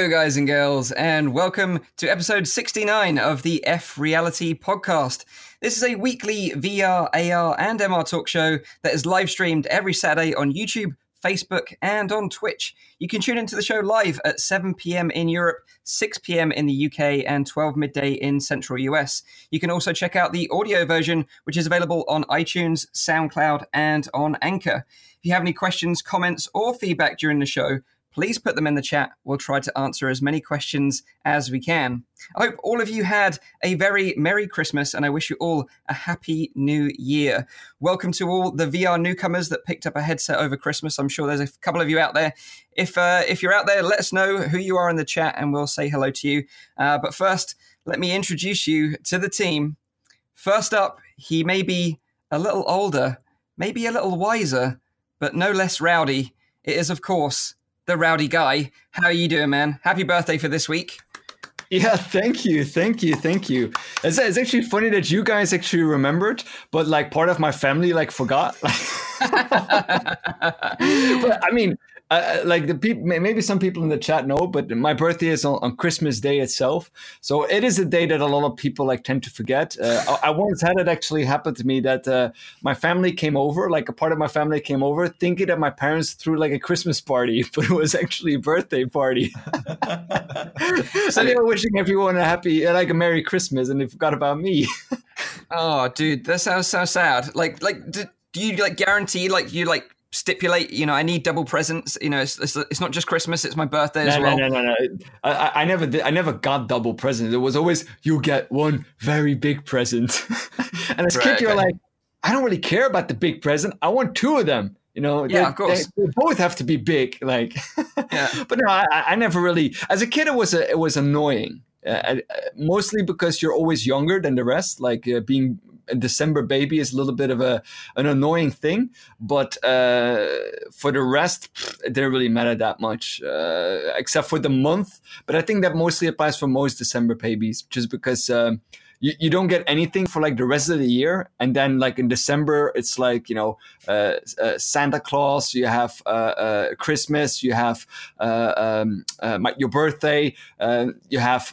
Hello, guys and girls, and welcome to episode 69 of the F Reality podcast. This is a weekly VR, AR, and MR talk show that is live streamed every Saturday on YouTube, Facebook, and on Twitch. You can tune into the show live at 7 p.m. in Europe, 6 p.m. in the UK, and 12 midday in central US. You can also check out the audio version, which is available on iTunes, SoundCloud, and on Anchor. If you have any questions, comments, or feedback during the show, please put them in the chat. We'll try to answer as many questions as we can. I hope all of you had a very Merry Christmas and I wish you all a Happy New Year. Welcome to all the VR newcomers that picked up a headset over Christmas. I'm sure there's a couple of you out there. If, uh, if you're out there, let us know who you are in the chat and we'll say hello to you. Uh, but first, let me introduce you to the team. First up, he may be a little older, maybe a little wiser, but no less rowdy. It is, of course, the rowdy guy. How are you doing, man? Happy birthday for this week. Yeah, thank you, thank you, thank you. It's, it's actually funny that you guys actually remembered, but like part of my family like forgot. but I mean, uh, like the people, maybe some people in the chat know, but my birthday is on, on, Christmas Day itself, so it is a day that a lot of people like tend to forget. Uh, I, I, once had it actually happen to me that uh, my family came over, like a part of my family came over, thinking that my parents threw like a Christmas party, but it was actually a birthday party. so they were wishing everyone a happy, like a Merry Christmas, and they forgot about me. oh, dude, that sounds so sad. Like, like, do, do you like guarantee like you like stipulate you know i need double presents you know it's, it's, it's not just christmas it's my birthday no, as well. no no no. No I, I never did i never got double presents. It was always you get one very big present. And as right, kid you're like i don't really care about the big present. I want two of them you know? Yeah they, of course. they, they, both have to be big like. Yeah. But no I, I never really as a kid it was a, it was annoying. Uh, mostly because you're always younger than the rest like uh, being December baby is a little bit of a an annoying thing, but uh, for the rest, it didn't really matter that much, uh, except for the month. But I think that mostly applies for most December babies, just because. Um, you, you don't get anything for like the rest of the year and then like in december it's like you know uh, uh, santa claus you have uh, uh christmas you have uh, um, uh, my, your birthday you have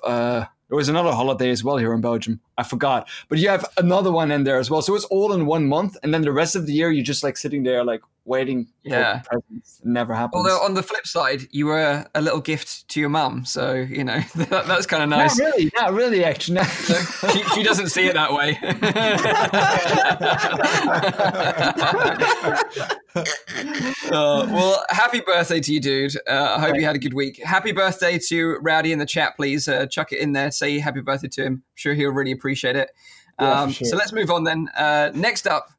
there was another holiday as well here in Belgium. I forgot, but you have another one in there as well. So it's all in one month, and then the rest of the year you're just like sitting there, like waiting yeah. for presents. Never happens. Although on the flip side, you were a little gift to your mum, so you know that, that's kind of nice. Not really, not really. Actually, she, she, doesn't see it that way. uh, well, happy birthday to you, dude. Uh, I hope you had a good week. Happy birthday to Rowdy in the chat, please. Uh, chuck it in there. Say happy birthday to him. I'm sure he'll really appreciate it. Um, yeah, sure. So let's move on then. Uh, next up,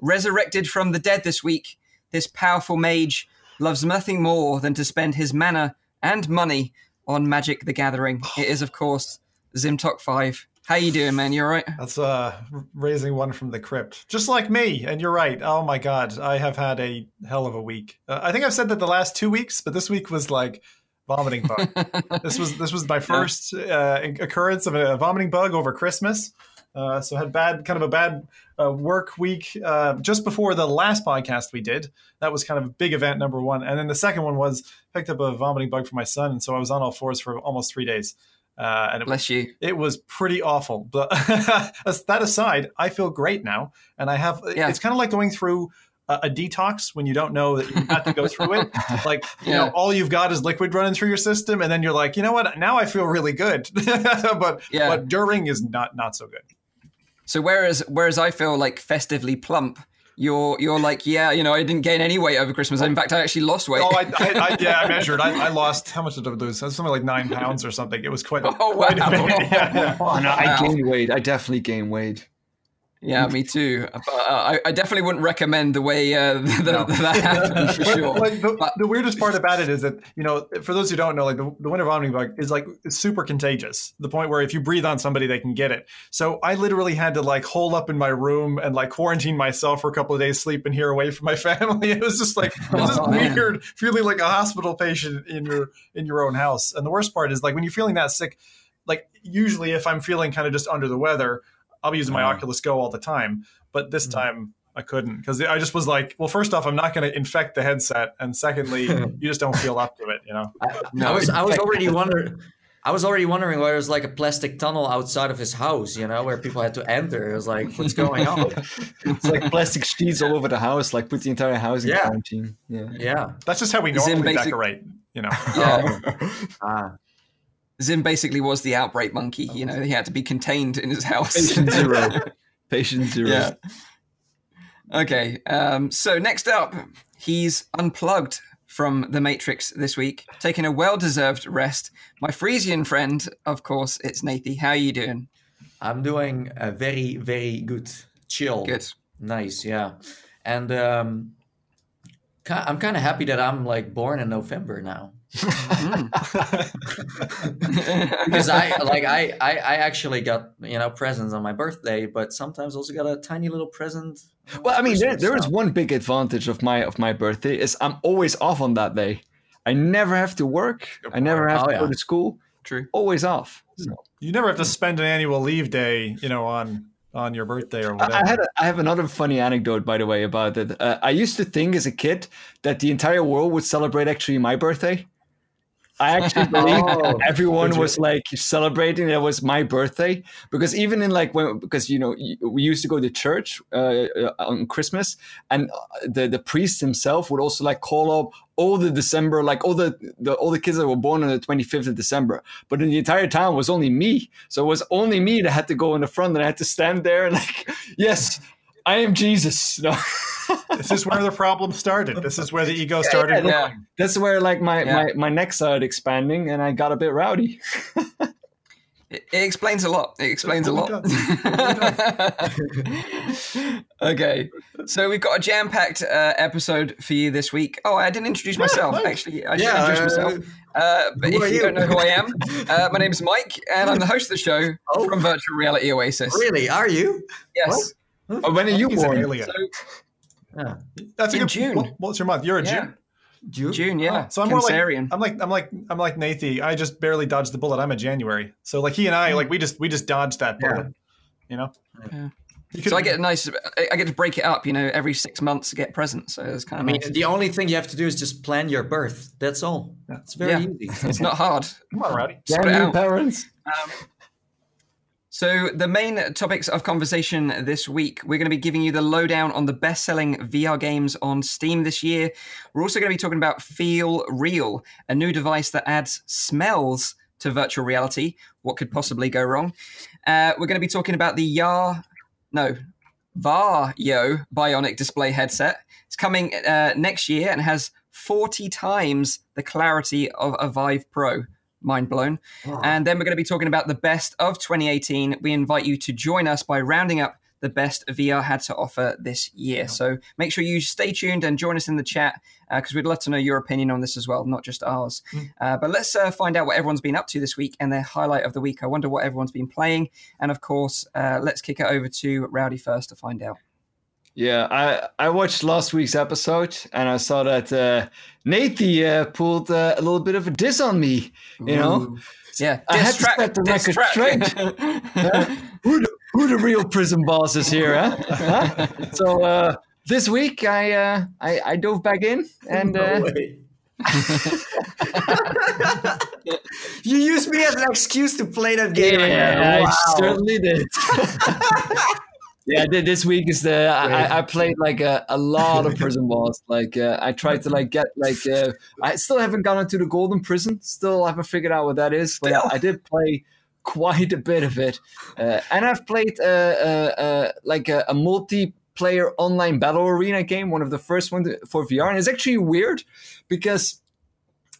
resurrected from the dead this week, this powerful mage loves nothing more than to spend his mana and money on Magic the Gathering. It is, of course, Zimtok 5. How you doing, man? You all right? That's uh, raising one from the crypt, just like me. And you're right. Oh my god, I have had a hell of a week. Uh, I think I've said that the last two weeks, but this week was like vomiting bug. this was this was my first uh, occurrence of a vomiting bug over Christmas. Uh, so had bad, kind of a bad uh, work week uh, just before the last podcast we did. That was kind of a big event number one, and then the second one was picked up a vomiting bug for my son, and so I was on all fours for almost three days. Uh, and it, Bless you. It was pretty awful. But that aside, I feel great now, and I have. Yeah. It's kind of like going through a, detox when you don't know that you have to go through it. Like, you yeah. know, all you've got is liquid running through your system, and then you're like, you know what? Now I feel really good. but yeah. but during is not not so good. So whereas whereas I feel like festively plump, you're you're like yeah you know I didn't gain any weight over Christmas. In fact, I actually lost weight. Oh, I, I, I yeah, I measured. I, I, lost how much did I lose? Something like nine pounds or something. It was quite. Oh quite wow! Yeah, yeah. Oh, no, I gained weight. I definitely gained weight. Yeah, me too. But, uh, I, I, definitely wouldn't recommend the way uh, the, no. that happened for sure. Like the, but, the, weirdest part about it is that you know, for those who don't know, like the, the winter vomiting bug is like super contagious. The point where if you breathe on somebody, they can get it. So I literally had to like hole up in my room and like quarantine myself for a couple of days, sleeping here away from my family. It was just like it was just oh, weird, man. feeling like a hospital patient in your in your own house. And the worst part is like when you're feeling that sick. Like usually, if I'm feeling kind of just under the weather, I'll be using my uh-huh. Oculus Go all the time, but this mm-hmm. time I couldn't because I just was like, well, first off, I'm not going to infect the headset, and secondly, you just don't feel up to it, you know. I, no, I was I was already wondering. I was already wondering why there's like a plastic tunnel outside of his house, you know, where people had to enter. It was like, what's going on? it's like plastic sheets all over the house, like put the entire house in Yeah. quarantine. Yeah. yeah. That's just how we Is normally basic- decorate, you know. Yeah. Ah. Zim basically was the outbreak monkey. You know, he had to be contained in his house. Patient zero. Patient zero. yeah. Okay. Um, so next up, he's unplugged from the Matrix this week, taking a well-deserved rest. My Frisian friend, of course, it's Nathie. How are you doing? I'm doing a very, very good. Chill. Good. Nice, yeah. And um, I'm kind of happy that I'm like born in November now. Because I like I, I I actually got you know presents on my birthday, but sometimes also got a tiny little present. Well, I mean, there, there is one big advantage of my of my birthday is I'm always off on that day. I never have to work. I never have Oh, to yeah. go to school. True. Always off. So. You never have to spend an annual leave day, you know, on on your birthday or whatever. I I had a, I have another funny anecdote, by the way, about it. Uh, I used to think as a kid that the entire world would celebrate actually my birthday. I actually believe Oh, everyone was like celebrating that it was my birthday. Because even in like when because you know we used to go to church uh, uh, on Christmas and uh, the the priest himself would also like call up all the December like all the, the all the kids that were born on the 25th of December. But in the entire town was only me. So it was only me that had to go in the front and I had to stand there and like yes I am Jesus no. this is where the problem started. This is where the ego started. yeah, growing. that's where like my, Yeah. my my neck started expanding and I got a bit rowdy It, it explains a lot. It explains a lot. okay, so we've got a jam-packed uh, episode for you this week. Oh, I didn't introduce myself. Mike. Actually, I should Yeah, introduce uh, myself. Uh, but who if are you, you? don't know who I am, uh, my name is Mike, and I'm the host of the show Oh. from Virtual Reality Oasis. Really? Are you? Yes. Oh, when are you born alien. So Yeah. That's a in good, June. what- what's your month? You're a Yeah. June. June? June, yeah. Oh, so I'm more like Cancerian. I'm like I'm like I'm like Nathie. I just barely dodged the bullet. I'm a January. So like he and I hmm. like we just we just dodged that Yeah. bullet. You know. Yeah. You could, so I get a nice. I I get to break it up. You know, every six months to get presents. So it's kind I of mean, nice. the only thing you have to do is just plan your birth. That's all. It's very Yeah. easy. It's not hard. come on, Rowdy. Sort it Damn you, out. parents um, So, the main topics of conversation this week, we're going to be giving you the lowdown on the best selling VR games on Steam this year. We're also going to be talking about Feel Real, a new device that adds smells to virtual reality. What could possibly go wrong? Uh, we're going to be talking about the YAR, no, Varjo bionic display headset. It's coming uh, next year and has 40 times the clarity of a Vive Pro. Mind blown. And then we're going to be talking about the best of 2018. We invite you to join us by rounding up the best VR had to offer this year. So make sure you stay tuned and join us in the chat because we'd love to know your opinion on this as well, not just ours. Uh, but let's uh, find out what everyone's been up to this week and their highlight of the week. I wonder what everyone's been playing. And of course, uh, let's kick it over to Rowdy first to find out. Yeah, I I watched last week's episode and I saw that uh, Nathie uh, pulled uh, a little bit of a diss on me. You know, Yeah, I had to set the record track. who the, who the real prison boss is here? Huh? Huh? So uh, this week I, uh, I I dove back in and uh, No way. you used me as an excuse to play that game. yeah. Wow. I certainly did. yeah, th- this week is the I, I- played like a, a lot of prison balls. Like uh, I tried to like get like uh, I still haven't gotten to the golden prison. Still haven't figured out what that is. But? I did play quite a bit of it, uh, and I've played uh, uh, uh, like a, a multiplayer online battle arena game. One of the first ones for VR, and it's actually weird because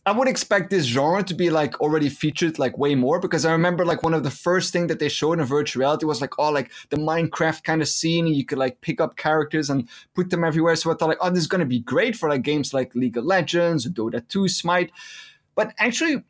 I would expect this genre to be like already featured like way more because I remember like one of the first thing that they showed in virtual reality was like oh like the Minecraft kind of scene and you could like pick up characters and put them everywhere. So I thought like oh this is gonna be great for like games like League of Legends Dota 2, Smite. But actually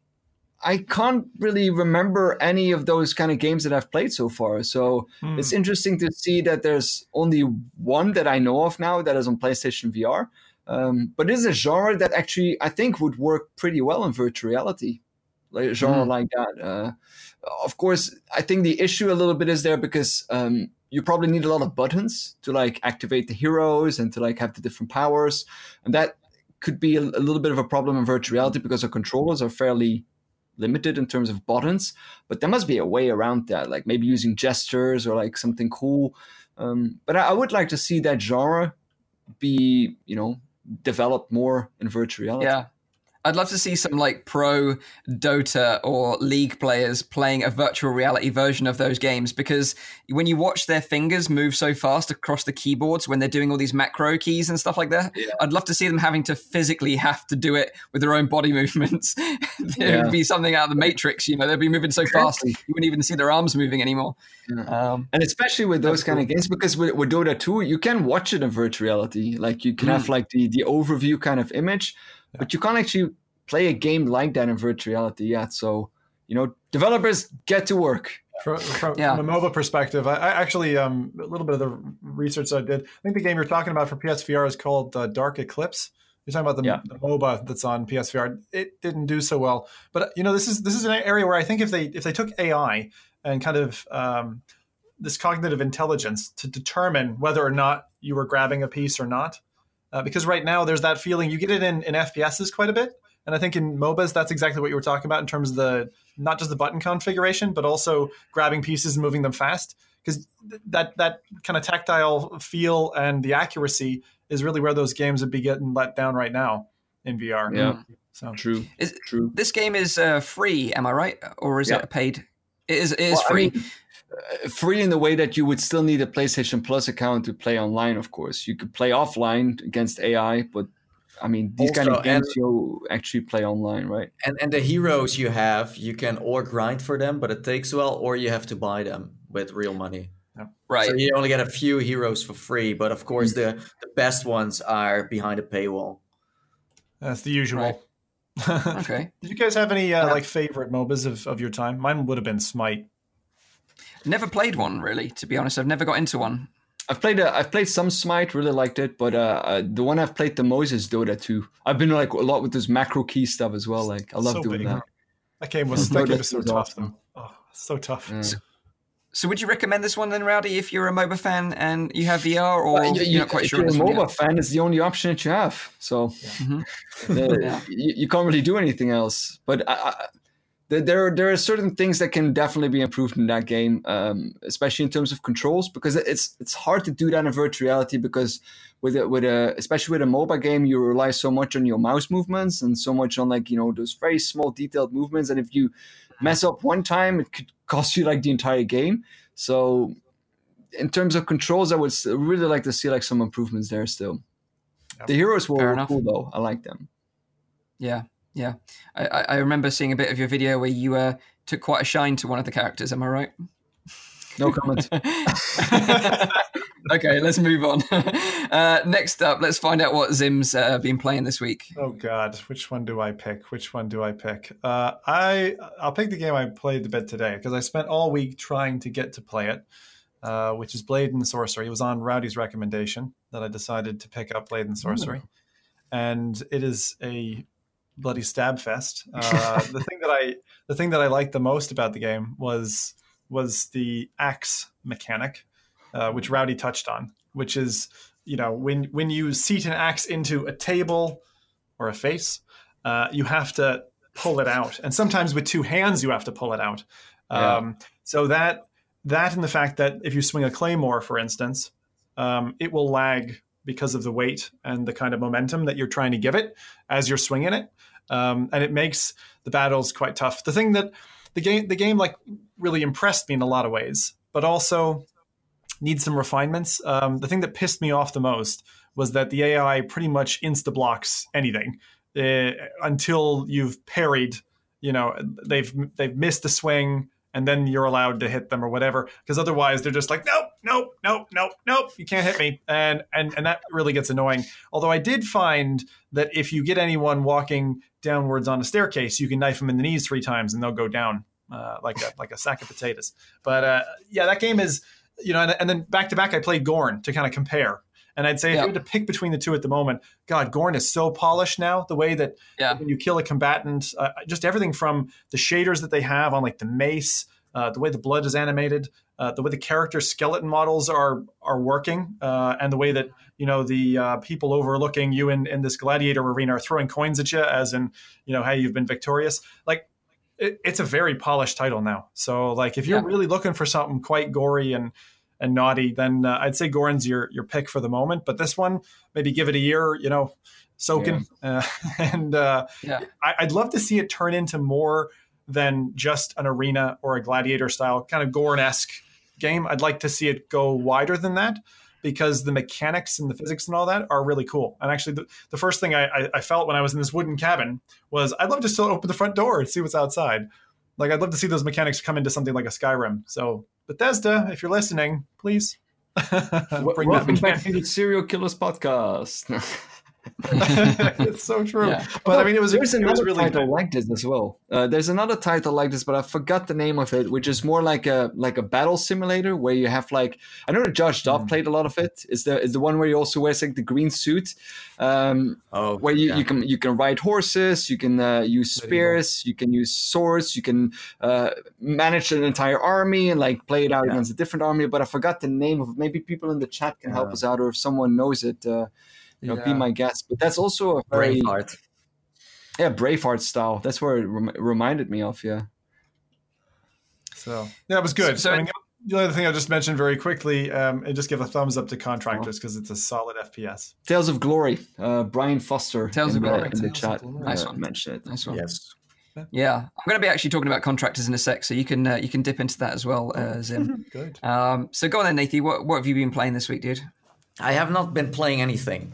I can't really remember any of those kind of games that I've played so far. So Hmm. it's interesting to see that there's only one that I know of now that is on PlayStation VR. Um, but it is a genre that actually I think would work pretty well in virtual reality. like a genre mm. like that. Uh, of course, I think the issue a little bit is there because um, you probably need a lot of buttons to like activate the heroes and to like have the different powers, and that could be a, a little bit of a problem in virtual reality because our controllers are fairly limited in terms of buttons. But there must be a way around that, like maybe using gestures or like something cool. Um, but I, I would like to see that genre be, you know, developed more in virtual reality. Yeah, I'd love to see some like pro Dota or League players playing a virtual reality version of those games because when you watch their fingers move so fast across the keyboards when they're doing all these macro keys and stuff like that, yeah. I'd love to see them having to physically have to do it with their own body movements. it yeah. would be something out of the Matrix, you know, they'd be moving so fast you wouldn't even see their arms moving anymore. Yeah. Um, and especially with those kind cool. of games, because with, with Dota 2, you can watch it in virtual reality. Like you can mm. have like the, the overview kind of image but you can't actually play a game like that in virtual reality yet. So, you know, developers get to work. From, from, yeah. from a mobile perspective, I, I, actually um, a little bit of the research I did. I think the game you're talking about for PSVR is called uh, Dark Eclipse. You're talking about the, yeah. the, MOBA that's on PSVR. It didn't do so well, but you know this is this is an area where I think if they if they took AI and kind of um, this cognitive intelligence to determine whether or not you were grabbing a piece or not, uh, because right now there's that feeling you get it in in FPSs quite a bit, and I think in MOBAs that's exactly what you were talking about in terms of the not just the button configuration, but also grabbing pieces and moving them fast because that that kind of tactile feel and the accuracy is really where those games would be getting let down right now in VR. Yeah. So true. Is, true. This game is uh, free, am I right, or is yeah. it paid? It is. It is well, free. I mean, free in the way that you would still need a PlayStation Plus account to play online. Of course, you could play offline against AI, but I mean, these also, kind of games and, you actually play online, right? And and the heroes you have, you can or grind for them, but it takes a while, or you have to buy them with real money. Yeah. Right. So you only get a few heroes for free, but of course the the best ones are behind a paywall. That's the usual. Right. okay. Did you guys have any uh, yeah. like favorite MOBAs of, of your time? Mine would have been Smite. Never played one really, to be honest. I've never got into one. I've played a, I've played some Smite, really liked it, but uh, uh, the one I've played the most is Dota 2. I've been like a lot with this macro key stuff as well. Like I love so doing big, that. Huh? That game was that game was so tough. Awesome. Oh, so tough. Yeah. So, so, would you recommend this one then, Rowdy, if you're a MOBA fan and you have VR, or well, you, you're not quite if sure? If you're a MOBA fan, it's the only option that you have. So yeah. Mm-hmm. uh, yeah. you, you, can't really do anything else. But I, I there there are certain things that can definitely be improved in that game, um, especially in terms of controls, because it's it's hard to do that in virtual reality because with a, with a especially with a mobile game, you rely so much on your mouse movements and so much on like you know those very small detailed movements, and if you mess up one time, it could cost you like the entire game. So in terms of controls, I would really like to see like some improvements there still. Yep. The heroes were cool though. I like them. Yeah, yeah, I, I remember seeing a bit of your video where you uh, took quite a shine to one of the characters. Am I right? No comment. okay, let's move on. Uh, next up, let's find out what Zim's uh, been playing this week. Oh God, which one do I pick? Which one do I pick? Uh, I I'll pick the game I played a bit today because I spent all week trying to get to play it, uh, which is Blade and Sorcery. It was on Rowdy's recommendation that I decided to pick up Blade and Sorcery, Ooh. and it is a bloody stab fest. Uh, the thing that I the thing that I liked the most about the game was was the axe mechanic, uh, which Rowdy touched on, which is you know when when you seat an axe into a table or a face, uh, you have to pull it out, and sometimes with two hands you have to pull it out. Yeah. Um, so that that and the fact that if you swing a claymore, for instance, um, it will lag because of the weight and the kind of momentum that you're trying to give it as you're swinging it, um, and it makes the battles quite tough. The thing that the game the game like really impressed me in a lot of ways, but also needs some refinements. Um, the thing that pissed me off the most was that the AI pretty much insta blocks anything uh, until you've parried. You know, they've they've missed a swing and then you're allowed to hit them or whatever. Because otherwise, they're just like, nope, nope, nope, nope, nope, you can't hit me, and and and that really gets annoying. Although I did find that if you get anyone walking downwards on a staircase, you can knife them in the knees three times and they'll go down uh, like a like a sack of potatoes. But uh, yeah, that game is you know, and, and then back to back, I played Gorn to kind of compare. And I'd say if Yeah. you had to pick between the two at the moment, God, Gorn is so polished now. The way that Yeah. when you kill a combatant, uh, just everything from the shaders that they have on like the mace, uh, the way the blood is animated, uh, the way the character skeleton models are are working, uh, and the way that you know the uh, people overlooking you in, in this gladiator arena are throwing coins at you, as in you know, hey, you've been victorious. Like it, it's a very polished title now. So like if you're Yeah. really looking for something quite gory and and naughty, then uh, I'd say Gorn's your your pick for the moment. But this one, maybe give it a year, you know, soaking, uh, and uh, Yeah. I, I'd love to see it turn into more than just an arena or a gladiator style kind of Gorn esque game. I'd like to see it go wider than that because the mechanics and the physics and all that are really cool. And actually, the, the first thing I, I, I felt when I was in this wooden cabin was I'd love to still open the front door and see what's outside. Like I'd love to see those mechanics come into something like a Skyrim. So Bethesda, if you're listening, please bring that Welcome back to the Serial Killers podcast. it's so true. Yeah. But I mean, it was, there's it was another really title like this as well. Uh, there's another title like this, but I forgot the name of it, which is more like a like a battle simulator where you have like I know that Josh Dove Mm. played a lot of it. Is the is the one where you also wears like the green suit, um, Oh, where you, yeah. you can you can ride horses, you can uh, use spears, you can use swords, you can uh, manage an entire army and like play it out Yeah. against a different army. But I forgot the name of it. Maybe people in the chat can help us out, or if someone knows it. You know, be my guest. But that's also a very Braveheart. yeah, Braveheart style. That's where it rem- reminded me of. Yeah. So yeah, it was good. So- I mean, the other thing I'll just mention very quickly, um, and just give a thumbs up to Contractors because it's a solid FPS. Tales of Glory. Uh, Brian Foster. Tales in of the, Glory. in the Tales chat. Nice uh, one. Mentioned it. Nice one. Yes. Yeah, I'm going to be actually talking about contractors in a sec, so you can uh, you can dip into that as well, uh, Zim. Good. um, so go on then, Nathan. What what have you been playing this week, dude? I have not been playing anything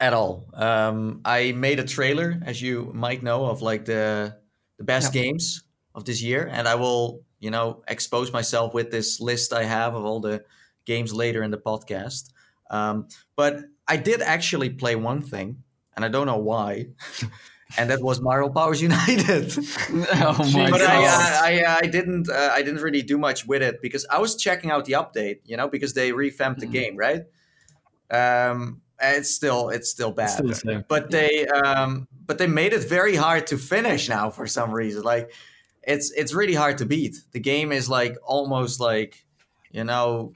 at all. Um, I made a trailer, as you might know, of like the the best games of this year, and I will, you know, expose myself with this list I have of all the games later in the podcast. Um, but I did actually play one thing, and I don't know why, and that was Marvel Powers United. oh my but god! I, uh, I, uh, I didn't uh, I didn't really do much with it because I was checking out the update, you know, because they revamped the Mhm. game, right? Um, it's still it's still bad, Still the same. but they um, but they made it very hard to finish now for some reason. Like it's it's really hard to beat. The game is like almost like you know.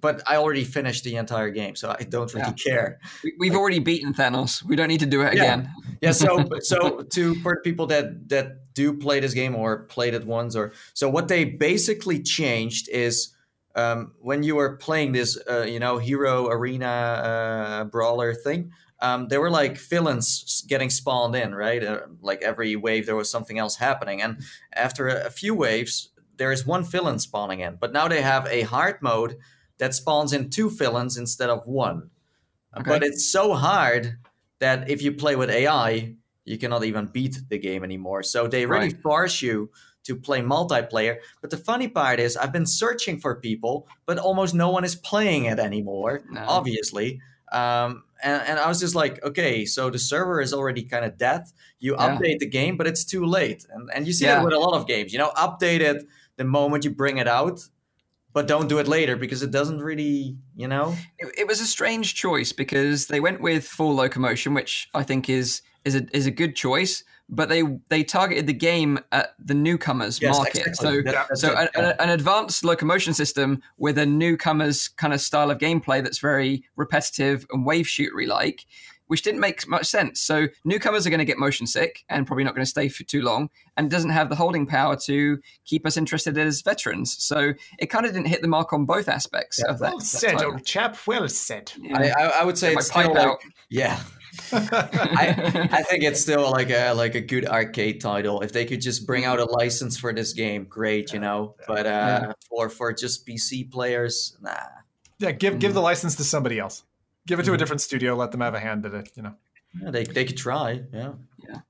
But I already finished the entire game, so I don't really care. We- We've already beaten Thanos. We don't need to do it Yeah. again. yeah so so to for people that that do play this game or played it once or so what they basically changed is um, when you were playing this uh, you know hero arena uh, brawler thing um, there were like villains getting spawned in right uh, like every wave there was something else happening and after a, a few waves there is one villain spawning in but now they have a hard mode that spawns in two villains instead of one Okay. but it's so hard that if you play with AI, you cannot even beat the game anymore. So they really Right. force you to play multiplayer. But the funny part is, I've been searching for people, but almost no one is playing it anymore, No. obviously. Um, and, and I was just like, okay, so the server is already kind of dead. You Yeah. update the game, but it's too late. And, and you see Yeah. that with a lot of games. You know, update it the moment you bring it out, but don't do it later because it doesn't really, you know. It, it was a strange choice because they went with full locomotion, which I think is is a is a good choice. But they they targeted the game at the newcomers Yes, market. exactly. So That- that's so it, an, yeah. an advanced locomotion system with a newcomer's kind of style of gameplay that's very repetitive and wave shootery like, which didn't make much sense. So newcomers are going to get motion sick and probably not going to stay for too long, and doesn't have the holding power to keep us interested as veterans. So it kind of didn't hit the mark on both aspects of that. Well that said, title. old chap. Well said. Yeah. I, I, I would say Get my it's still pipe like, out. yeah. I, I think it's still like a like a good arcade title. If they could just bring out a license for this game, great, you know. But uh, Yeah. for for just PC players, nah. Yeah, give give Mm-hmm. the license to somebody else. Give it to a different studio. Let them have a hand at it. You know. Yeah, they they could try. Yeah. Yeah.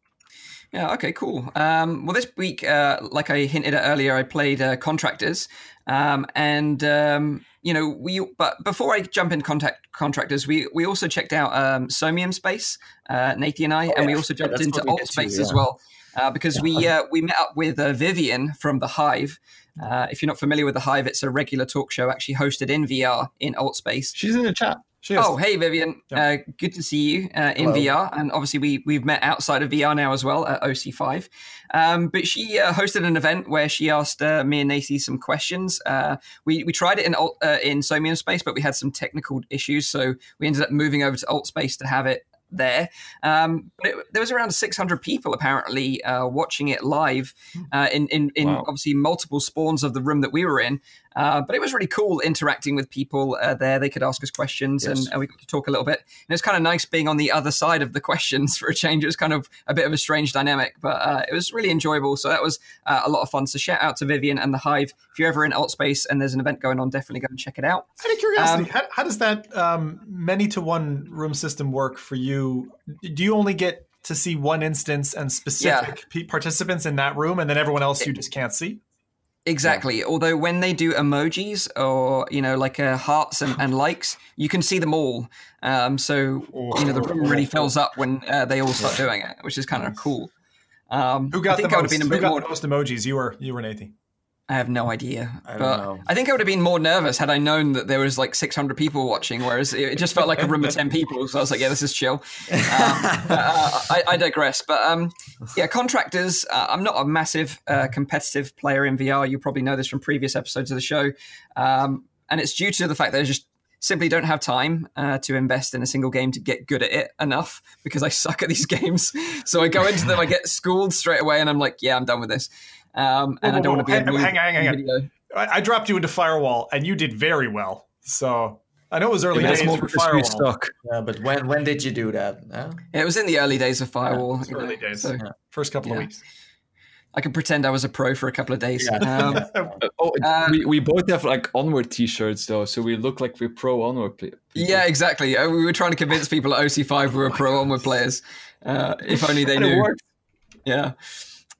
Yeah. Okay. Cool. Um, well, this week, uh, like I hinted at earlier, I played uh, Contractors, um, and um, you know, we. But before I jump in contact Contractors, we we also checked out um, Somnium Space, uh, Nathan and I, and we also jumped that's into Alt Space as well, uh, because we uh, we met up with uh, Vivian from the Hive. Uh, if you're not familiar with the Hive, it's a regular talk show actually hosted in VR in Alt Space. She's in the chat. Oh, hey Vivian, uh, good to see you uh, in Hello. VR, and obviously we we've met outside of VR now as well at OC5. Um, but she uh, hosted an event where she asked uh, me and Nathie some questions. Uh, we we tried it in uh, in Somnium Space, but we had some technical issues, so we ended up moving over to Alt Space to have it there. Um, but it, there was around 600 people apparently uh, watching it live uh, in in, in wow. obviously multiple spawns of the room that we were in. Uh, but it was really cool interacting with people uh, there. They could ask us questions yes. and, and, we got to talk a little bit. And it's kind of nice being on the other side of the questions for a change. It was kind of a bit of a strange dynamic, but uh, it was really enjoyable. So that was uh, a lot of fun. So shout out to Vivian and the Hive. If you're ever in Alt Space and there's an event going on, definitely go and check it out. Out of curiosity, um, how, how, does that um, many to one room system work for you? Do you only get to see one instance and specific yeah. participants in that room, and then everyone else you just can't see? Exactly. Yeah. Although when they do emojis or you know like uh, hearts and, and, likes, you can see them all. Um, so you know the room really fills up when uh, they all start doing it, which is kind of cool. Um, who got the most? Who got more... the most emojis? You were you were Nathan. I have no idea. I but know. I think I would have been more nervous had I known that there was like 600 people watching, whereas it just felt like a room of 10 people. So I was like, yeah, this is chill. Um, uh, I, I, digress. But um, yeah, contractors, uh, I'm not a massive uh, competitive player in VR. You probably know this from previous episodes of the show. Um, and it's due to the fact that I just simply don't have time uh, to invest in a single game to get good at it enough because I suck at these games. So I go into them, I get schooled straight away, and I'm like, yeah, I'm done with this. Um, and whoa, whoa, I don't want to be hang, hang, hang, hang video. I, I, dropped you into Firewall, and you did very well. So I know it was early days for Firewall. Stuck. Yeah, but when when did you do that? Yeah, it was in the early days of Firewall. Yeah, early days, so, yeah. first couple of weeks. I can pretend I was a pro for a couple of days. Yeah. Um, oh, um, we, we both have like onward t-shirts though, so we look like we're pro onward. People. Yeah, exactly. Uh, we were trying to convince people at OC5 we were pro onward players. Uh, if only they knew. Yeah.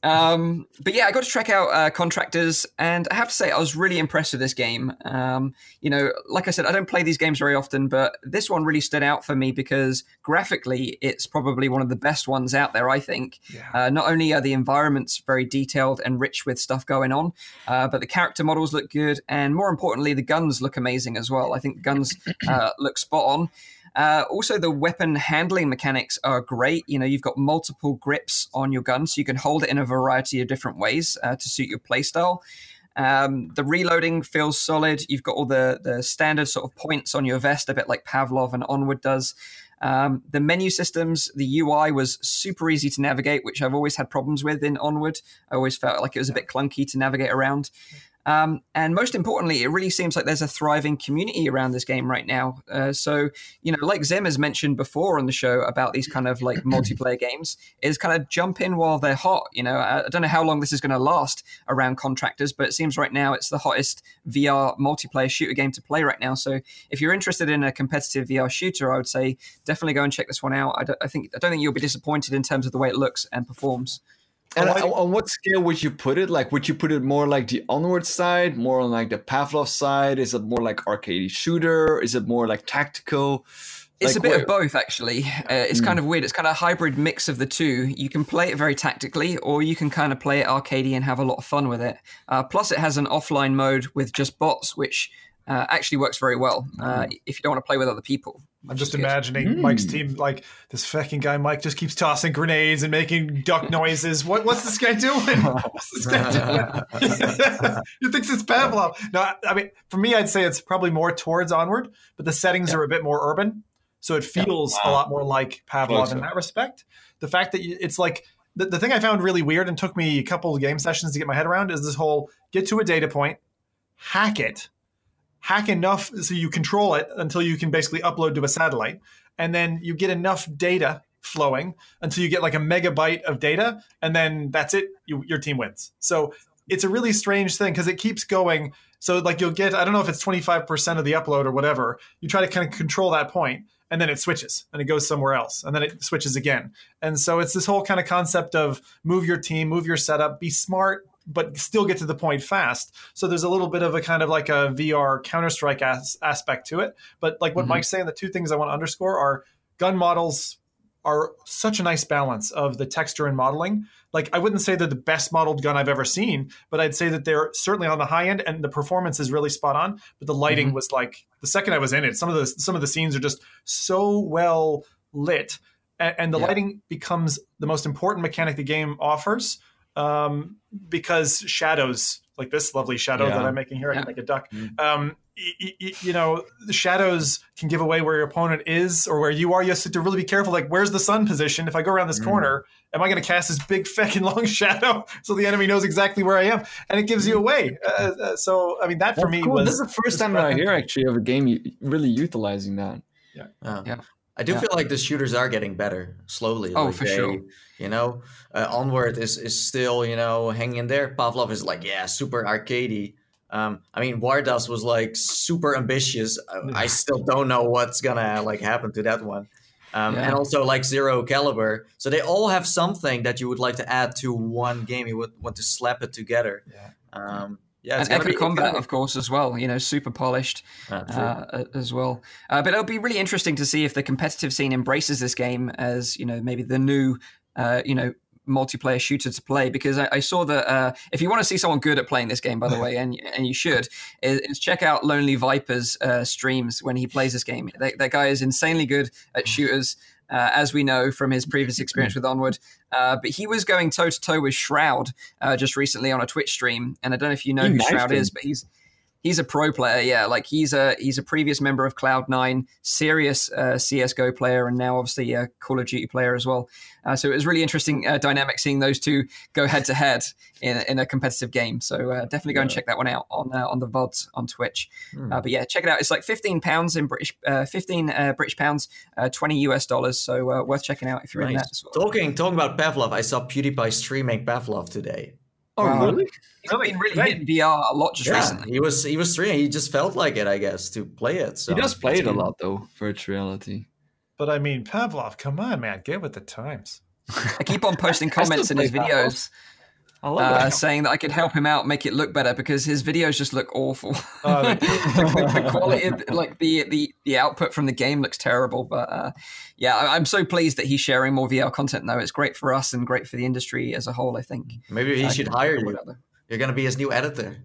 Um, but yeah, I got to check out uh, Contractors, and I have to say, I was really impressed with this game. Um, you know, like I said, I don't play these games very often, but this one really stood out for me because graphically, it's probably one of the best ones out there, I think. Yeah. Uh, not only are the environments very detailed and rich with stuff going on, uh, but the character models look good, and more importantly, the guns look amazing as well. I think guns uh, look spot on. Uh, also, the weapon handling mechanics are great. You know, you've got multiple grips on your gun, so you can hold it in a variety of different ways uh, to suit your playstyle. Um, the reloading feels solid. You've got all the the standard sort of points on your vest, a bit like Pavlov and Onward does. Um, the menu systems, the UI was super easy to navigate, which I've always had problems with in Onward. I always felt like it was a bit clunky to navigate around. Um, and most importantly, it really seems like there's a thriving community around this game right now. Uh, so, you know, like Zim has mentioned before on the show about these kind of like multiplayer games, is kind of jump in while they're hot. You know, I, I don't know how long this is going to last around contractors, but it seems right now it's the hottest VR multiplayer shooter game to play right now. So, if you're interested in a competitive VR shooter, I would say definitely go and check this one out. I, I think I don't think you'll be disappointed in terms of the way it looks and performs. And oh, on what scale would you put it? Like, would you put it more like the onward side, more on like the Pavlov side? Is it more like arcade shooter? Is it more like tactical? It's like a bit where? of both, actually. Uh, it's mm. kind of weird. It's kind of a hybrid mix of the two. You can play it very tactically, or you can kind of play it arcadey and have a lot of fun with it. Uh, plus, it has an offline mode with just bots, which uh, actually works very well uh, mm. if you don't want to play with other people. I'm just imagining mm. Mike's team like this fucking guy Mike just keeps tossing grenades and making duck noises. What what's this guy doing? What's this guy doing? you think it's Pavlov? No, I mean for me I'd say it's probably more towards onward, but the settings yeah. are a bit more urban, so it feels yeah. wow. a lot more like Pavlov Close in that respect. The fact that it's like the, the thing I found really weird and took me a couple of game sessions to get my head around is this whole get to a data point, hack it, hack enough so you control it until you can basically upload to a satellite. And then you get enough data flowing until you get like a megabyte of data. And then that's it. You, your team wins. So it's a really strange thing because it keeps going. So like you'll get, I don't know if it's 25% of the upload or whatever. You try to kind of control that point and then it switches and it goes somewhere else and then it switches again. And so it's this whole kind of concept of move your team, move your setup, be smart, but still get to the point fast. So there's a little bit of a kind of like a VR Counter Strike as- aspect to it. But like what mm-hmm. Mike's saying, the two things I want to underscore are gun models are such a nice balance of the texture and modeling. Like I wouldn't say they're the best modeled gun I've ever seen, but I'd say that they're certainly on the high end, and the performance is really spot on. But the lighting mm-hmm. was like the second I was in it, some of the some of the scenes are just so well lit, and, and the yeah. lighting becomes the most important mechanic the game offers um, because shadows like this lovely shadow yeah. that I'm making here. I can make a duck. Mm-hmm. Um, y- y- you know, the shadows can give away where your opponent is or where you are. You have to really be careful. Like, where's the sun position? If I go around this mm-hmm. corner, am I going to cast this big fucking long shadow so the enemy knows exactly where I am? And it gives you away. Uh, uh, so, I mean, that for That's me cool. was. This is the first time that I hear actually of a game really utilizing that. Yeah. Uh, yeah. I do yeah. feel like the shooters are getting better slowly. Oh, like for they, sure. You know, uh, Onward is is still you know hanging there. Pavlov is like yeah, super arcadey. Um, I mean, War Dust was like super ambitious. I, I still don't know what's gonna like happen to that one. Um, yeah. And also like Zero Caliber. So they all have something that you would like to add to one game. You would want to slap it together. Yeah. Um, yeah, and Echo Combat, of course, as well. You know, super polished uh, as well. Uh, but it'll be really interesting to see if the competitive scene embraces this game as you know maybe the new uh, you know multiplayer shooter to play because I, I saw that uh, if you want to see someone good at playing this game, by the way, and and you should, is, is check out Lonely Viper's uh, streams when he plays this game. That, that, guy is insanely good at shooters uh, as we know from his previous experience with Onward. Uh, but he was going toe to toe with Shroud uh, just recently on a Twitch stream, and I don't know if you know he who Shroud him. is, but he's he's a pro player. Yeah, like he's a he's a previous member of Cloud Nine, serious uh, CS:GO player, and now obviously a Call of Duty player as well. Uh, so it was really interesting uh, dynamic seeing those two go head to head in in a competitive game. So uh, definitely go yeah. and check that one out on uh, on the VODs on Twitch. Mm. but yeah, check it out. It's like fifteen pounds in British, fifteen British pounds, twenty US dollars. So worth checking out if you're nice. in that. Sort of. Talking talking about Pavlov, I saw PewDiePie streaming Pavlov today. Oh, wow. really? He's been really hitting VR a lot just yeah, recently. He was he was streaming. He just felt like it, I guess, to play it. So he does play it a lot though, virtual reality. But I mean, Pavlov, come on, man, get with the times. I keep on posting comments in his videos uh, saying that I could help him out, make it look better because his videos just look awful. Oh, the, quality, of, like the, the the output from the game looks terrible. But uh, yeah, I, am so pleased that he's sharing more VR content. Though it's great for us and great for the industry as a whole. I think maybe he uh, should hire you. You're going to be his new editor.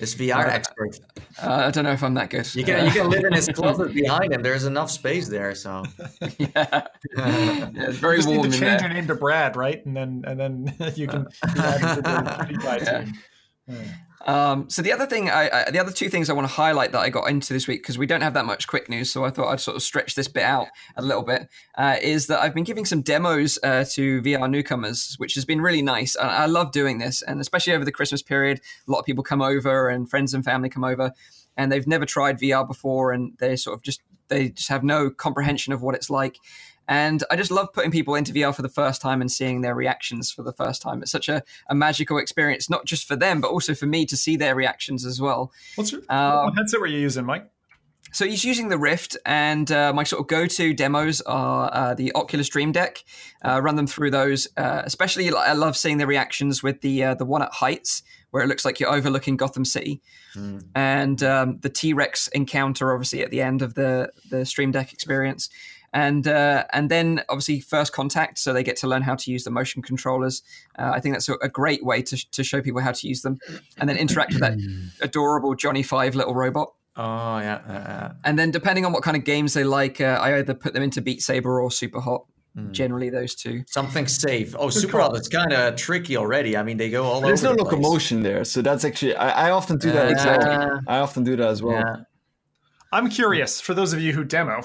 This VR uh, expert. Uh, I don't know if I'm that good. You can you can live in his closet behind him. There's enough space there, so yeah, yeah it's very you just warm. Need to change there. your name to Brad, right? And then and then you can be added to the yeah. Um, so the other thing, I, I, the other two things I want to highlight that I got into this week because we don't have that much quick news, so I thought I'd sort of stretch this bit out a little bit. Uh, is that I've been giving some demos uh, to VR newcomers, which has been really nice. I, I love doing this, and especially over the Christmas period, a lot of people come over and friends and family come over, and they've never tried VR before, and they sort of just they just have no comprehension of what it's like. And I just love putting people into VR for the first time and seeing their reactions for the first time. It's such a, a magical experience, not just for them, but also for me to see their reactions as well. What's your uh, what headset were you using, Mike? So he's using the Rift, and uh, my sort of go-to demos are uh, the Oculus Dream Deck. Uh, run them through those. Uh, especially, I love seeing the reactions with the uh, the one at Heights, where it looks like you're overlooking Gotham City, mm. and um, the T Rex encounter, obviously at the end of the the Dream Deck experience and uh, and then obviously first contact, so they get to learn how to use the motion controllers. Uh, I think that's a, a, great way to, to show people how to use them, and then interact with that adorable Johnny Five little robot. Oh yeah, yeah. And then depending on what kind of games they like, uh, I either put them into Beat Saber or Super Hot. Mm. Generally, those two. Something safe. Oh, Super Hot. It's kind of tricky already. I mean, they go all There's over. There's no the locomotion there, so that's actually. I, I often do that. Uh, exactly. I often do that as well. Yeah. I'm curious for those of you who demo.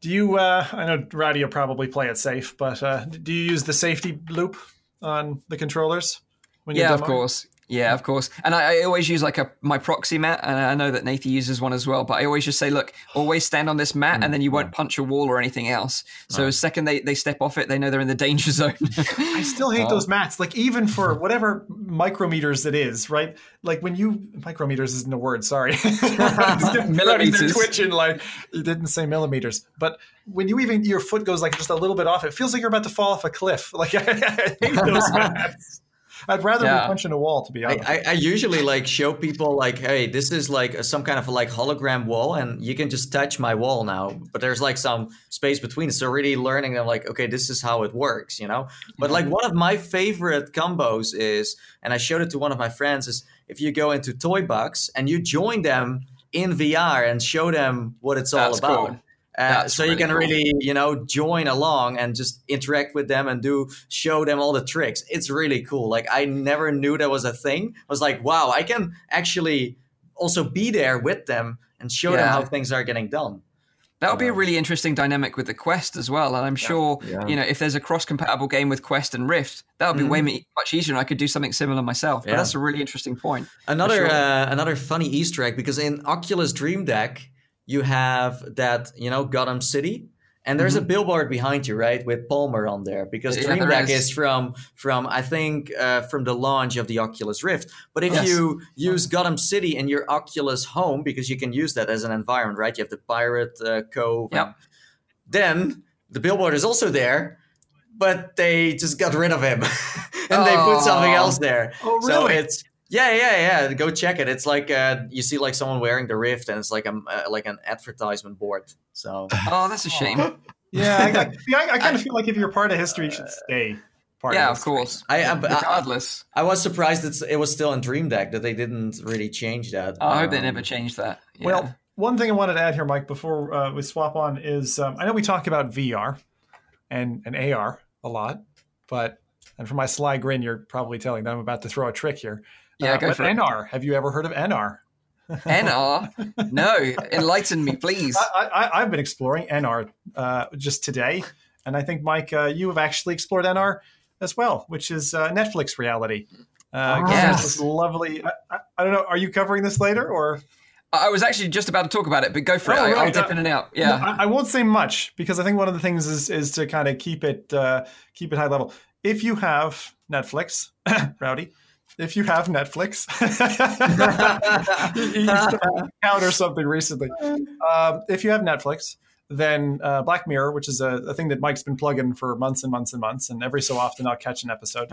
Do you? Uh, I know Radio probably play it safe, but uh, do you use the safety loop on the controllers? When yeah, of course. Yeah, of course. And I, I, always use like a my proxy mat, and I know that Nathan uses one as well. But I always just say, look, always stand on this mat, mm, and then you won't punch a wall or anything else. So the second they, they step off it, they know they're in the danger zone. I still hate those mats. Like even for whatever micrometers it is, right? Like when you micrometers isn't a word. Sorry, millimeters. Twitching like you didn't say millimeters, but when you even your foot goes like just a little bit off, it feels like you're about to fall off a cliff. Like I, I hate those mats. I'd rather yeah. be punching a wall, to be honest. I, I, usually like show people like, hey, this is like a, some kind of like hologram wall, and you can just touch my wall now. But there's like some space between, so really learning them like, okay, this is how it works, you know. But like one of my favorite combos is, and I showed it to one of my friends, is if you go into Toy Box and you join them in VR and show them what it's all about. Cool. Uh, so really you can cool. really, you know, join along and just interact with them and do show them all the tricks. It's really cool. Like I never knew that was a thing. I was like, wow, I can actually also be there with them and show yeah. them how things are getting done. That would be a really interesting dynamic with the Quest as well. And I'm sure, yeah. you know, if there's a cross compatible game with Quest and Rift, that would be mm-hmm. way much easier and I could do something similar myself. But that's a really interesting point. Another sure. uh, another funny Easter egg because in Oculus Dream Deck, you have that, you know, Gotham City and there's mm-hmm. a billboard behind you, right, with Palmer on there because yeah, Dream Deck is. is. from from I think uh, from the launch of the Oculus Rift. But if yes. you use Gotham City in your Oculus home, because you can use that as an environment, right? You have the Pirate uh, Cove. Yeah. Then the billboard is also there, but they just got rid of him and oh. they put something else there. Oh, really? So it's yeah, yeah, yeah. Go check it. It's like uh, you see like someone wearing the Rift, and it's like a uh, like an advertisement board. So oh, that's a shame. yeah, I, I, I kind of feel like if you're part of history, you should stay. Part of yeah, of, of course. I, I regardless. I, I, was surprised it's, it was still in Dream Deck that they didn't really change that. Oh, I hope um, they never changed that. Yeah. Well, one thing I wanted to add here, Mike, before uh, we swap on is um, I know we talk about VR and and AR a lot, but and for my sly grin, you're probably telling that I'm about to throw a trick here. Yeah, uh, go for NR. It. Have you ever heard of NR? NR? No, enlighten me, please. I, have been exploring NR uh, just today, and I think Mike, uh, you have actually explored NR as well, which is uh, Netflix reality. Uh, oh, yes, this lovely. I, I, I, don't know. Are you covering this later or? I was actually just about to talk about it, but go for oh, it. Right. I'll dip in and out. Yeah, no, I, won't say much because I think one of the things is is to kind of keep it uh, keep it high level. If you have Netflix, Rowdy, if you have Netflix, you counter something recently. Um, if you have Netflix, then uh, Black Mirror, which is a, a, thing that Mike's been plugging for months and months and months, and every so often I'll catch an episode.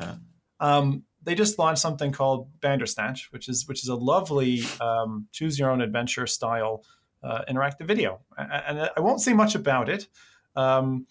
Um, they just launched something called Bandersnatch, which is which is a lovely um, choose your own adventure style uh, interactive video, and I won't say much about it. Um,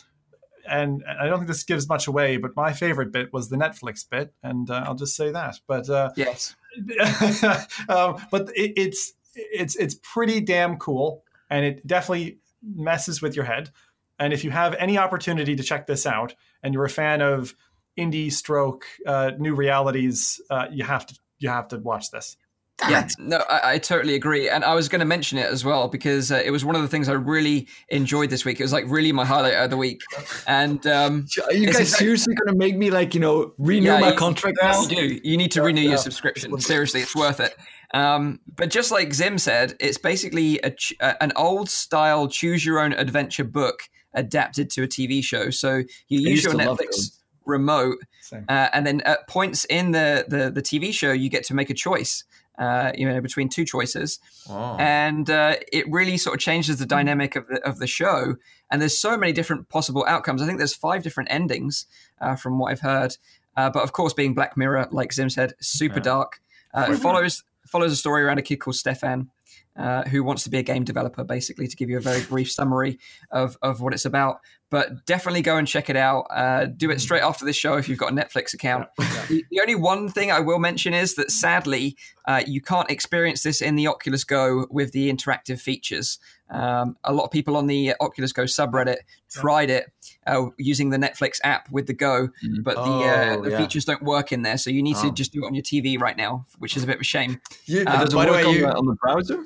and I don't think this gives much away, but my favorite bit was the Netflix bit, and uh, I'll just say that. But uh, yes, um, but it, it's it's it's pretty damn cool, and it definitely messes with your head. And if you have any opportunity to check this out, and you're a fan of indie stroke uh, new realities, uh, you have to you have to watch this. Damn yeah, it. no, I, I, totally agree, and I was going to mention it as well because uh, it was one of the things I really enjoyed this week. It was like really my highlight of the week. And um, are you guys seriously going to make me like you know renew yeah, my you, contract now? You do. You need to yeah, renew yeah. your subscription. Seriously, it's worth it. Um, but just like Zim said, it's basically a, an old style choose your own adventure book adapted to a TV show. So you use your Netflix remote, uh, and then at points in the, the the TV show, you get to make a choice uh, you know, between two choices, oh. and uh, it really sort of changes the dynamic of the of the show. And there's so many different possible outcomes. I think there's five different endings uh, from what I've heard. Uh, but of course, being Black Mirror, like Zim said, super dark. Uh, it follows follows a story around a kid called Stefan, uh, who wants to be a game developer, basically, to give you a very brief summary of, of what it's about. But definitely go and check it out. Uh, do it straight after this show if you've got a Netflix account. Yeah. The, the, only one thing I will mention is that sadly, uh, you can't experience this in the Oculus Go with the interactive features. Um, a lot of people on the Oculus Go subreddit tried it uh, using the Netflix app with the Go, mm-hmm. but the, uh, oh, the yeah. features don't work in there. So you need oh. to just do it on your TV right now, which is a bit of a shame. Yeah, um, does it work on, the, on the browser?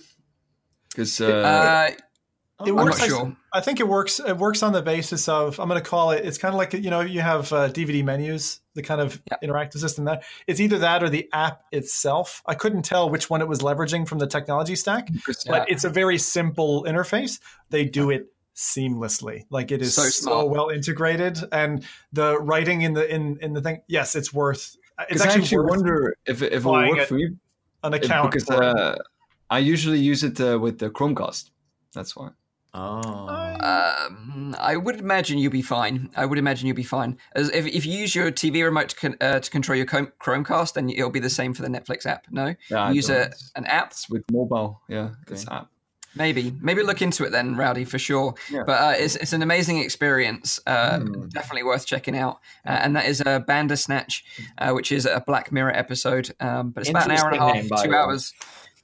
Because uh, uh, it works. Sure. I, I, think it works. It works on the basis of I'm going to call it. It's kind of like you know you have uh, DVD menus, the kind of yeah. interactive system that it's either that or the app itself. I couldn't tell which one it was leveraging from the technology stack, but it's a very simple interface. They do it seamlessly. Like it is so, so, well integrated, and the writing in the in in the thing. Yes, it's worth. It's actually, I actually wonder if if it will work for me. An account because uh, I usually use it uh, with the Chromecast. That's why. Oh. Um, I would imagine you'll be fine. I would imagine you'll be fine. As if, if you use your TV remote to, con- uh, to control your Com- Chromecast, then it'll be the same for the Netflix app. No, Yeah, use I a, don't. an app. It's with mobile. Yeah, it's Okay. app. Maybe, maybe look into it then, Rowdy, for sure. Yeah. But uh, it's it's an amazing experience. Uh, Mm. Definitely worth checking out. Uh, and that is a Bandersnatch, uh, which is a Black Mirror episode. Um, but it's about an hour and a half, name, two hours,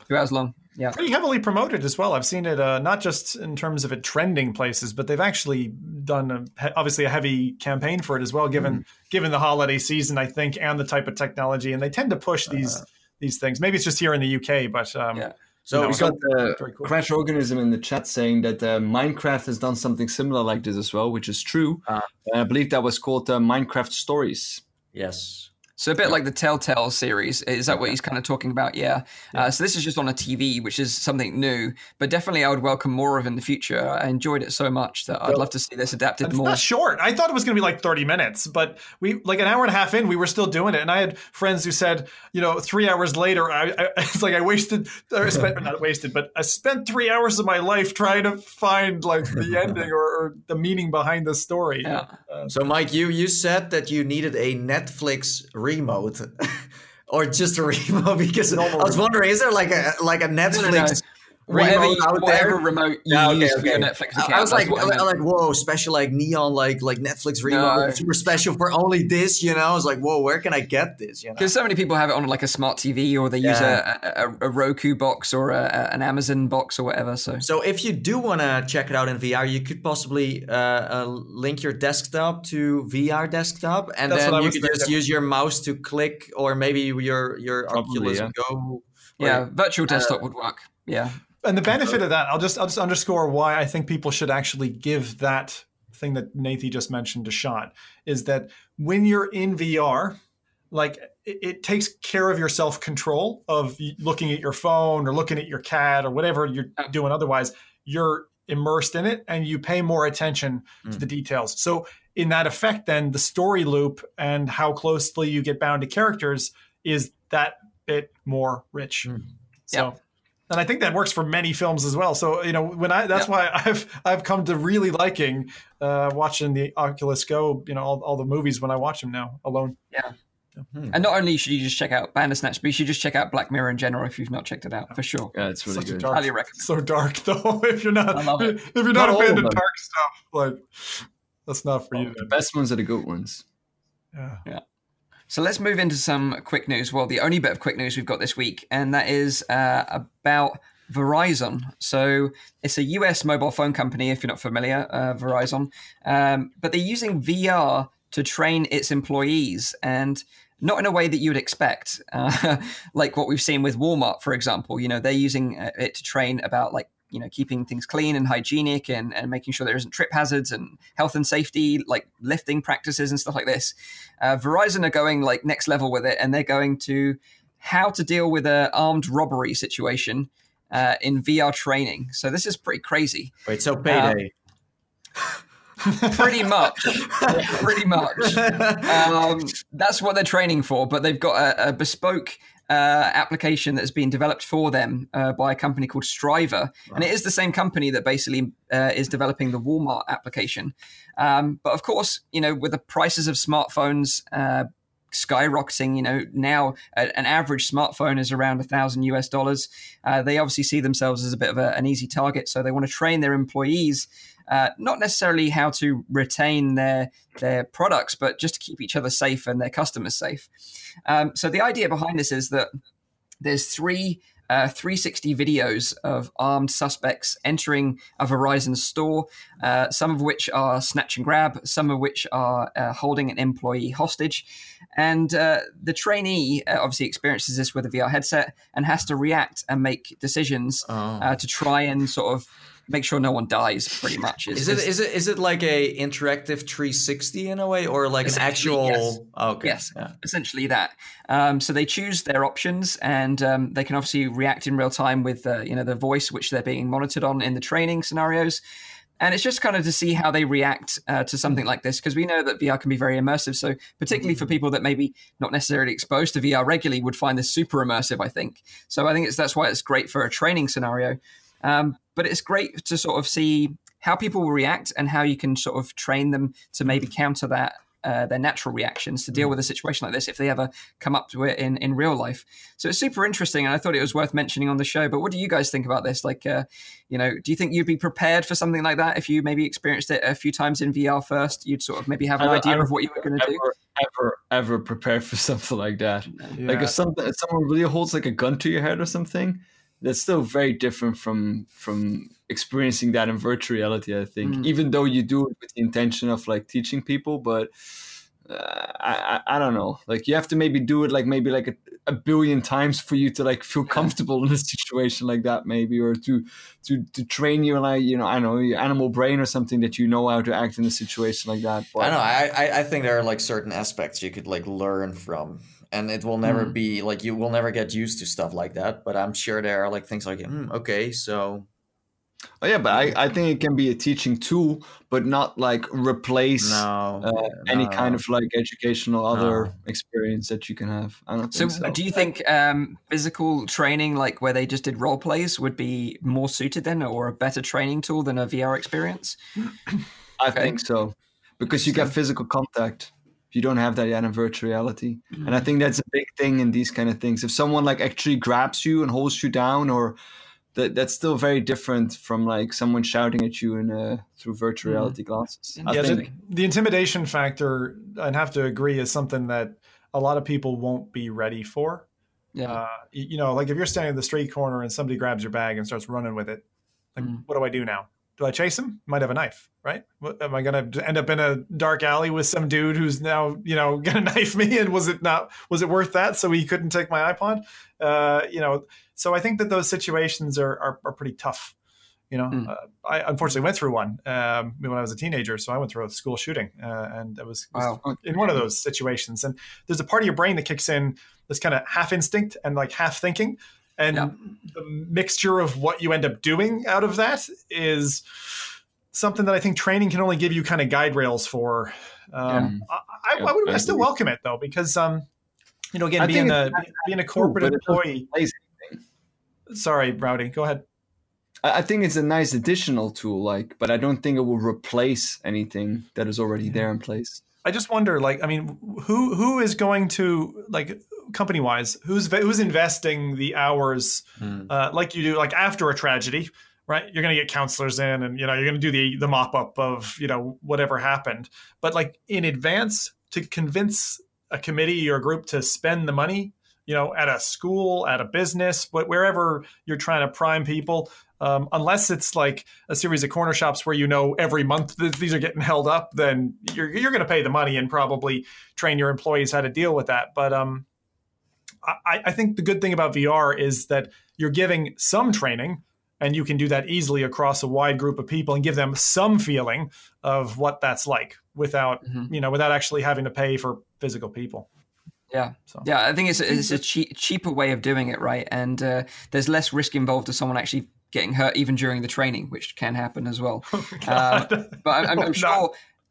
two hours long. Yeah. pretty heavily promoted as well. I've seen it uh, not just in terms of it trending places, but they've actually done a, obviously a heavy campaign for it as well. Given given the holiday season, I think, and the type of technology, and they tend to push these these things. Maybe it's just here in the UK, but um, Yeah. So, No, We got uh, very cool. Crash Organism in the chat saying that uh, Minecraft has done something similar like this as well, which is true. Ah. Uh, I believe that was called uh, Minecraft Stories. yes. So a bit like the Telltale series. Is that what he's kind of talking about? Yeah. Uh, so this is just on a TV, which is something new, but definitely I would welcome more of in the future. I enjoyed it so much that I'd Well, love to see this adapted It's more. not short. I thought it was going to be like 30 minutes, but we like an hour and a half in, we were still doing it. And I had friends who said, you know, three hours later, I, I it's like I wasted, or spent, not wasted, but I spent three hours of my life trying to find like the ending or, or the meaning behind the story. Yeah. So, Mike, you you said that you needed a Netflix remote, or just a remote because I was wondering, is there like a like a. Netflix Whatever, remote you- out whatever there? remote you Yeah, okay, use for your. Netflix account. I was like, I I like, whoa, special like neon, like like Netflix remote, No. super special for only this. You know, I was like, whoa, where can I get this? You know, Because so many people have it on like a smart TV, or they use a, a, a Roku box or a, a- an Amazon box or whatever. So So if you do want to check it out in VR, you could possibly uh, uh, link your desktop to VR desktop, and That's then you was could just use your mouse to click, or maybe your your Probably, Oculus yeah. Go. yeah, virtual desktop would work. Yeah, And the benefit of that, I'll just I'll just underscore why I think people should actually give that thing that Nathan just mentioned a shot is that when you're in VR, like it, it takes care of your self control of looking at your phone or looking at your cat or whatever you're doing otherwise. You're immersed in it and you pay more attention to Mm. the details. So in that effect, then the story loop and how closely you get bound to characters is that bit more rich. Mm. So and I think that works for many films as well. So you know, when I that's why I've I've come to really liking uh, watching the Oculus Go. You know, all, all the movies when I watch them now alone. Yeah. And not only should you just check out Bandersnatch, but you should just check out Black Mirror in general if you've not checked it out for sure. Yeah, it's really Such good. dark, Highly recommend. so dark though. If you're not, I love it. if you're not, Not a fan of of dark stuff, like that's not for you. The best ones are the good ones. Yeah. Yeah. So let's move into some quick news. Well, the only bit of quick news we've got this week, and that is uh, about Verizon. So it's a US mobile phone company, if you're not familiar, uh, Verizon. Um, but they're using VR to train its employees and not in a way that you would expect, uh, like what we've seen with Walmart, for example. You know, they're using uh, it to train about like you know keeping things clean and hygienic and, and making sure there isn't trip hazards and health and safety like lifting practices and stuff like this. Uh, verizon are going like next level with it and they're going to how to deal with a armed robbery situation uh, in vr training. So this is pretty crazy. Wait, so payday. pretty much. Pretty much. Um, that's what they're training for but they've got a, a bespoke uh, application that's been developed for them uh, by a company called STRIVR, and it is the same company that basically uh, is developing the Walmart application. Um, but of course, you know, with the prices of smartphones uh, skyrocketing, you know, now an average smartphone is around a thousand US dollars. Uh, they obviously see themselves as a bit of a, an easy target, so they want to train their employees. Uh, not necessarily how to retain their their products, but just to keep each other safe and their customers safe. Um, so the idea behind this is that there's three uh, 360 videos of armed suspects entering a Verizon store, uh, some of which are snatch and grab, some of which are uh, holding an employee hostage. And uh, the trainee uh, obviously experiences this with a VR headset and has to react and make decisions Oh. uh, to try and sort of make sure no one dies, pretty much. Is it is it is it like a interactive 360 in a way, or like an actual? yes. Oh, okay. Yes. Yeah. essentially that. Um, so they choose their options, and um, they can obviously react in real time with uh, you know the voice which they're being monitored on in the training scenarios. And it's just kind of to see how they react uh, to something like this, because we know that VR can be very immersive. So particularly for people that maybe not necessarily exposed to VR regularly, would find this super immersive. I think so. I think it's that's why it's great for a training scenario. Um, but it's great to sort of see how people will react and how you can sort of train them to maybe counter that uh, their natural reactions to deal mm. with a situation like this if they ever come up to it in, in real life. So it's super interesting, and I thought it was worth mentioning on the show. But what do you guys think about this? Like, uh, you know, do you think you'd be prepared for something like that if you maybe experienced it a few times in VR first? You'd sort of maybe have an I, idea I of what you were going to do. Ever, ever prepared for something like that? Yeah. Like if something, if someone really holds like a gun to your head or something, that's still very different from from experiencing that in virtual reality i think. Mm. even though you do it with the intention of like teaching people but uh, I, I don't know. Like you have to maybe do it like maybe like a, a billion times for you to like feel comfortable in a situation like that maybe or to to to train your like you know i don't know your animal brain or something that you know how to act in a situation like that but, i know I, I think there are like certain aspects you could like learn from and it will never mm. be like you will never get used to stuff like that but i'm sure there are like things like mm, okay so oh yeah but I, I think it can be a teaching tool but not like replace no, uh, no. any kind of like educational other no. experience that you can have i don't so, so. do you think um, physical training like where they just did role plays would be more suited then or a better training tool than a vr experience i okay. think so because you get physical contact you don't have that yet in virtual reality. Mm-hmm. And I mm. think that's a big thing in these kind of things. If someone like actually grabs you and holds you down, or that that's still very different from like someone shouting at you in through virtual mm-hmm. reality glasses. Yeah, the, the, intimidation factor, I'd have to agree, is something that a lot of people won't be ready for. Yeah, uh, you know, like if you're standing in the street corner and somebody grabs your bag and starts running with it, like, mm. what do I do now? Do I chase him? Might have a knife, right? Am I going to end up in a dark alley with some dude who's now, you know, going to knife me? And was it not? Was it worth that? So he couldn't take my iPod, uh, you know. So I think that those situations are are, are pretty tough. You know, mm. uh, I unfortunately went through one um, when I was a teenager. So I went through a school shooting, uh, and it was, wow. was in one of those situations. And there's a part of your brain that kicks in that's kind of half instinct and like half thinking and yeah. the mixture of what you end up doing out of that is something that I think training can only give you kind of guide rails for. Um, yeah. I, I, I, would I still welcome it though because um, you know again being a being a corporate employee. Sorry, Rowdy, go ahead. I think it's a nice additional tool, like, but I don't think it will replace anything that is already there in place. I just wonder, like, I mean, who who is going to like company wise, who's who's investing the hours mm. uh, like you do, like after a tragedy, right? You're going to get counselors in, and you know you're going to do the the mop up of you know whatever happened, but like in advance to convince a committee or a group to spend the money you know, at a school, at a business, but wherever you're trying to prime people. Um, unless it's like a series of corner shops where you know every month th- these are getting held up, then you're you're going to pay the money and probably train your employees how to deal with that. But um, I, I think the good thing about VR is that you're giving some training and you can do that easily across a wide group of people and give them some feeling of what that's like without mm-hmm. you know without actually having to pay for physical people yeah, so. yeah. I think it's a, it's a cheap, cheaper way of doing it, right? And uh, there's less risk involved of someone actually getting hurt even during the training, which can happen as well. Oh, uh, but I'm, I'm sure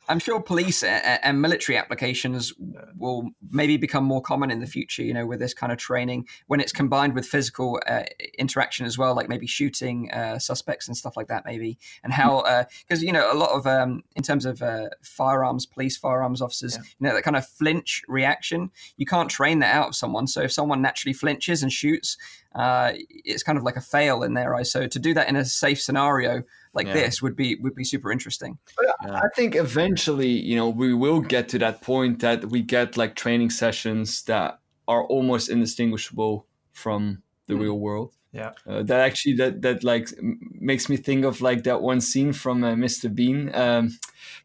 I'm sure police and military applications will maybe become more common in the future, you know, with this kind of training when it's combined with physical uh, interaction as well, like maybe shooting uh, suspects and stuff like that, maybe. And how, because, uh, you know, a lot of, um, in terms of uh, firearms, police firearms officers, yeah. you know, that kind of flinch reaction, you can't train that out of someone. So if someone naturally flinches and shoots, uh, it's kind of like a fail in their eyes. So to do that in a safe scenario, like yeah. this would be would be super interesting. Yeah. I think eventually, you know, we will get to that point that we get like training sessions that are almost indistinguishable from the mm. real world. Yeah, uh, that actually that that like makes me think of like that one scene from uh, Mr. Bean, um,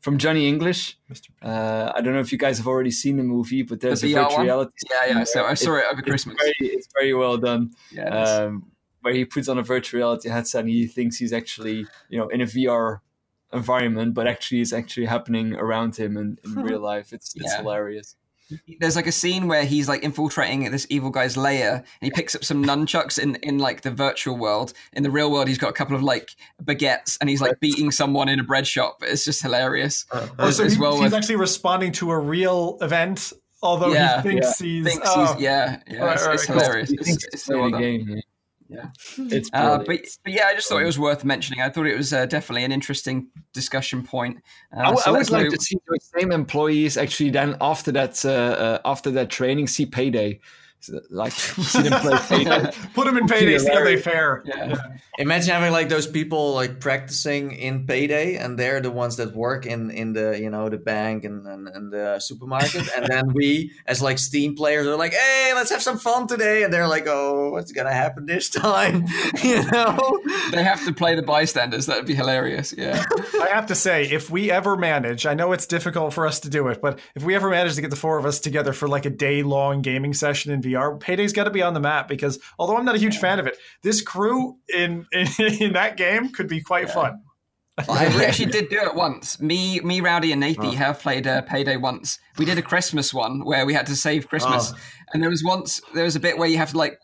from Johnny English. Mr. Uh, I don't know if you guys have already seen the movie, but there's the a virtual reality. Yeah, yeah. So I saw it over Christmas. It's very, it's very well done. Yeah. Um, where he puts on a virtual reality headset and he thinks he's actually you know in a VR environment, but actually it's actually happening around him in, in real life. It's it's yeah. hilarious. There's like a scene where he's like infiltrating this evil guy's lair and he picks up some nunchucks in, in like the virtual world. In the real world, he's got a couple of like baguettes and he's like beating someone in a bread shop. It's just hilarious. Uh, oh, so he, well he's actually responding to a real event, although yeah, he thinks yeah. he's. Thinks oh. he's yeah, yeah, it's, it's hilarious. It's, it's, it's so well game, yeah. Yeah, it's uh, but, but yeah, I just thought it was worth mentioning. I thought it was uh, definitely an interesting discussion point. Uh, I, so I would like to see those same employees actually then after that uh, uh, after that training see payday Uh, like see them play payday. Put them in payday, see how they fare. Yeah. yeah. Imagine having like those people like practicing in payday, and they're the ones that work in in the you know the bank and and, and the supermarket, and then we as like Steam players are like, hey, let's have some fun today, and they're like, oh, what's gonna happen this time? you know, they have to play the bystanders. That'd be hilarious. Yeah, I have to say, if we ever manage, I know it's difficult for us to do it, but if we ever manage to get the four of us together for like a day long gaming session in VR, Payday's got to be on the map because although I'm not a huge fan of it, this crew in in, in that game could be quite yeah. fun. I, actually did do it once. Me, me, Rowdy, and Nathie oh. have played uh, Payday once. We did a Christmas one where we had to save Christmas, oh. and there was once there was a bit where you have to like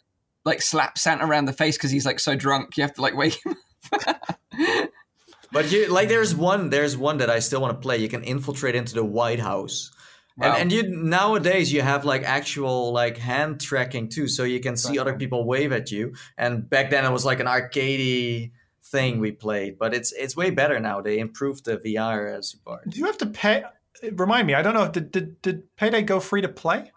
like slap Santa around the face because he's like so drunk. You have to like wake him. but you like there's one there's one that I still want to play. You can infiltrate into the White House Wow. And, and you nowadays you have like actual like hand tracking too, so you can see right. other people wave at you. And back then it was like an arcadey thing we played, but it's it's way better now. They improved the VR support. Do you have to pay? Remind me, I don't know. Did did, did Payday go free to play?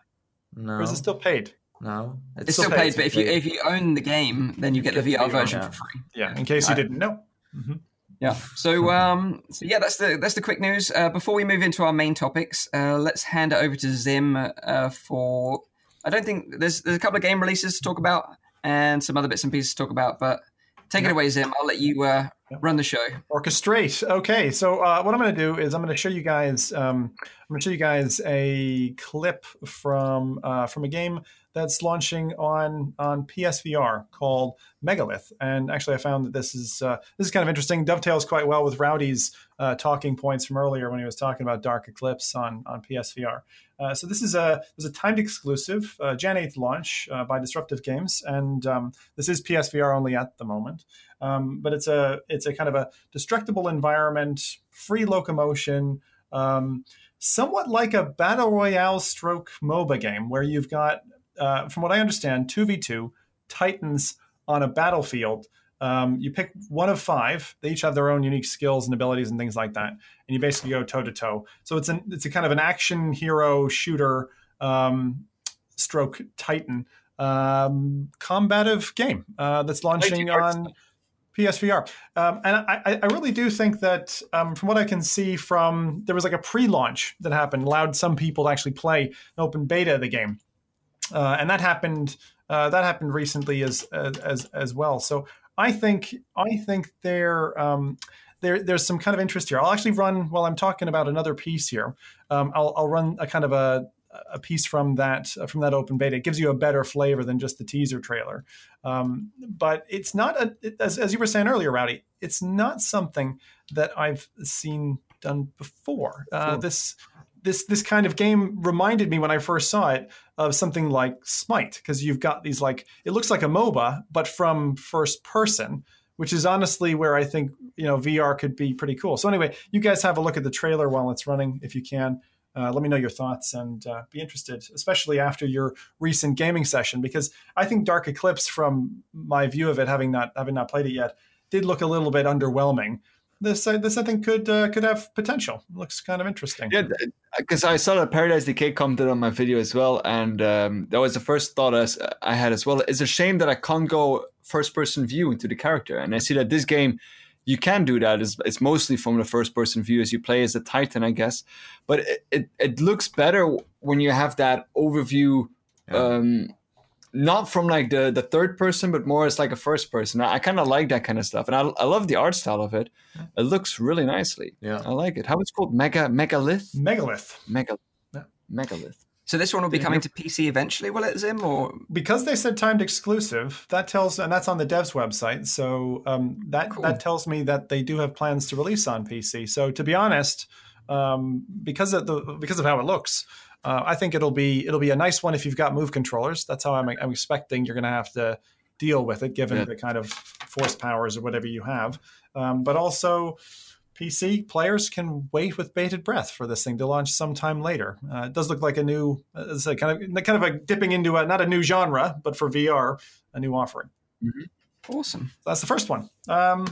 No, or is it still paid? No, it's, it's still, paid. paid but if you if you own the game, then you get, you get the VR, VR version yeah. for free. Yeah, in case you I, didn't know. Mm-hmm. Yeah. So, um, so yeah, that's the that's the quick news. Uh, before we move into our main topics, uh, let's hand it over to Zim uh, for. I don't think there's there's a couple of game releases to talk about and some other bits and pieces to talk about, but take it away, Zim. I'll let you uh, run the show. Orchestrate. Okay, so uh, what I'm going to do is I'm going to show you guys. Um, I'm going to show you guys a clip from uh, from a game that's launching on on PSVR called Megalith. And actually, I found that this is uh, this is kind of interesting. Dovetails quite well with Rowdy's uh, talking points from earlier when he was talking about Dark Eclipse on on PSVR. Uh, so this is a this is a timed exclusive uh, Jan 8th launch uh, by Disruptive Games, and um, this is PSVR only at the moment. Um, but it's a it's a kind of a destructible environment, free locomotion. Um, somewhat like a battle royale stroke MOBA game where you've got uh, from what I understand, 2v2 Titans on a battlefield. Um, you pick one of five. They each have their own unique skills and abilities and things like that. And you basically go toe to toe. So it's an it's a kind of an action hero shooter um, stroke Titan um, combative game uh, that's launching on PSVR. Um, and I, I, really do think that, um, from what I can see from, there was like a pre-launch that happened, allowed some people to actually play an open beta of the game uh, and that happened uh, that happened recently as, as as well. So I think I think there. Um, there, there's some kind of interest here. I'll actually run while I'm talking about another piece here. Um, I'll, I'll run a kind of a, a piece from that from that open beta. It gives you a better flavor than just the teaser trailer. Um, but it's not a, it, as, as you were saying earlier, Rowdy. It's not something that I've seen done before. Uh, This this this kind of game reminded me when I first saw it of something like Smite because you've got these like it looks like a MOBA but from first person, which is honestly where I think you know VR could be pretty cool. So anyway, you guys have a look at the trailer while it's running if you can. Uh, let me know your thoughts and uh, be interested, especially after your recent gaming session, because I think Dark Eclipse, from my view of it, having not having not played it yet, did look a little bit underwhelming this uh, this I think could uh, could have potential. Looks kind of interesting. Yeah, because I saw that Paradise Decay commented on my video as well, and um, that was the first thought as I had as well. It's a shame that I can't go first person view into the character, and I see that this game you can do that. It's, it's mostly from the first person view as you play as a Titan, I guess, but it, it, it looks better when you have that overview. Yeah. Um, not from like the the third person, but more as like a first person. I, I kind of like that kind of stuff, and I, I love the art style of it. It looks really nicely. Yeah, I like it. How it's called? Mega Megalith. Megalith. Mega. Yeah. Megalith. So this one will be coming to PC eventually, will it, Zim? Or because they said timed exclusive, that tells, and that's on the devs website. So um, that cool. that tells me that they do have plans to release on PC. So to be honest, um, because of the because of how it looks, uh, I think it'll be it'll be a nice one if you've got move controllers. That's how I'm, I'm expecting you're going to have to deal with it, given yeah. the kind of force powers or whatever you have. Um, but also, PC players can wait with bated breath for this thing to launch sometime later. Uh, it does look like a new, it's a kind of kind of a dipping into a not a new genre, but for VR, a new offering. Mm-hmm. Awesome. So that's the first one. Um,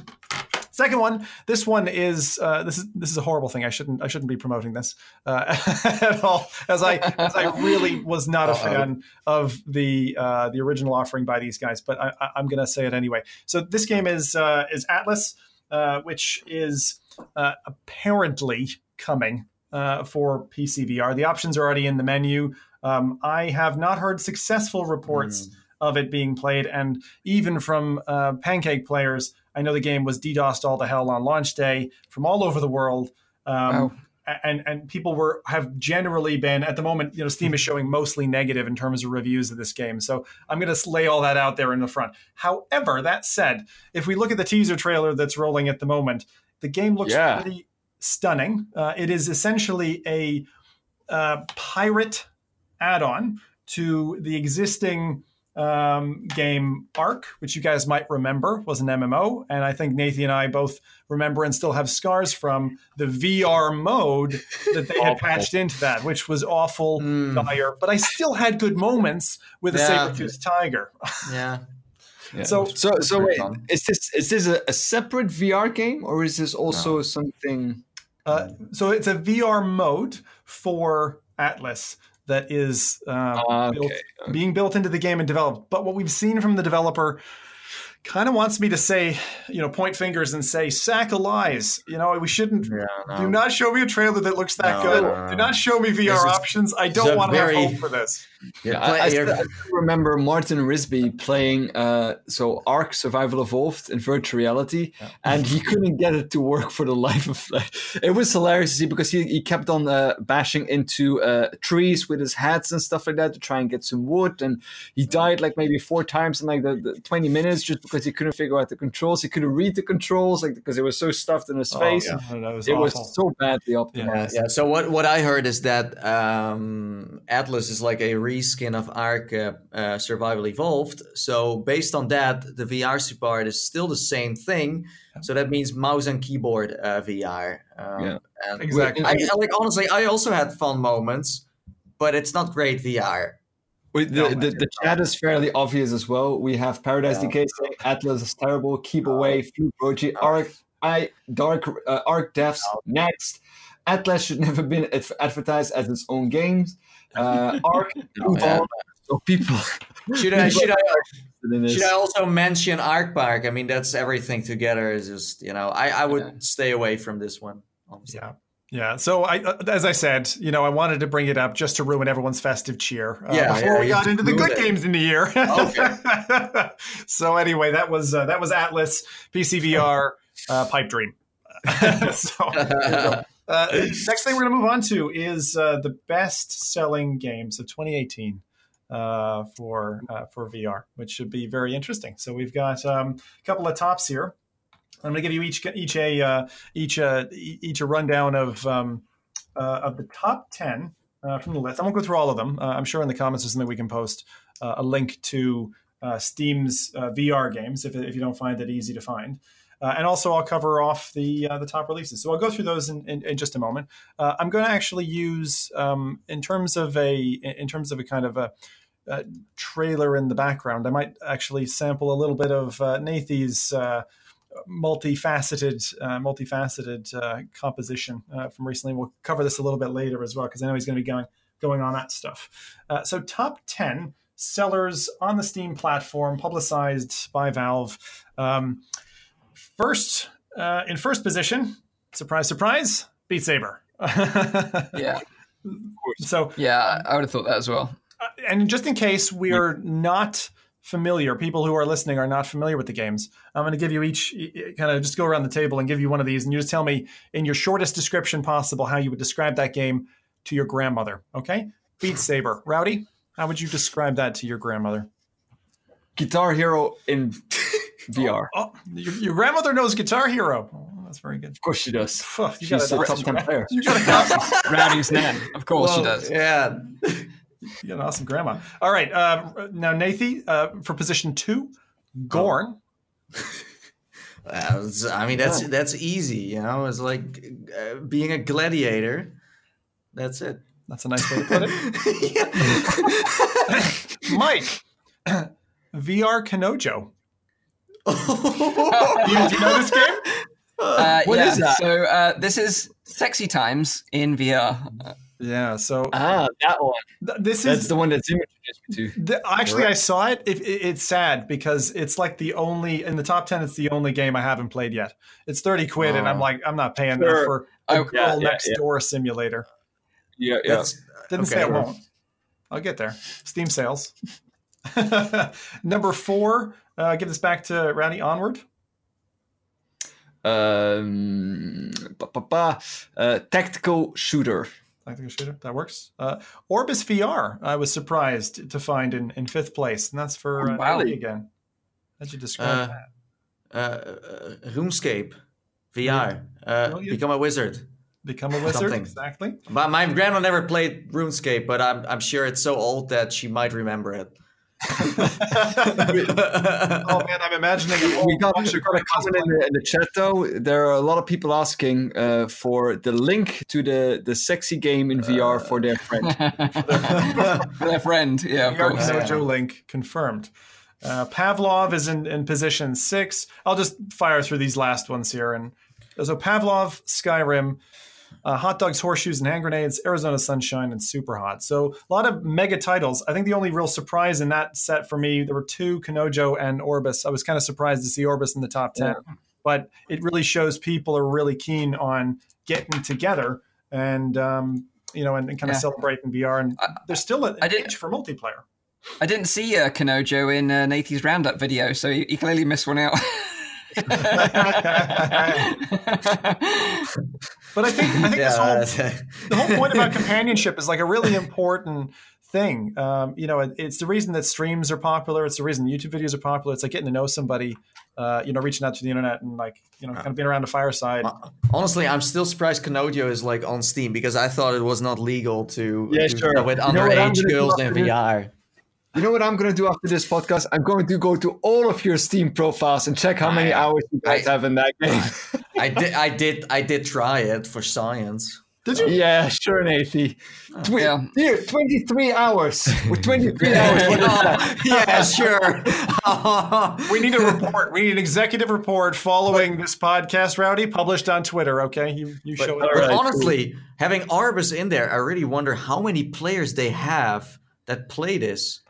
second one. This one is uh, this is this is a horrible thing. I shouldn't I shouldn't be promoting this uh, at all, as I as I really was not a Uh-oh. fan of the uh, the original offering by these guys. But I, I, I'm going to say it anyway. So this game is uh, is Atlas, uh, which is uh, apparently coming uh, for PC VR. The options are already in the menu. Um, I have not heard successful reports of it being played, and even from uh, Pancake players, I know the game was DDoSed all to hell on launch day from all over the world. Um, Wow. And and people were have generally been at the moment. You know, Steam is showing mostly negative in terms of reviews of this game. So I'm going to lay all that out there in the front. However, that said, if we look at the teaser trailer that's rolling at the moment, the game looks Yeah. pretty stunning. Uh, it is essentially a uh, pirate add-on to the existing um, game Ark, which you guys might remember was an MMO, and I think Nathan and I both remember and still have scars from the VR mode that they had patched into that, which was awful, Mm. dire. But I still had good moments with a saber-toothed tiger. Yeah. Yeah. So- so so Very wait, fun. is this is this a, a separate VR game or is this also something? Uh, so it's a VR mode for Atlas that is uh, Ah, built, okay. being built into the game and developed. But what we've seen from the developer kind of wants me to say, you know, point fingers and say, sack of lies. You know, we shouldn't. Yeah. No. Do not show me a trailer that looks that No, good. no, no, Do not show me VR is- options. I don't want to very- have hope for this. You're I, I, still, I remember Martin Risby playing uh, so Ark Survival Evolved in virtual reality, and he couldn't get it to work for the life of. Like, it was hilarious to see because he, he kept on uh, bashing into uh, trees with his hats and stuff like that to try and get some wood, and he died like maybe four times in like the, the twenty minutes just because he couldn't figure out the controls. He couldn't read the controls like because it was so stuffed in his face. Oh, yeah. That was It awful. was so badly optimized. Yeah, yeah. So what what I heard is that um, Atlas is like a reskin of Ark uh, uh, Survival Evolved. So based on that, the VR support is still the same thing. So that means mouse and keyboard uh, VR. Um, Yeah. and Exactly. I, I- like honestly, I also had fun moments, but it's not great VR. Wait, the, the, the chat is fairly obvious as well. We have Paradise Yeah. Decay saying Atlas is terrible, keep away, Fluke Roji, Ark, I, Dark, uh, Ark Devs, next. Atlas should never been advertised as its own games. Uh, Ark, move on. So people. Should I should I should I also mention Ark Park? I mean, that's everything together. Is just you know, I I would Yeah. stay away from this one. Honestly. Yeah. Yeah. So I, uh, as I said, you know, I wanted to bring it up just to ruin everyone's festive cheer. Uh, Yeah, Before yeah, we got into the good it. games in the year. Okay. so anyway, that was uh, that was Atlas PCVR uh, Pipe Dream. so there you go. Uh, next thing we're going to move on to is uh, the best-selling games of 2018 uh, for uh, for VR, which should be very interesting. So we've got um, a couple of tops here. I'm going to give you each each a uh, each a each a rundown of um, uh, of the top ten uh, from the list. I won't go through all of them. Uh, I'm sure in the comments there's something we can post uh, a link to uh, Steam's uh, VR games if, if you don't find it easy to find. Uh, and also, I'll cover off the uh, the top releases. So I'll go through those in, in, in just a moment. Uh, I'm going to actually use um, in terms of a in terms of a kind of a, trailer in the background. I might actually sample a little bit of uh, uh, multifaceted uh, multifaceted uh, composition uh, from recently. We'll cover this a little bit later as well because I know he's going to be going going on that stuff. Uh, so top ten sellers on the Steam platform, publicized by Valve. Um, first, uh, in first position, surprise, surprise, Beat Saber. Yeah, So, yeah, I would have thought that as well. uh, and just in case we are not familiar, people who are listening are not familiar with the games, I'm going to give you each kind of just go around the table and give you one of these, and you just tell me in your shortest description possible how you would describe that game to your grandmother. Okay? Beat Saber. Rowdy, how would you describe that to your grandmother? Guitar Hero in oh, VR. Oh, your, your grandmother knows Guitar Hero. Oh, that's very good. Of course she does. Phew, You She's got a an top 10 player. You got, Rowdy's nan, of course she does. Yeah. You got an awesome grandma. All right. Uh, now, Nathie, uh, for position two, Gorn. It's- I mean, that's that's easy. You know, it's like uh, being a gladiator. That's it. That's a nice way to put it. Mike, VR Kanojo. do, you, do you know this game? Uh, what yeah, is that? So uh, this is Sexy Times in VR. Yeah. So ah, that one. Th- this That's is the one that's introduced me to. The, actually, right. I saw it. It, it. It's sad because it's like the only in the top ten. It's the only game I haven't played yet. It's thirty quid, oh. and I'm like, I'm not paying sure. for a oh, girl yeah, next yeah, door simulator. Yeah, yeah. That's, didn't okay, say it won't. I'll get there. Steam sales. Number four. Uh, give this back to Rowdy. Onward. Um, ba, ba, ba, uh, tactical shooter. Tactical shooter. That works. Uh, Orbus VR. I was surprised to find in, in fifth place, and that's for uh, oh, again. How'd you describe uh, that? Uh, RuneScape VR. Uh, oh, yeah. Become a wizard. Become a wizard. Something. Exactly. But my grandma never played RuneScape, but I'm I'm sure it's so old that she might remember it. oh man, I'm imagining we got, we got a comment in the, in the, chat though. There are a lot of people asking uh, for the link to the the sexy game in VR for their friend. for their friend, yeah. Of course. Joe link confirmed. Uh, Pavlov is in, in position six. I'll just fire through these last ones here. And so Pavlov, Skyrim, uh, Hot Dogs, Horseshoes, and Hand Grenades, Arizona Sunshine, and Super Hot. So a lot of mega titles. I think the only real surprise in that set for me, there were two, Kanojo and Orbus. I was kind of surprised to see Orbus in the top 10. Yeah. But it really shows people are really keen on getting together and, um, you know, and, and kind of celebrating VR. And I, there's still an itch for multiplayer. I didn't see uh, Kanojo in uh, Nathan's Roundup video, so he, you clearly missed one out. but I think I think yeah, whole, the whole point about companionship is like a really important thing. Um, you know, it, it's the reason that streams are popular. It's the reason YouTube videos are popular. It's like getting to know somebody. Uh, you know, reaching out to the internet and like you know, kind of being around a fireside. Honestly, I'm still surprised Kanojo is like on Steam because I thought it was not legal to yeah, sure. with underage girls in VR. You know what I'm going to do after this podcast? I'm going to go to all of your Steam profiles and check how many I, hours you guys I, have in that game. I did, I did, I did try it for science. Did you? Yeah, sure, Nathie. Oh. Tw- yeah. Here, 23 hours. With 23 hours. yeah, sure. we need a report. We need an executive report following this podcast, Rowdy, published on Twitter, okay? You, you but, show it. Right, honestly, cool. having Orbus in there, I really wonder how many players they have that play this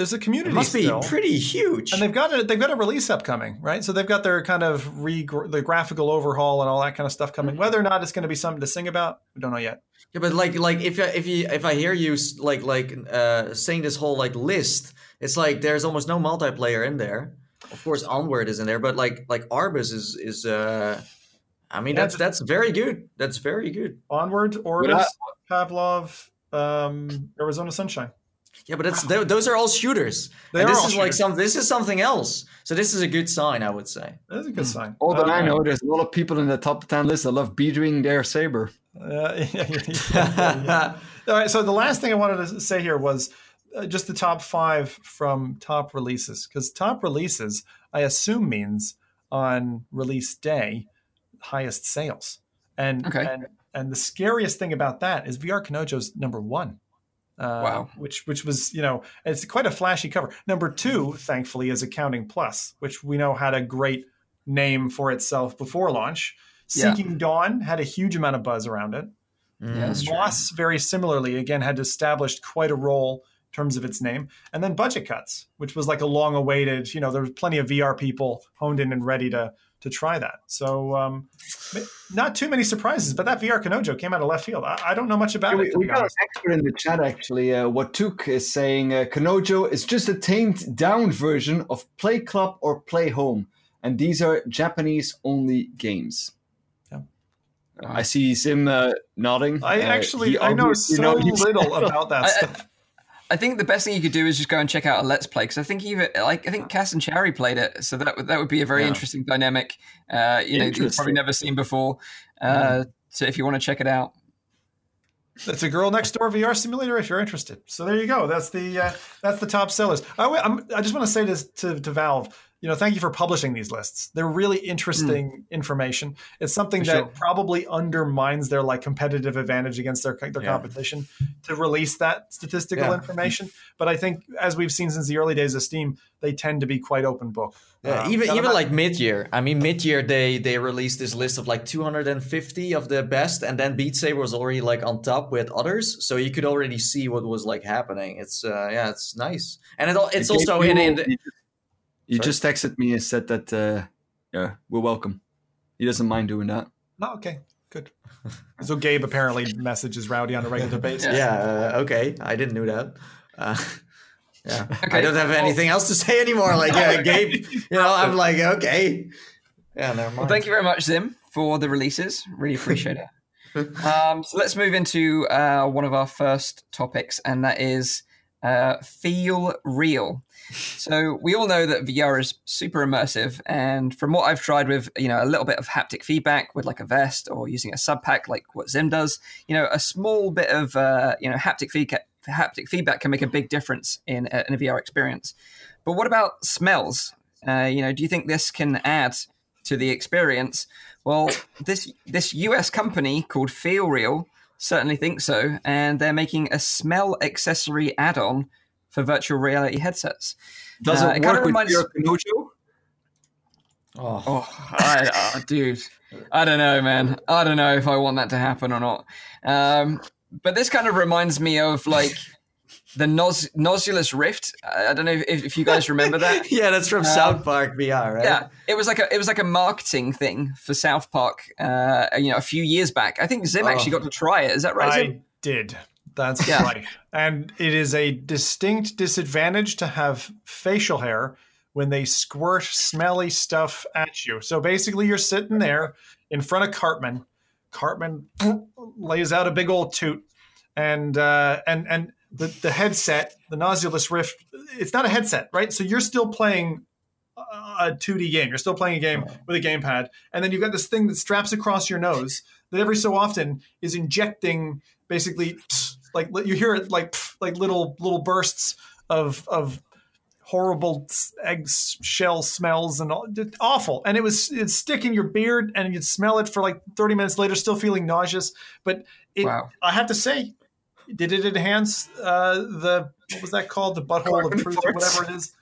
there's a community. It must still. be pretty huge. And they've got a they've got a release upcoming, right? So they've got their kind of re the graphical overhaul and all that kind of stuff coming. Mm-hmm. Whether or not it's going to be something to sing about, we don't know yet. Yeah, but like like if if you if I hear you like like uh, saying this whole like list, it's like there's almost no multiplayer in there. Of course, Onward is in there, but like like Orbus is is. uh I mean, yeah, that's that's very good. That's very good. Onward, Orbus, Pavlov, um, Arizona Sunshine. Yeah, but it's those are all shooters. They this is shooters. like some. This is something else. So this is a good sign, I would say. That's a good hmm. sign. All that uh, I know, there's a lot of people in the top ten list that love beating their saber. Uh, yeah, yeah, yeah, all right. So the last thing I wanted to say here was uh, just the top five from top releases, because top releases, I assume, means on release day, highest sales. And okay. and and the scariest thing about that is VR Kanojo's number one. Uh, wow. Which which was you know it's quite a flashy cover. Number two, thankfully, is Accounting Plus, which we know had a great name for itself before launch. Seeking yeah. Dawn had a huge amount of buzz around it. Mm, Moss, very similarly, again had established quite a role in terms of its name. And then Budget Cuts, which was like a long awaited, you know, there was plenty of VR people honed in and ready to to try that. So um, not too many surprises, but that VR Kanojo came out of left field. I, I don't know much about yeah, it. We, got an expert in the chat actually. Uh, what Took is saying uh, Kanojo is just a tamed down version of Play Club or Play Home, and these are Japanese only games. Yeah. I see Zim uh, nodding. I uh, actually I know so little about that stuff. I think the best thing you could do is just go and check out a let's play because I think even like I think Cas and Chary played it, so that that would be a very yeah. interesting dynamic. Uh, you know, you've probably never seen before. Uh, mm. So if you want to check it out, that's a girl next door VR simulator. If you're interested, so there you go. That's the uh, that's the top sellers. I, I'm, i just want to say this to, to Valve. You know, thank you for publishing these lists. They're really interesting mm. information. It's something for that sure. probably undermines their like competitive advantage against their their yeah. competition to release that statistical yeah. information. But I think, as we've seen since the early days of Steam, they tend to be quite open book. Yeah, um, even even like mid year. I mean, mid year they they released this list of like 250 of the best, and then Beat Saber was already like on top with others, so you could already see what was like happening. It's uh, yeah, it's nice, and it, it's it also in, in the, you Sorry? just texted me and said that uh, yeah, we're welcome. He doesn't mind doing that. Oh, okay, good. so Gabe apparently messages Rowdy on a regular basis. Yeah, uh, okay. I didn't know that. Uh, yeah, okay. I don't have anything else to say anymore. Like, yeah, Gabe, you know, I'm like, okay. Yeah, never mind. Well, thank you very much, Zim, for the releases. Really appreciate it. um, so let's move into uh, one of our first topics, and that is uh, feel real. So we all know that VR is super immersive, and from what I've tried with you know a little bit of haptic feedback with like a vest or using a sub pack like what Zim does, you know a small bit of uh, you know haptic feedback haptic feedback can make a big difference in, uh, in a VR experience. But what about smells? Uh, you know, do you think this can add to the experience? Well, this this US company called Feel Real certainly think so, and they're making a smell accessory add-on for virtual reality headsets. Does uh, it, it work with reminds... your Oh, oh I, uh, dude, I don't know, man. I don't know if I want that to happen or not. Um, but this kind of reminds me of like the Nos- Nosulus Rift. I don't know if, if you guys remember that. yeah, that's from um, South Park VR, right? Yeah, it was like a it was like a marketing thing for South Park. Uh, you know, a few years back. I think Zim oh. actually got to try it. Is that right? I Zim? did. That's yeah. right. And it is a distinct disadvantage to have facial hair when they squirt smelly stuff at you. So basically, you're sitting there in front of Cartman. Cartman lays out a big old toot, and uh, and and the, the headset, the Nosulus Rift, it's not a headset, right? So you're still playing a 2D game. You're still playing a game with a gamepad, and then you've got this thing that straps across your nose that every so often is injecting basically like you hear it like like little little bursts of of horrible egg shell smells and all, awful. And it was it's stick in your beard, and you'd smell it for like 30 minutes later, still feeling nauseous. But it, wow. I have to say, did it enhance uh, the what was that called the butthole of truth or whatever it is?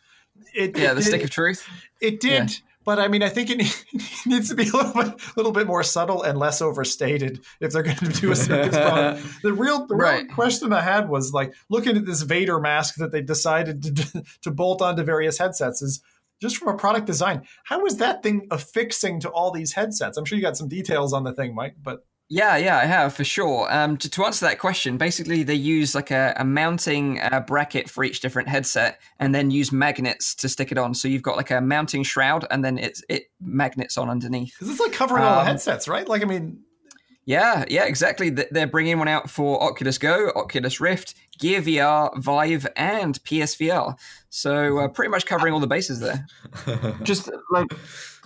It, yeah, it the stick of truth. It did, yeah. But I mean, I think it needs to be a little bit, little bit more subtle and less overstated if they're going to do a serious product. The real, the real right. question I had was like looking at this Vader mask that they decided to to bolt onto various headsets is just from a product design. How is that thing affixing to all these headsets? I'm sure you got some details on the thing, Mike, but yeah, yeah, I have for sure. Um, to, to answer that question, basically they use like a, a mounting uh, bracket for each different headset, and then use magnets to stick it on. So you've got like a mounting shroud, and then it's it magnets on underneath. Because it's like covering um, all the um, headsets, right? Like, I mean, yeah, yeah, exactly. They're bringing one out for Oculus Go, Oculus Rift, Gear VR, Vive, and PSVR. So uh, pretty much covering all the bases there. Just like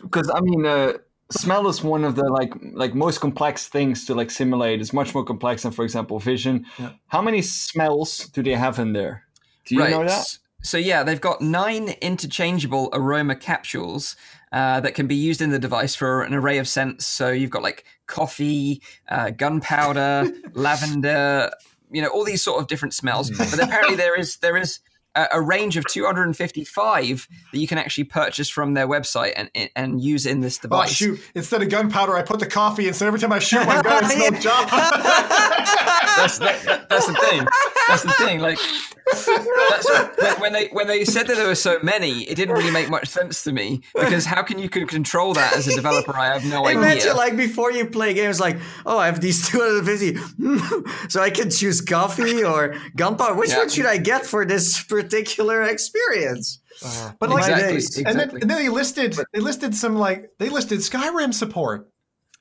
because I mean. Uh, smell is one of the like like most complex things to like simulate. It's much more complex than, for example, vision. Yeah. How many smells do they have in there? Do you right. know that? So yeah, they've got nine interchangeable aroma capsules uh, that can be used in the device for an array of scents. So you've got like coffee, uh, gunpowder, lavender, you know, all these sort of different smells. Hmm. but apparently there is there is a, a, range of 255 that you can actually purchase from their website and and use in this oh, device. Oh, shoot! Instead of gunpowder, I put the coffee, and so every time I shoot my gun, it's no job. that's, that, that's the thing. That's the thing. Like when, when, they when they said that there were so many, it didn't really make much sense to me because how can you control that as a developer? I have no Imagine, idea. Imagine like before you play games, like oh, I have these two 250, so I can choose coffee or gunpowder. Which yeah. one should I get for this particular experience? Uh, but like, exactly, exactly. And, then, and then they listed they listed some like they listed Skyrim support.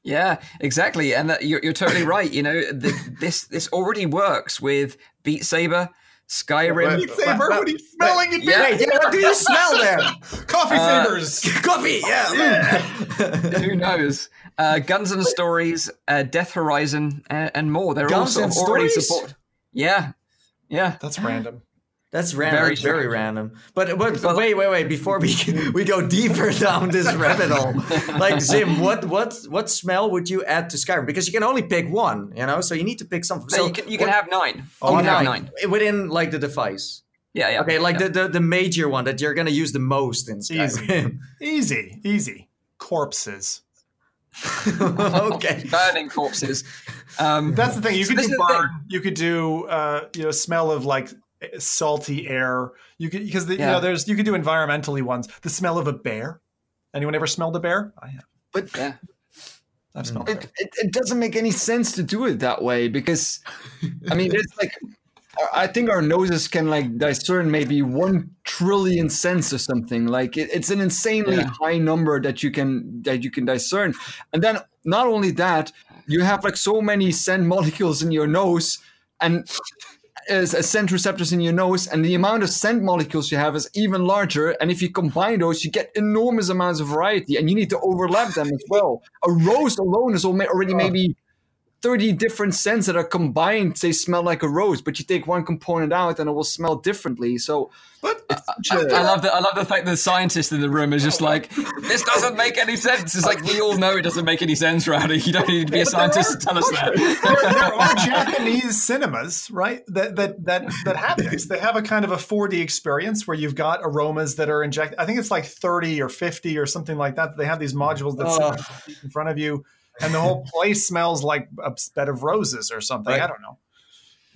Yeah, exactly, and that, you're, you're totally right. You know, the, this this already works with Beat Saber, Skyrim. Beat Saber. What are you smelling? It yeah, yeah, what do you smell there? Coffee uh, sabers. Coffee. Yeah. Who knows? Uh, Guns and Stories, uh, Death Horizon, and, and more. They're Guns all sort of already support. Yeah, yeah. That's random. That's random. Very, That's very random. But but well, wait, wait, wait. Before we we go deeper down this rabbit hole, like Zim, what what what smell would you add to Skyrim? Because you can only pick one, you know. So you need to pick something. No, so you can, you can have nine. Oh, nine. nine within like the device. Yeah, yeah. Okay, like yeah. The, the the major one that you're gonna use the most in Skyrim. Easy, easy, easy. Corpses. okay. Burning corpses. Um, That's the thing. You could do burn. You could do uh, you know smell of like salty air. You could because the, yeah. you know there's you could do environmentally ones. The smell of a bear. Anyone ever smelled a bear? I have. But yeah. I've smelled it, it, it, doesn't make any sense to do it that way because, I mean, it's like I think our noses can like discern maybe one trillion scents or something. Like it, it's an insanely yeah. high number that you can that you can discern. And then not only that, you have like so many scent molecules in your nose, and as scent receptors in your nose, and the amount of scent molecules you have is even larger. And if you combine those, you get enormous amounts of variety, and you need to overlap them as well. A rose alone is already ah. maybe 30 different scents that are combined they smell like a rose but you take one component out and it will smell differently. So but I, I, love the I love the fact that the scientist in the room is just like this doesn't make any sense. It's like we all know it doesn't make any sense Rowdy. You don't need to be a scientist to tell us that. There, there are Japanese cinemas right that that that that have this. They have a kind of a 4D experience where you've got aromas that are injected I think it's like 30 or 50 or something like that they have these modules that oh. sit in front of you and the whole place smells like a bed of roses or something. Right. I don't know.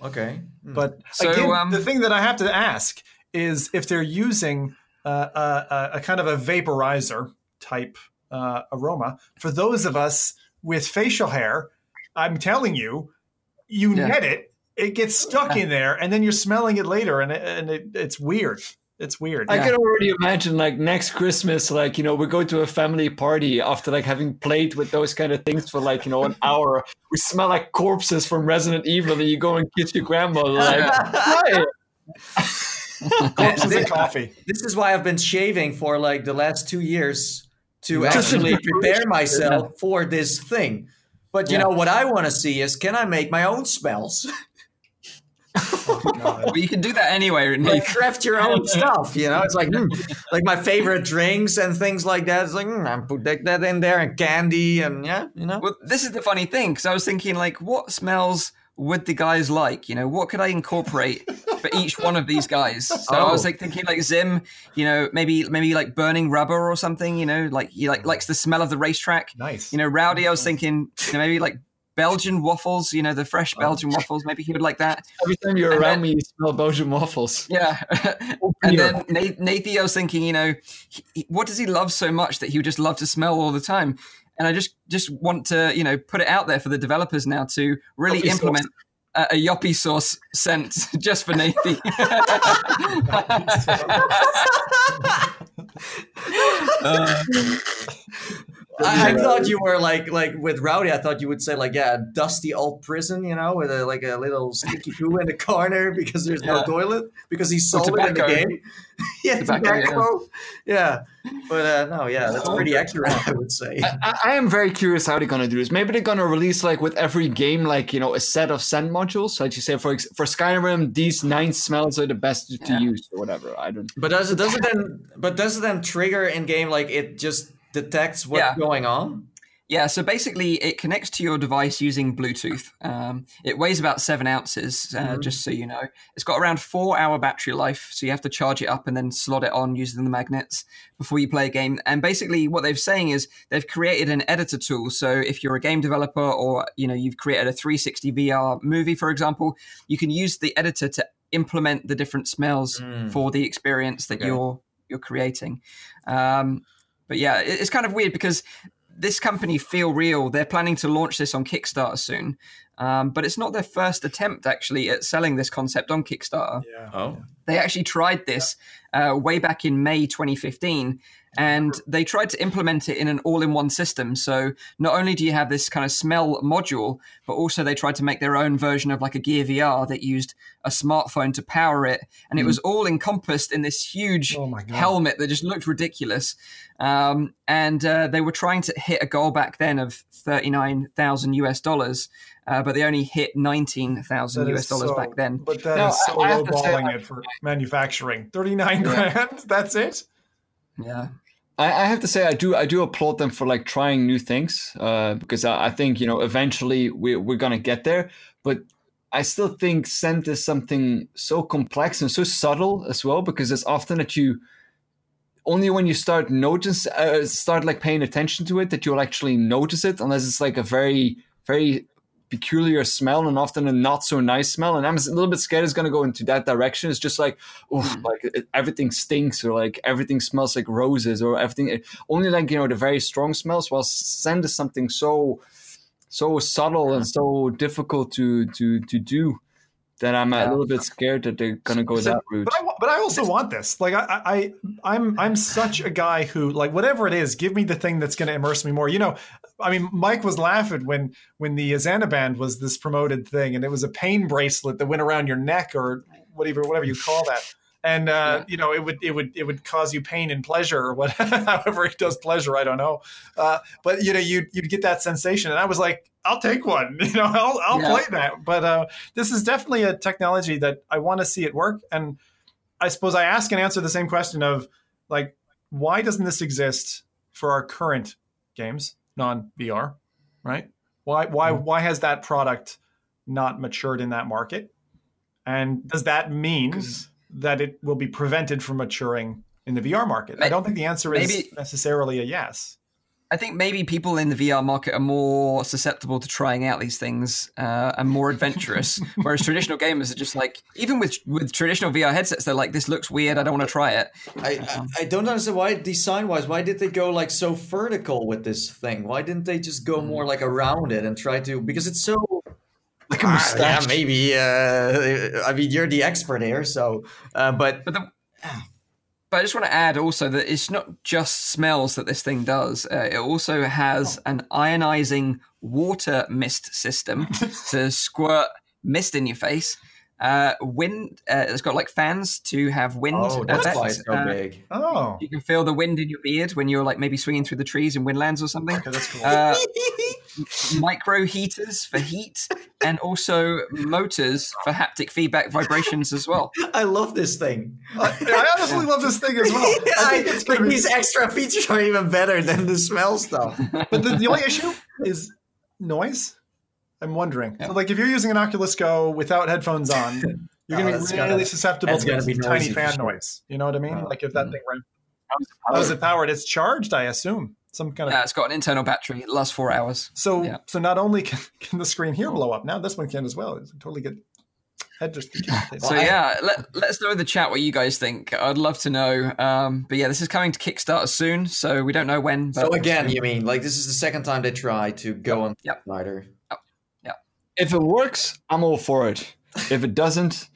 Okay, mm. but so, again, um, the thing that I have to ask is if they're using uh, a, uh, a, a, kind of a vaporizer type uh, aroma for those of us with facial hair. I'm telling you, you yeah. net it, it gets stuck in there, and then you're smelling it later, and it, and it, it's weird. It's weird. I yeah. can already imagine like next Christmas, like, you know, we go to a family party after like having played with those kind of things for like, you know, an hour. We smell like corpses from Resident Evil and you go and kiss your grandmother like, corpses and coffee. This is why I've been shaving for like the last two years to actually prepare myself for this thing. But you yeah. know what I want to see is can I make my own smells? Oh, but you can do that anyway. Like craft your own stuff, you know. It's like mm, like my favorite drinks and things like that. It's like mm, I put that in there and candy and yeah, you know. Well, this is the funny thing because I was thinking like, what smells would the guys like? You know, what could I incorporate for each one of these guys? So oh. I was like thinking like Zim, you know, maybe maybe like burning rubber or something. You know, like he like likes the smell of the racetrack. Nice. You know, Rowdy. I was thinking you know, maybe like Belgian waffles, you know, the fresh oh. Belgian waffles. Maybe he would like that. Every time you're and around then, me, you smell Belgian waffles. Yeah. and then Nathan, I was thinking, you know, he, what does he love so much that he would just love to smell all the time? And I just just want to, you know, put it out there for the developers now to really yoppy implement a, a yoppy sauce scent just for Nathan. uh, I, I, thought you were like like with Rowdy. I thought you would say like yeah, dusty old prison, you know, with a, like a little sticky poo in the corner because there's yeah. no toilet because he sold it in the game. yeah, tobacco. tobacco. Yeah. yeah. but uh, no, yeah, that's pretty accurate. I would say. I, I, am very curious how they're gonna do this. Maybe they're gonna release like with every game, like you know, a set of scent modules. So like you say for for Skyrim, these nine smells are the best to yeah. use or whatever. I don't. But does it does it then? But does it then trigger in game like it just detects what's yeah. going on? Yeah, so basically, it connects to your device using Bluetooth. Um, it weighs about seven ounces, uh, mm-hmm. just so you know. It's got around four hour battery life, so you have to charge it up and then slot it on using the magnets before you play a game. And basically, what they're saying is they've created an editor tool. So if you're a game developer or you know you've created a 360 VR movie, for example, you can use the editor to implement the different smells mm. for the experience that you're you're creating. Um, but yeah, it's kind of weird because this company Feel Real, they're planning to launch this on Kickstarter soon. Um, but it's not their first attempt actually at selling this concept on Kickstarter. Yeah. Oh. They actually tried this uh, way back in May 2015, and they tried to implement it in an all-in-one system. So not only do you have this kind of smell module, but also they tried to make their own version of like a Gear VR that used a smartphone to power it, and mm. it was all encompassed in this huge oh helmet that just looked ridiculous. Um, and uh, they were trying to hit a goal back then of thirty-nine thousand US dollars. uh, but they only hit 19,000 US dollars so, back then. But that is so lowballing it for manufacturing. 39 yeah. grand? That's it? Yeah. I, have to say I do I do applaud them for like trying new things uh, because I, I, think you know eventually we, we're gonna get there. But I still think scent is something so complex and so subtle as well because it's often that you only when you start notice uh, start like paying attention to it that you'll actually notice it unless it's like a very very peculiar smell and often a not so nice smell. And I'm a little bit scared it's going to go into that direction. It's just like, oh, like everything stinks or like everything smells like roses or everything. Only like, you know, the very strong smells. While scent is something so, so subtle and so difficult to, to, to do that I'm a little bit scared that they're gonna go so, that route. But I, but I also want this. Like I, I, I'm, I'm such a guy who like whatever it is, give me the thing that's gonna immerse me more. You know, I mean, Mike was laughing when when the Xanaband was this promoted thing, and it was a pain bracelet that went around your neck or whatever, whatever you call that. And uh, yeah. you know, it would it would it would cause you pain and pleasure, or what, however it does pleasure. I don't know, uh, but you know, you'd you'd get that sensation, and I was like, I'll take one. You know, I'll I'll yeah. play that. But uh, this is definitely a technology that I want to see it work. And I suppose I ask and answer the same question of like, why doesn't this exist for our current games, non VR, right? Why why mm-hmm. why has that product not matured in that market? And does that mean that it will be prevented from maturing in the VR market? Maybe, I don't think the answer is maybe, necessarily a yes. I think maybe people in the VR market are more susceptible to trying out these things uh, and more adventurous, whereas traditional gamers are just like, even with with traditional VR headsets, they're like, "This looks weird. I don't want to try it." I, I, I don't understand why design wise. Why did they go like so vertical with this thing? Why didn't they just go more like around it and try to because it's so like a mustache. Ah, yeah, maybe. Uh, I mean, you're the expert here, so. Uh, but, but the, but I just want to add also that it's not just smells that this thing does. Uh, it also has oh. an ionizing water mist system to squirt mist in your face. Uh, wind. Uh, it's got like fans to have wind. Oh, that's effect. why it's so uh, big. Oh, you can feel the wind in your beard when you're like maybe swinging through the trees in Windlands or something. Okay, that's cool. Uh, micro heaters for heat, and also motors for haptic feedback vibrations as well. I love this thing. I, I honestly love this thing as well. I, I think be... these extra features are even better than the smell stuff. But the, the only issue is noise. I'm wondering. Yeah. So, like, if you're using an Oculus Go without headphones on, you're going to be really gotta, susceptible to be tiny fan sure. noise. You know what I mean? Uh, like, if that mm. thing ran. How is it powered? It's charged, I assume. Some kind of. Yeah, it's got an internal battery. It lasts four hours. So, yeah. so not only can, can the screen here blow up, now this one can as well. It's totally good. Head just. so yeah, let, let us know in the chat what you guys think. I'd love to know. Um, but yeah, this is coming to Kickstarter soon, so we don't know when. so again, you mean like this is the second time they try to go yep. on yep. Kickstarter? if it works, I'm all for it. If it doesn't,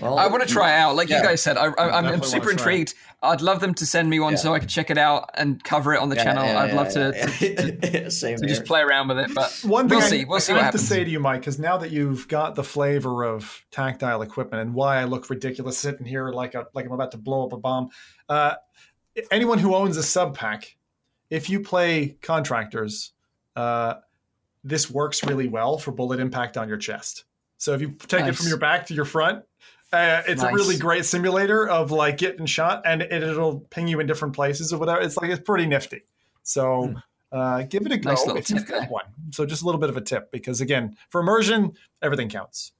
well, I want to try out. Like yeah. you guys said, I, am super intrigued. I'd love them to send me one yeah. so I can check it out and cover it on the yeah, channel. I'd love to, to, to, to just play around with it. But one thing we'll I, see. We'll see I what have happens. to say to you, Mike, because now that you've got the flavor of tactile equipment and why I look ridiculous sitting here like a like I'm about to blow up a bomb. Uh, anyone who owns a SubPack, if you play contractors, uh, this works really well for bullet impact on your chest. So if you take nice. it from your back to your front, uh, it's nice. a really great simulator of like getting shot, and it, will ping you in different places or whatever. It's like it's pretty nifty. So hmm. uh, give it a go nice if you've got one. So just a little bit of a tip because again, for immersion, everything counts.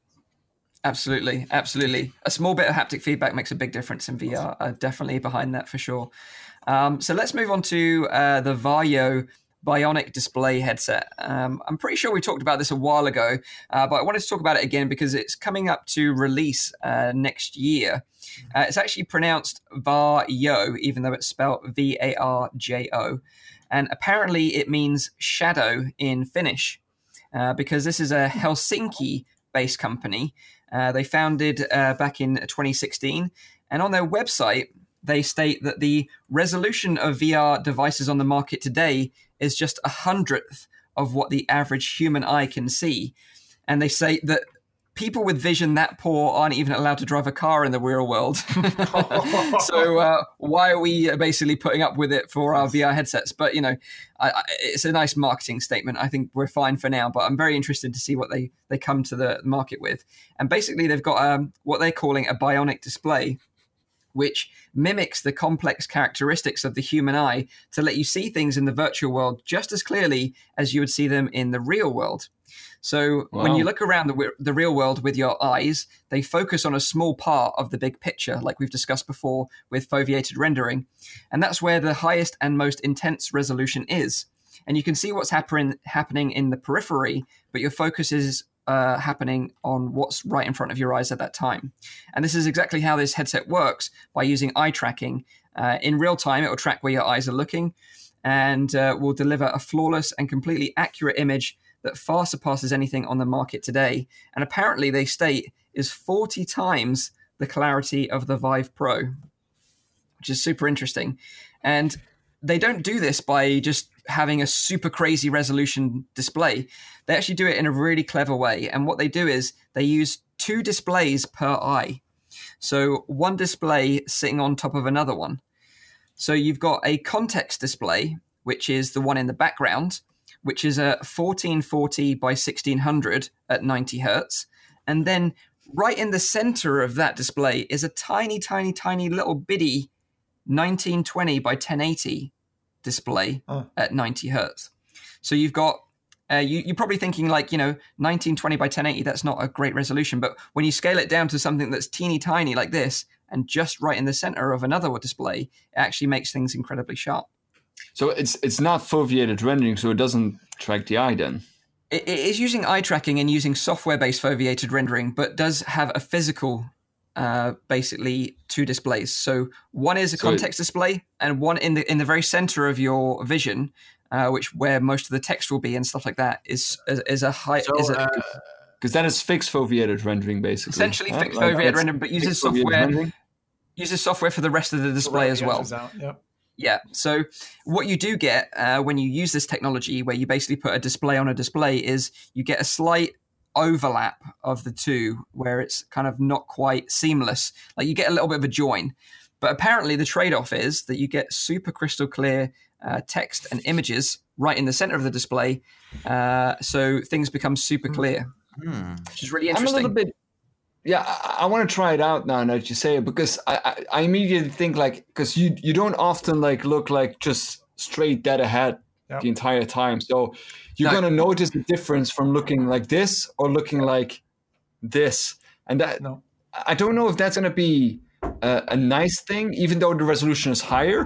Absolutely, absolutely. A small bit of haptic feedback makes a big difference in VR. Uh, definitely behind that for sure. Um, so let's move on to uh, the Varjo bionic display headset. Um, I'm pretty sure we talked about this a while ago, uh, but I wanted to talk about it again because it's coming up to release uh, next year. Uh, it's actually pronounced Varjo, even though it's spelled V A R J O. And apparently it means shadow in Finnish uh, because this is a Helsinki based company. Uh, they founded uh, back in 2016. And on their website, they state that the resolution of VR devices on the market today is just a hundredth of what the average human eye can see. And they say that people with vision that poor aren't even allowed to drive a car in the real world. so uh, why are we basically putting up with it for our VR headsets? But you know, I, I, it's a nice marketing statement. I think we're fine for now, but I'm very interested to see what they they come to the market with. And basically, they've got um, what they're calling a bionic display. Which mimics the complex characteristics of the human eye to let you see things in the virtual world just as clearly as you would see them in the real world. So wow. when you look around the, the real world with your eyes, they focus on a small part of the big picture, like we've discussed before with foveated rendering. And that's where the highest and most intense resolution is. And you can see what's happen- happening in the periphery, but your focus is uh, happening on what's right in front of your eyes at that time. And this is exactly how this headset works by using eye tracking. Uh, in real time, it will track where your eyes are looking and uh, will deliver a flawless and completely accurate image that far surpasses anything on the market today. And apparently, they state is 40 times the clarity of the Vive Pro, which is super interesting. And they don't do this by just having a super crazy resolution display. They actually do it in a really clever way. And what they do is they use two displays per eye. So one display sitting on top of another one. So you've got a context display, which is the one in the background, which is a 1440 by 1600 at 90 hertz. And then right in the center of that display is a tiny, tiny, tiny little bitty 1920 by 1080 display oh. at 90 hertz. So you've got uh, you, are probably thinking like you know 1920 by 1080 that's not a great resolution but when you scale it down to something that's teeny tiny like this and just right in the center of another display it actually makes things incredibly sharp so it's it's not foveated rendering, so it doesn't track the eye then. It, it is using eye tracking and using software-based foveated rendering, but does have a physical, uh, basically two displays. So one is a so context it, display, and one in the in the very center of your vision, uh, which where most of the text will be and stuff like that, is is, is a high. So, is a, uh, because that is fixed foveated rendering, basically. Essentially fixed like, foveated rendering, but uses software. Rendering? Uses software for the rest of the display as well. Yep. Yeah. So what you do get uh, when you use this technology, where you basically put a display on a display, is you get a slight overlap of the two, where it's kind of not quite seamless. Like you get a little bit of a join. But apparently, the trade-off is that you get super crystal clear uh, text and images right in the center of the display, uh, so things become super hmm. clear, mm. which is really interesting. I'm a little bit yeah, I, I want to try it out now. Now that you say it, because I, I, I immediately think like because you you don't often like look like just straight dead ahead yep. the entire time. So you're no. gonna notice the difference from looking like this or looking like this, and that no. I don't know if that's gonna be a, a, nice thing, even though the resolution is higher.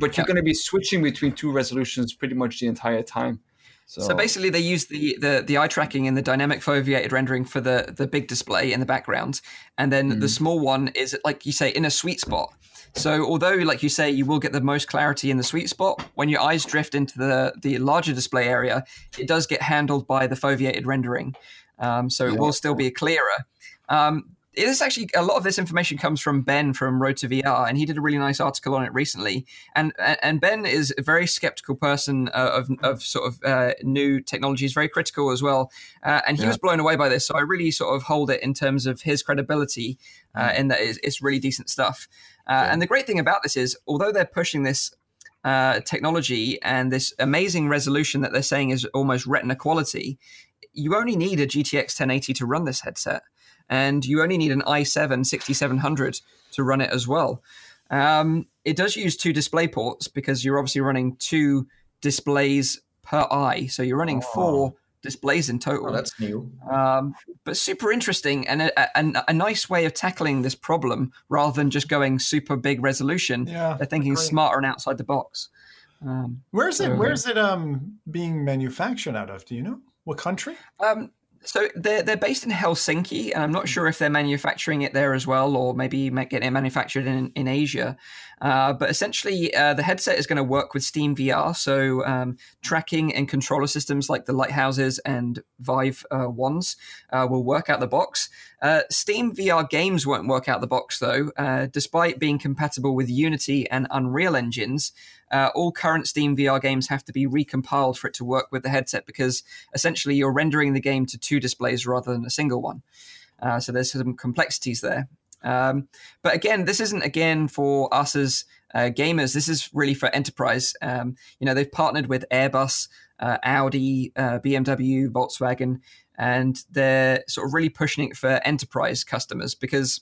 But you're yep. gonna be switching between two resolutions pretty much the entire time. So, so basically, they use the, the the eye tracking and the dynamic foveated rendering for the the big display in the background, and then mm. the small one is like you say in a sweet spot. So although, like you say, you will get the most clarity in the sweet spot, when your eyes drift into the the larger display area, it does get handled by the foveated rendering. Um, so it will still be clearer. Um, it is actually a lot of this information comes from Ben from Road to VR, and he did a really nice article on it recently. And and Ben is a very skeptical person uh, of of sort of uh, new technologies, very critical as well. Uh, and he yeah. was blown away by this, so I really sort of hold it in terms of his credibility, uh, mm. in that it's, it's, really decent stuff. Uh, yeah. And the great thing about this is, although they're pushing this uh, technology and this amazing resolution that they're saying is almost retina quality, you only need a GTX 1080 to run this headset and you only need an i7 6700 to run it as well. Um, it does use two display ports because you're obviously running two displays per eye, so you're running oh. four displays in total. Oh, that's new. Um, but super interesting and a, a, a, nice way of tackling this problem rather than just going super big resolution. Yeah, They're thinking great. smarter and outside the box. Um, where's so, it? Where's it um, being manufactured out of? Do you know what country? Um, so they're they're based in Helsinki, and I'm not mm. sure if they're manufacturing it there as well, or maybe getting it manufactured in in Asia. Uh, but essentially, uh, the headset is going to work with Steam VR, so um, tracking and controller systems like the lighthouses and Vive uh, ones uh, will work out the box. Uh, Steam VR games won't work out the box though, despite being compatible with Unity and Unreal engines. all current Steam VR games have to be recompiled for it to work with the headset because essentially you're rendering the game to two displays rather than a single one. Uh, so there's some complexities there. Um, but again, this isn't again for us as uh, gamers. This is really for enterprise. Um, you know, they've partnered with Airbus, uh, Audi, uh, BMW, Volkswagen, and they're sort of really pushing it for enterprise customers because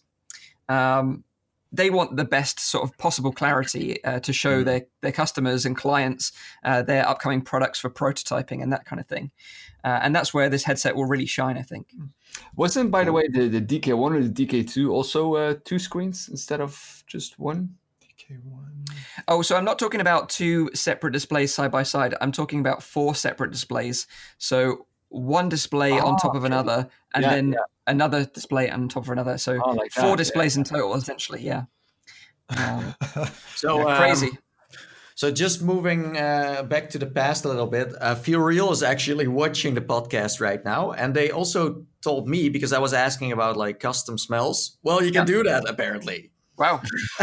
um, they want the best sort of possible clarity uh, to show mm. their their customers and clients uh, their upcoming products for prototyping and that kind of thing. Uh, and that's where this headset will really shine, I think. Mm. Wasn't, by the way, the, the DK1 or the DK2 also uh, two screens instead of just one? DK1. Oh, so I'm not talking about two separate displays side by side. I'm talking about four separate displays. So one display oh, on top of another, and yeah, then yeah. another display on top of another. So oh, like four displays yeah. in total, essentially. Yeah. Um, so um, crazy. So just moving uh, back to the past a little bit, uh, Feel Real is actually watching the podcast right now, and they also told me because I was asking about like custom smells. Well, you can do that apparently. Wow.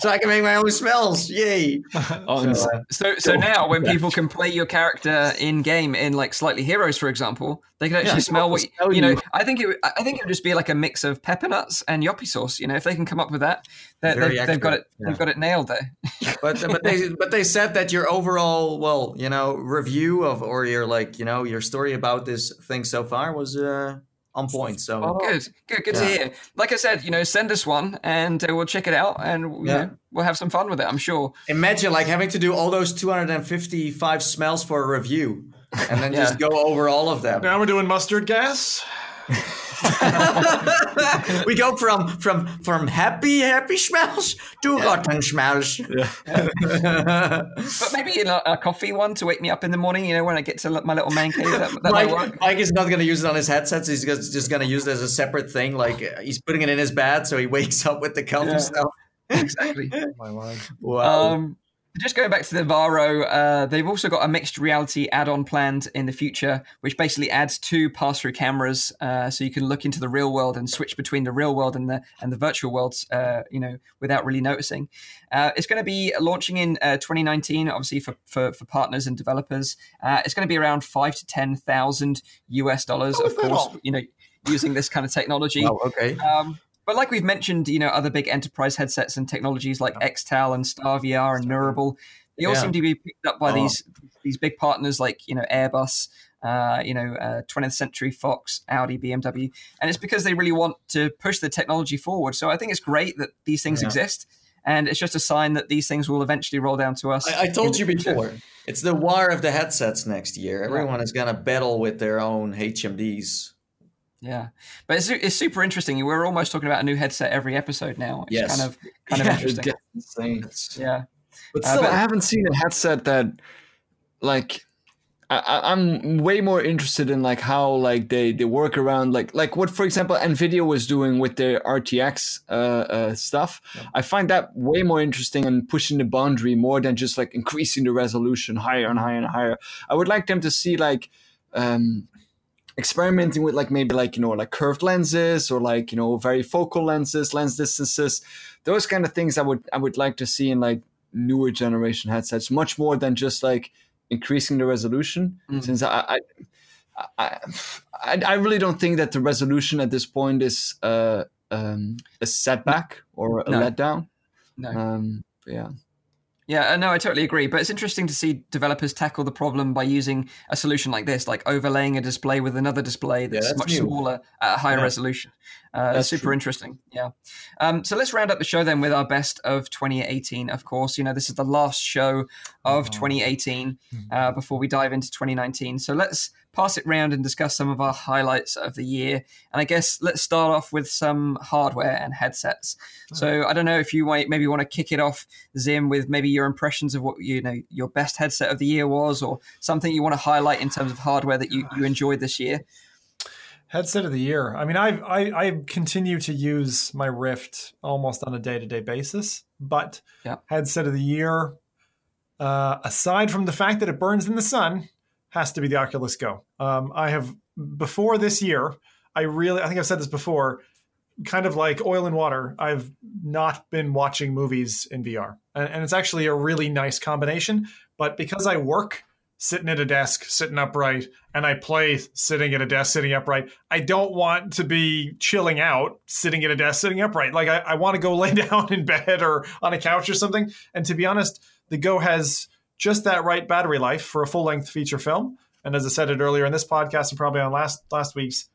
so I can make my own smells. Yay. Oh, so, uh, so, so now when people can play your character in game in like Slightly Heroes, for example, they can actually yeah, smell what you, you know. I think it, I think it would just be like a mix of pepper nuts and yoppy sauce. You know, if they can come up with that, they've, they've got it. Yeah. They've got it nailed there. but but they but they said that your overall well, you know, review of or your like you know your story about this thing so far was uh on point. So oh, good, good, good yeah. to hear. Like I said, you know, send us one and uh, we'll check it out and yeah. Know, we'll have some fun with it. I'm sure. Imagine like having to do all those 255 smells for a review, and then yeah. just go over all of them. Now we're doing mustard gas. we go from from from happy happy smells to rotten smells. Yeah. but maybe you know, a coffee one to wake me up in the morning. You know, when I get to my little man cave. That, that Mike, Mike is not going to use it on his headsets. He's just going to use it as a separate thing. Like he's putting it in his bed, so he wakes up with the coffee yeah. stuff. Exactly. my mind. Wow. Um, just going back to the Varjo, uh, they've also got a mixed reality add-on planned in the future, which basically adds two pass-through cameras, uh, so you can look into the real world and switch between the real world and the and the virtual worlds, uh, you know, without really noticing. Uh, it's going to be launching in uh, 2019, obviously for, for, for partners and developers. Uh, it's going to be around five to ten thousand US dollars, of course. You know, using this kind of technology. Oh, okay. Um, but like we've mentioned, you know, other big enterprise headsets and technologies like XTAL and Star VR and Neurable, they all yeah. seem to be picked up by oh. these these big partners like you know Airbus, uh, you know, uh, 20th Century Fox, Audi, BMW, and it's because they really want to push the technology forward. So I think it's great that these things yeah. exist, and it's just a sign that these things will eventually roll down to us. I, I told you before, it's the war of the headsets next year. Everyone is going to battle with their own HMDs. Yeah, but it's, it's super interesting. We're almost talking about a new headset every episode now. It's yes. kind of kind yeah, of interesting. Insane. Yeah, but uh, still, uh, but, I haven't seen a headset that like I, am way more interested in like how like they they work around like like what for example Nvidia was doing with their RTX uh, uh, stuff. Yeah. I find that way more interesting and pushing the boundary more than just like increasing the resolution higher and higher and higher. I would like them to see like um, experimenting with like maybe like you know like curved lenses or like you know varifocal lenses lens distances those kind of things i would i would like to see in like newer generation headsets much more than just like increasing the resolution mm. since I, I, I i really don't think that the resolution at this point is uh, um, a setback or a no. letdown no um, yeah yeah, uh, no, I totally agree. But it's interesting to see developers tackle the problem by using a solution like this, like overlaying a display with another display that's, yeah, that's much new. smaller at a higher yeah. resolution. Uh, that's super true. interesting. Yeah. Um, so let's round up the show then with our best of 2018. Of course, you know this is the last show of oh. 2018 hmm. uh, before we dive into 2019. So let's pass it round and discuss some of our highlights of the year. And I guess let's start off with some hardware and headsets. So I don't know if you might maybe want to kick it off, Zim, with maybe your impressions of what you know your best headset of the year was, or something you want to highlight in terms of hardware that you, you enjoyed this year. Headset of the year. I mean, I, I I continue to use my Rift almost on a day to day basis, but yeah. headset of the year. Uh, aside from the fact that it burns in the sun, has to be the Oculus Go. Um, I have before this year, I really, I think I've said this before, kind of like oil and water. I've not been watching movies in VR, and, and it's actually a really nice combination. But because I work sitting at a desk, sitting upright, and I play sitting at a desk, sitting upright. I don't want to be chilling out, sitting at a desk, sitting upright. Like I, I want to go lay down in bed or on a couch or something. And to be honest, the Go has just that right battery life for a full length feature film. And as I said it earlier in this podcast and probably on last last week's,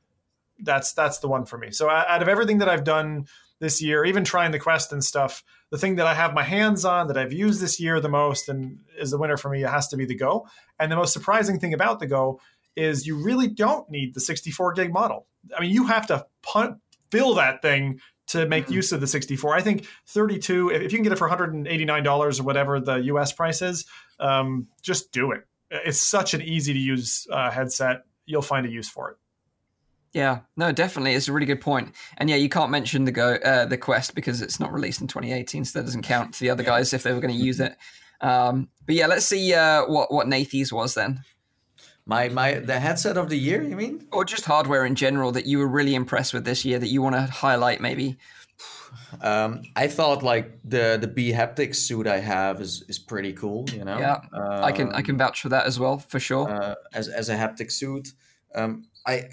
that's that's the one for me. So out of everything that I've done this year, even trying the Quest and stuff, the thing that I have my hands on that I've used this year the most and is the winner for me, it has to be the Go. And the most surprising thing about the Go is you really don't need the 64 gig model. I mean, you have to punt, fill that thing to make mm-hmm. use of the 64. I think 32, if you can get it for $189 or whatever the US price is, um, just do it. It's such an easy to use uh, headset. You'll find a use for it. Yeah, no, definitely, it's a really good point. And yeah, you can't mention the go uh, the Quest because it's not released in 2018, so that doesn't count to the other guys if they were going to use it. Um, but yeah, let's see uh, what what Nathie's was then. My my the headset of the year, you mean? Or just hardware in general that you were really impressed with this year that you want to highlight, maybe. Um, I thought like the the B haptic suit I have is is pretty cool. You know. Yeah, um, I can I can vouch for that as well for sure. Uh, as as a haptic suit, um, I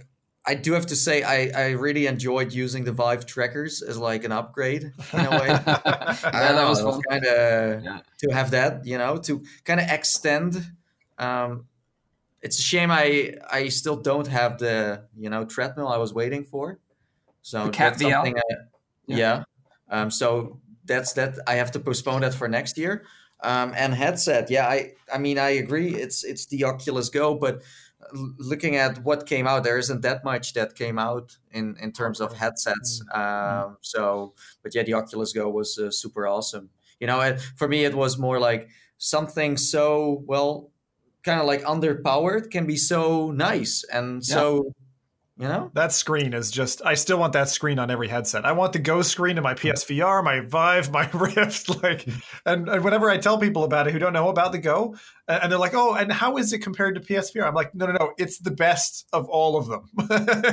I do have to say I, I really enjoyed using the Vive trackers as like an upgrade in a way. yeah, that was, was kind of yeah. to have that, you know, to kind of extend. Um, it's a shame I I still don't have the you know treadmill I was waiting for. So the KAT that's something I, yeah. yeah. Um, so that's that. I have to postpone that for next year. Um, and headset, yeah, I I mean I agree. It's it's the Oculus Go, but looking at what came out, there isn't that much that came out in in terms of headsets. Mm-hmm. Um, so, but yeah, the Oculus Go was uh, super awesome. You know, it, for me, it was more like something so well, kind of like underpowered can be so nice and so you know? That screen is just I still want that screen on every headset. I want the Go screen in my PSVR, my Vive, my Rift, like and, and whenever I tell people about it who don't know about the Go, and they're like, "Oh, and how is it compared to PSVR?" I'm like, "No, no, no, it's the best of all of them.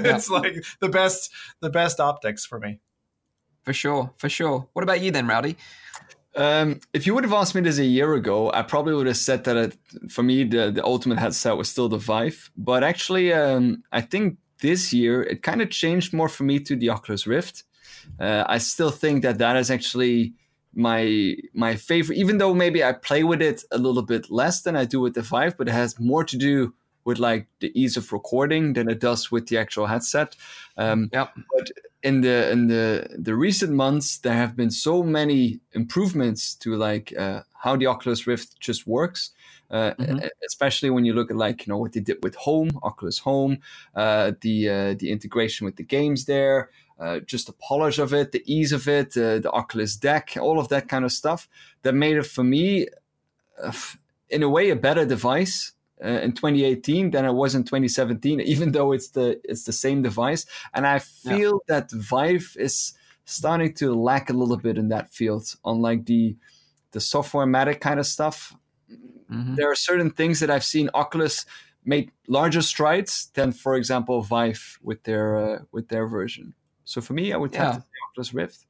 it's yeah. like the best the best optics for me." For sure, for sure. What about you then, Rowdy? Um, if you would have asked me this a year ago, I probably would have said that it, for me the, the ultimate headset was still the Vive. But actually, um, I think this year, it kind of changed more for me to the Oculus Rift. Uh, I still think that that is actually my my favorite, even though maybe I play with it a little bit less than I do with the Vive, but it has more to do with like the ease of recording than it does with the actual headset. Um, yeah. But in the in the the recent months, there have been so many improvements to like uh, how the Oculus Rift just works uh, mm-hmm. especially when you look at like you know what they did with Home, Oculus Home, uh, the uh, the integration with the games there, uh, just the polish of it, the ease of it, uh, the Oculus Deck, all of that kind of stuff that made it for me, in a way, a better device. In 2018 than it was in 2017, even though it's the it's the same device, and I feel yeah. that Vive is starting to lack a little bit in that field on like the the software matic kind of stuff Mm-hmm. There are certain things that I've seen Oculus make larger strides than, for example, Vive with their uh, with their version. So for me, I would yeah. have to say Oculus Rift.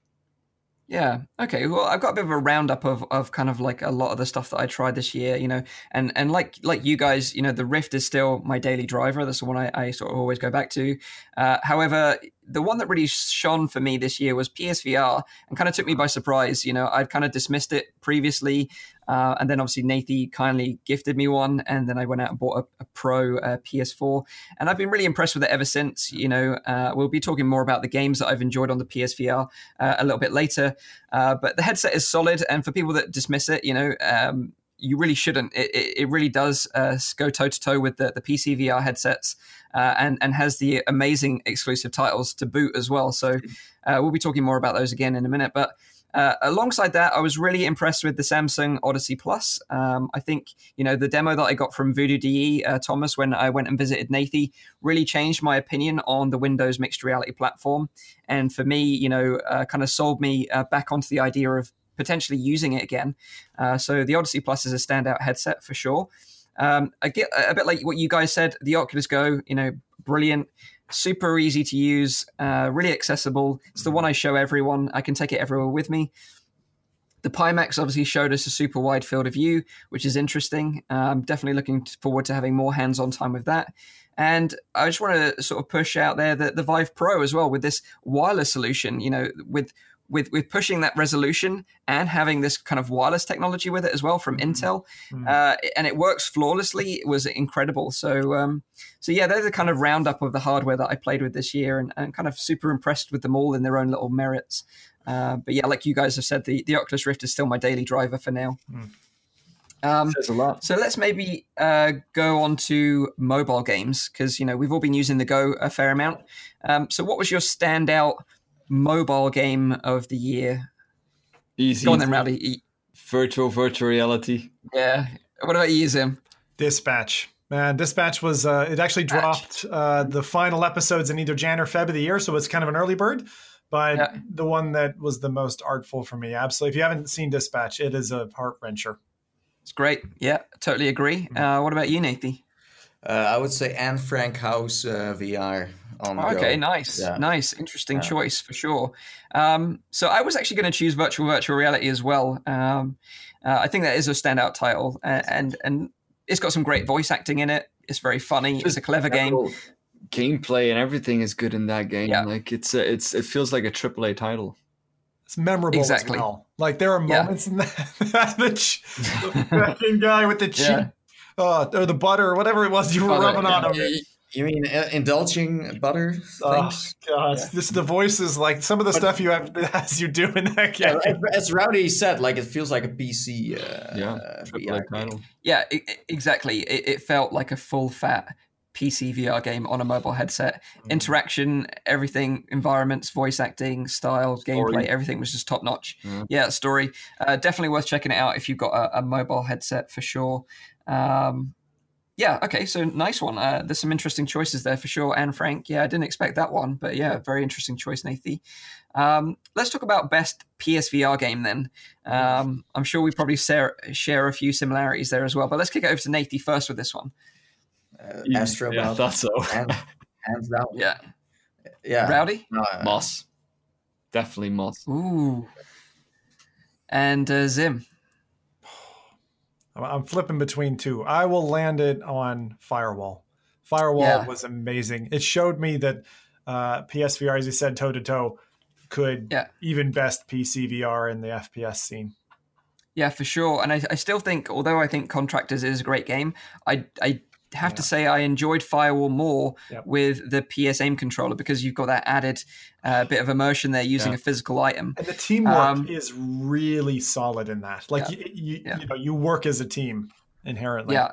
Yeah. Okay. Well, I've got a bit of a roundup of, of kind of like a lot of the stuff that I tried this year, you know, and and like like you guys, you know, the Rift is still my daily driver. That's the one I, I sort of always go back to. Uh, however, the one that really shone for me this year was PSVR and kind of took me by surprise. You know, I'd kind of dismissed it previously. Uh, and then obviously Nathie kindly gifted me one, and then I went out and bought a, a Pro uh, PS4, and I've been really impressed with it ever since. You know, uh, we'll be talking more about the games that I've enjoyed on the PSVR uh, a little bit later, uh, but the headset is solid, and for people that dismiss it, you know. Um, you really shouldn't. It, it, really does uh, go toe to toe with the, the PC VR headsets and, and has the amazing exclusive titles to boot as well. So we'll be talking more about those again in a minute. But uh, alongside that, I was really impressed with the Samsung Odyssey Plus. Um, I think you know the demo that I got from VoodooDE uh, Thomas when I went and visited Nathie really changed my opinion on the Windows mixed reality platform, and for me, you know, uh, kind of sold me uh, back onto the idea of potentially using it again. Uh, so the Odyssey Plus is a standout headset for sure. Um, I get a bit like what you guys said. The Oculus Go, you know, brilliant super easy to use, uh, really accessible. It's the one I show everyone. I can take it everywhere with me. the Pimax obviously showed us a super wide field of view, which is interesting. I'm definitely looking forward to having more hands on time with that. And I just want to sort of push out there the, the Vive Pro as well with this wireless solution, you know, with with with pushing that resolution and having this kind of wireless technology with it as well from mm-hmm. Intel, mm-hmm. uh, and it works flawlessly. It was incredible. So um, so yeah, they're the kind of roundup of the hardware that I played with this year, and, and kind of super impressed with them all in their own little merits. Uh, but yeah, like you guys have said, the, the Oculus Rift is still my daily driver for now. Mm. Um, Says a lot. So let's maybe uh, go on to mobile games because you know we've all been using the Go a fair amount. Um, so what was your standout mobile game of the year? Easy. Go on then, Rowdy. Virtual virtual reality. Yeah. What about you, Zim? Dispatch. Man, Dispatch was uh, it actually dropped uh, the final episodes in either Jan or Feb of the year, so it's kind of an early bird but yeah. the one that was the most artful for me. Absolutely. If you haven't seen Dispatch, it is a heart wrencher. It's great. Yeah, totally agree. Mm-hmm. Uh, what about you, Nathan? Uh, I would say Anne Frank House uh, VR. okay, Go. nice, yeah. nice, interesting yeah. choice for sure. Um, so I was actually going to choose virtual virtual reality as well. Um, uh, I think that is a standout title, and and it's got some great voice acting in it. It's very funny. Just it's a clever game gameplay and everything is good in that game. Yeah. Like it's a, it's it feels like a AAA title. It's memorable exactly. Well. Like there are moments yeah. in that the, the fucking guy with the cheese, yeah. Uh, or the butter, or whatever it was you were butter, rubbing yeah. on him. You mean uh, indulging butter? Oh god, yeah. this the voices like some of the but, stuff you have as you do in that game. Yeah, as Rowdy said, like it feels like a PC. Uh, yeah, uh, yeah, it, exactly. It, it, felt like a full fat PC VR game on a mobile headset. Mm. Interaction, everything, environments, voice acting, style, story. gameplay, everything was just top notch. Mm. Yeah, story. Uh, definitely worth checking it out if you've got a, a mobile headset for sure. Um, yeah, okay, so nice one. Uh, there's some interesting choices there for sure. And Frank, yeah, I didn't expect that one, but yeah, very interesting choice, Nathie. Um, let's talk about best PSVR game then. Um, I'm sure we probably share, share a few similarities there as well, but let's kick it over to Nathie first with this one uh, Astro. Yeah, I thought so. hands, hands down. Yeah. Yeah. Rowdy? Uh, Moss. Definitely Moss. Ooh. And uh, Zim. I'm flipping between two. I will land it on Firewall. Firewall yeah. was amazing. It showed me that uh, PSVR, as you said, toe to toe, could yeah. even best PC VR in the FPS scene. Yeah, for sure. And I, I still think, although I think Contractors is a great game, I I have yeah. to say I enjoyed Firewall more yep. with the PS Aim controller because you've got that added uh, bit of immersion there using yeah. a physical item. And the teamwork um, is really solid in that. Like yeah. you, you, you, know, you work as a team inherently. Yeah.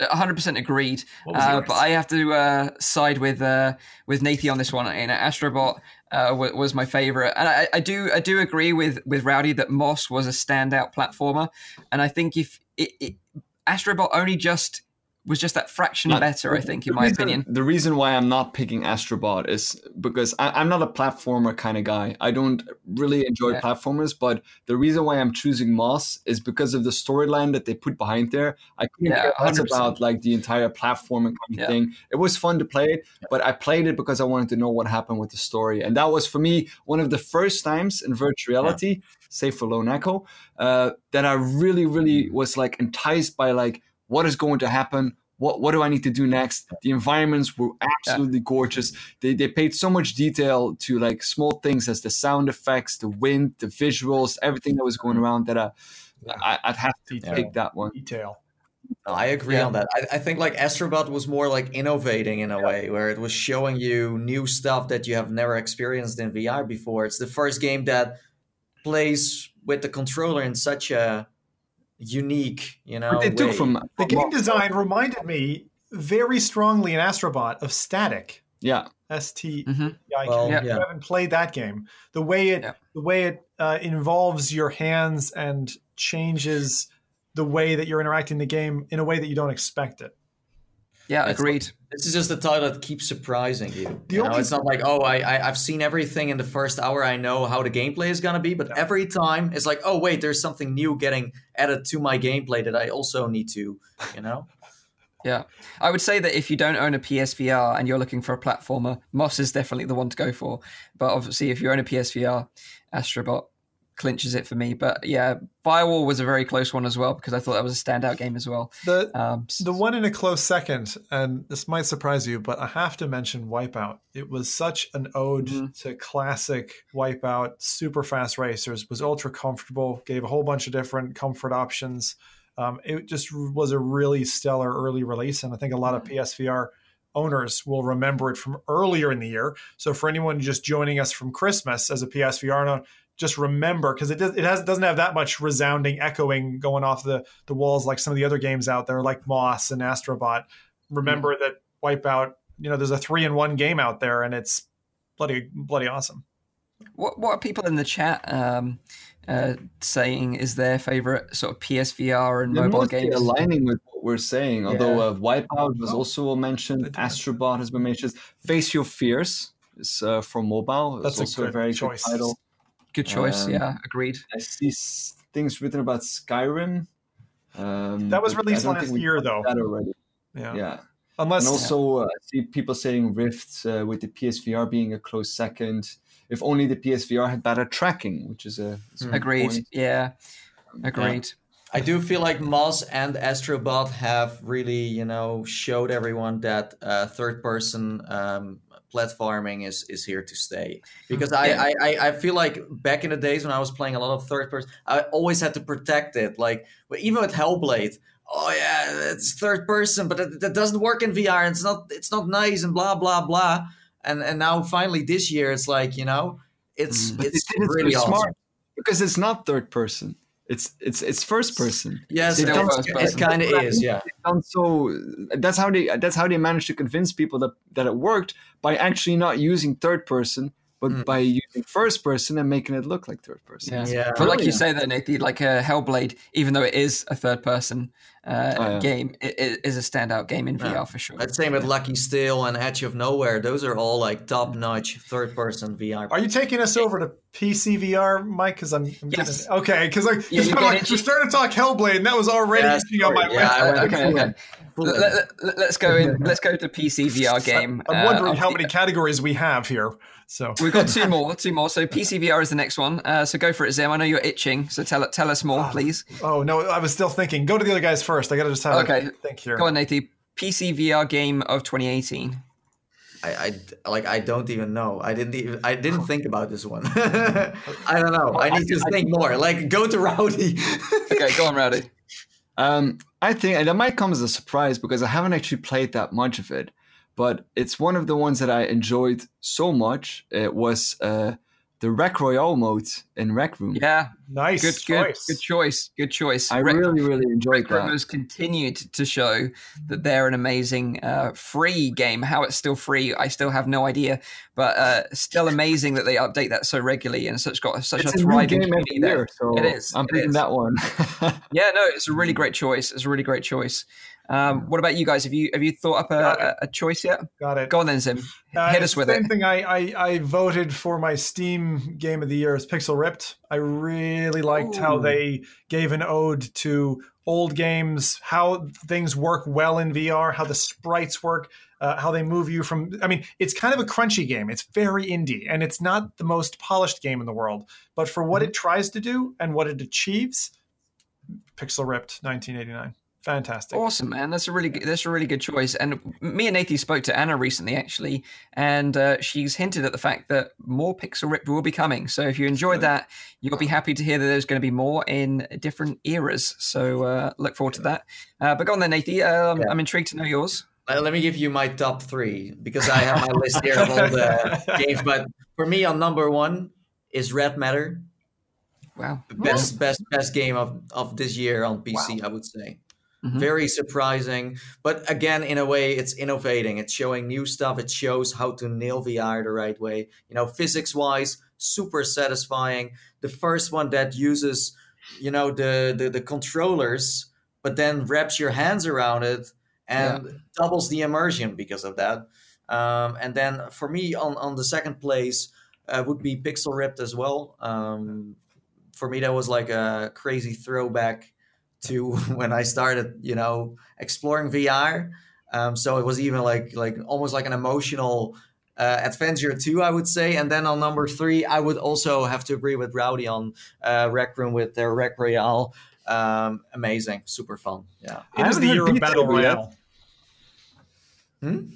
100% agreed. Uh, but I have to uh, side with uh, with Nathan on this one. You know, Astrobot uh, was my favorite, and I, I, do I do agree with with Rowdy that Moss was a standout platformer, and I think if it, it, Astrobot only just was just that fraction better, I think, in my reason, opinion. The reason why I'm not picking Astrobot is because I, am not a platformer kind of guy. I don't really enjoy yeah. platformers, but the reason why I'm choosing Moss is because of the storyline that they put behind there. I couldn't yeah, care about like the entire platforming kind of yeah. thing. It was fun to play it, but I played it because I wanted to know what happened with the story, and that was for me one of the first times in virtual reality, save for Lone Echo, uh, that I really, really was like enticed by like what is going to happen what what do I need to do next? The environments were absolutely yeah. gorgeous. They they paid so much detail to like small things as the sound effects, the wind, the visuals, everything that was going around. That uh, I, I would have to detail. take that one. Detail. I agree yeah. on that. I, I, think like Astrobot was more like innovating in a yeah. way where it was showing you new stuff that you have never experienced in VR before. It's the first game that plays with the controller in such a unique, you know. They took from the game design reminded me very strongly in Astrobot of Statik. Yeah. S T mm-hmm. well, yeah. I haven't played that game. The way it yeah. the way it uh, involves your hands and changes the way that you're interacting the game in a way that you don't expect it. Yeah, agreed. This is just a title that keeps surprising you. you know, it's not like oh, I, I have seen everything in the first hour. I know how the gameplay is gonna be, but yeah. every time it's like oh wait, there's something new getting added to my gameplay that I also need to, you know. yeah, I would say that if you don't own a PSVR and you're looking for a platformer, Moss is definitely the one to go for. But obviously, if you own a PSVR, Astrobot clinches it for me. But yeah, Firewall was a very close one as well because I thought that was a standout game as well. The um, the one in a close second, and this might surprise you, but I have to mention Wipeout. It was such an ode mm-hmm. to classic Wipeout, super fast racers. Was ultra comfortable, gave a whole bunch of different comfort options. Um, it just was a really stellar early release, and I think a lot of mm-hmm. PSVR owners will remember it from earlier in the year. So for anyone just joining us from Christmas as a PSVR owner, just remember because it does, it has doesn't have that much resounding echoing going off the the walls like some of the other games out there like Moss and Astrobot. Remember mm-hmm. that Wipeout, you know, there's a three in one game out there, and it's bloody bloody awesome. What what are people in the chat um, uh, saying is their favorite sort of PSVR and They're mobile games? Aligning with what we're saying, although yeah. uh, Wipeout was oh. also mentioned, Astrobot has been mentioned. Face Your Fears is uh, for mobile. That's it's also a, a very choice. good title. Good choice. Um, yeah, agreed. I see things written about Skyrim. Um, that was released last year, though. That already. Yeah. Yeah. Unless, and also, uh, I see people saying Rift uh, with the PSVR being a close second. If only the PSVR had better tracking, which is a agreed. Point. Yeah, agreed. Yeah. I do feel like Moss and Astrobot have really, you know, showed everyone that uh, third person um, platforming is is here to stay because yeah. I, I I feel like back in the days when I was playing a lot of third person, I always had to protect it. Like even with Hellblade, oh yeah, it's third person, but that, that doesn't work in VR. And it's not it's not nice and blah blah blah. And and now finally this year, it's like you know, it's mm. it's, really awesome. smart because it's not third person. It's it's it's first person. Yes, it, it kind of is. Yeah. So that's how they that's how they managed to convince people that that it worked by actually not using third person but mm. by using first person and making it look like third person. Yeah, yeah. but like you say that, Nathan, like uh, Hellblade, even though it is a third person uh, oh, yeah. game, it, it is a standout game in yeah. VR for sure. The same with Lucky's Tale and Edge of Nowhere; those are all like top notch third person VR. Are you taking us over to PC VR, Mike? Because I'm, I'm yes. getting, okay. Because like, yeah, like we started to talk Hellblade, and that was already yeah, on my yeah, okay, okay. Let, us let, go in. Let's go to PC VR game. I'm wondering uh, how many categories we have here. So we've got two more, two more. So PCVR is the next one. Uh, so go for it, Zim. I know you're itching, so tell tell us more, oh, please. Oh no, I was still thinking. Go to the other guys first. I got to just have okay. think here. Go on, Nathan. PCVR game of 2018. I, I like I don't even know. I didn't even I didn't think about this one. I don't know. I need to think more. Like go to Rowdy. okay, go on, Rowdy. Um, I think and that might come as a surprise because I haven't actually played that much of it but it's one of the ones that I enjoyed so much. It was uh, the Rec Royale mode in Rec Room. Yeah, nice. Good, choice. good, good choice. Good choice. I Rec, really, really enjoyed Rec that. has continued to show that they're an amazing uh, free game. How it's still free, I still have no idea, but uh, still amazing that they update that so regularly and such got such it's a thriving game community there. Year, so it is. I'm picking that one. yeah, no, it's a really great choice. It's a really great choice. Um, what about you guys? Have you have you thought up a, a, choice yet? Got it. Go on then, Zim. Uh, Hit us with same it. thing. I, I, I voted for my Steam game of the year as Pixel Ripped. I really liked Ooh. how they gave an ode to old games, how things work well in VR, how the sprites work, uh, how they move you from. I mean, it's kind of a crunchy game. It's very indie, and it's not the most polished game in the world. But for what mm-hmm. it tries to do and what it achieves, Pixel Ripped, 1989. Fantastic. Awesome, man. That's a really good, that's a really good choice. And me and Nathan spoke to Anna recently, actually, and uh, she's hinted at the fact that more Pixel Rip will be coming. So if you enjoyed that, you'll be happy to hear that there's going to be more in different eras. So uh, look forward to that. Uh, but go on then, Nathan. Um, yeah. I'm intrigued to know yours. Let me give you my top three because I have my list here of all the games. But for me, on number one is Red Matter. Wow. Best best best game of, of this year on PC, wow. I would say. Mm-hmm. Very surprising. But again, in a way, it's innovating. It's showing new stuff. It shows how to nail VR the right way. You know, physics wise, super satisfying. The first one that uses, you know, the, the, the controllers, but then wraps your hands around it and yeah. doubles the immersion because of that. Um, and then for me, on, on the second place, uh, would be Pixel Ripped as well. Um, for me, that was like a crazy throwback to when I started, you know, exploring VR. Um, so it was even like like almost like an emotional uh, Adventure 2, I would say. And then on number three, I would also have to agree with Rowdy on uh, Rec Room with their Rec Royale. Um, amazing, super fun. Yeah. It is the year of Battle Royale. Hmm?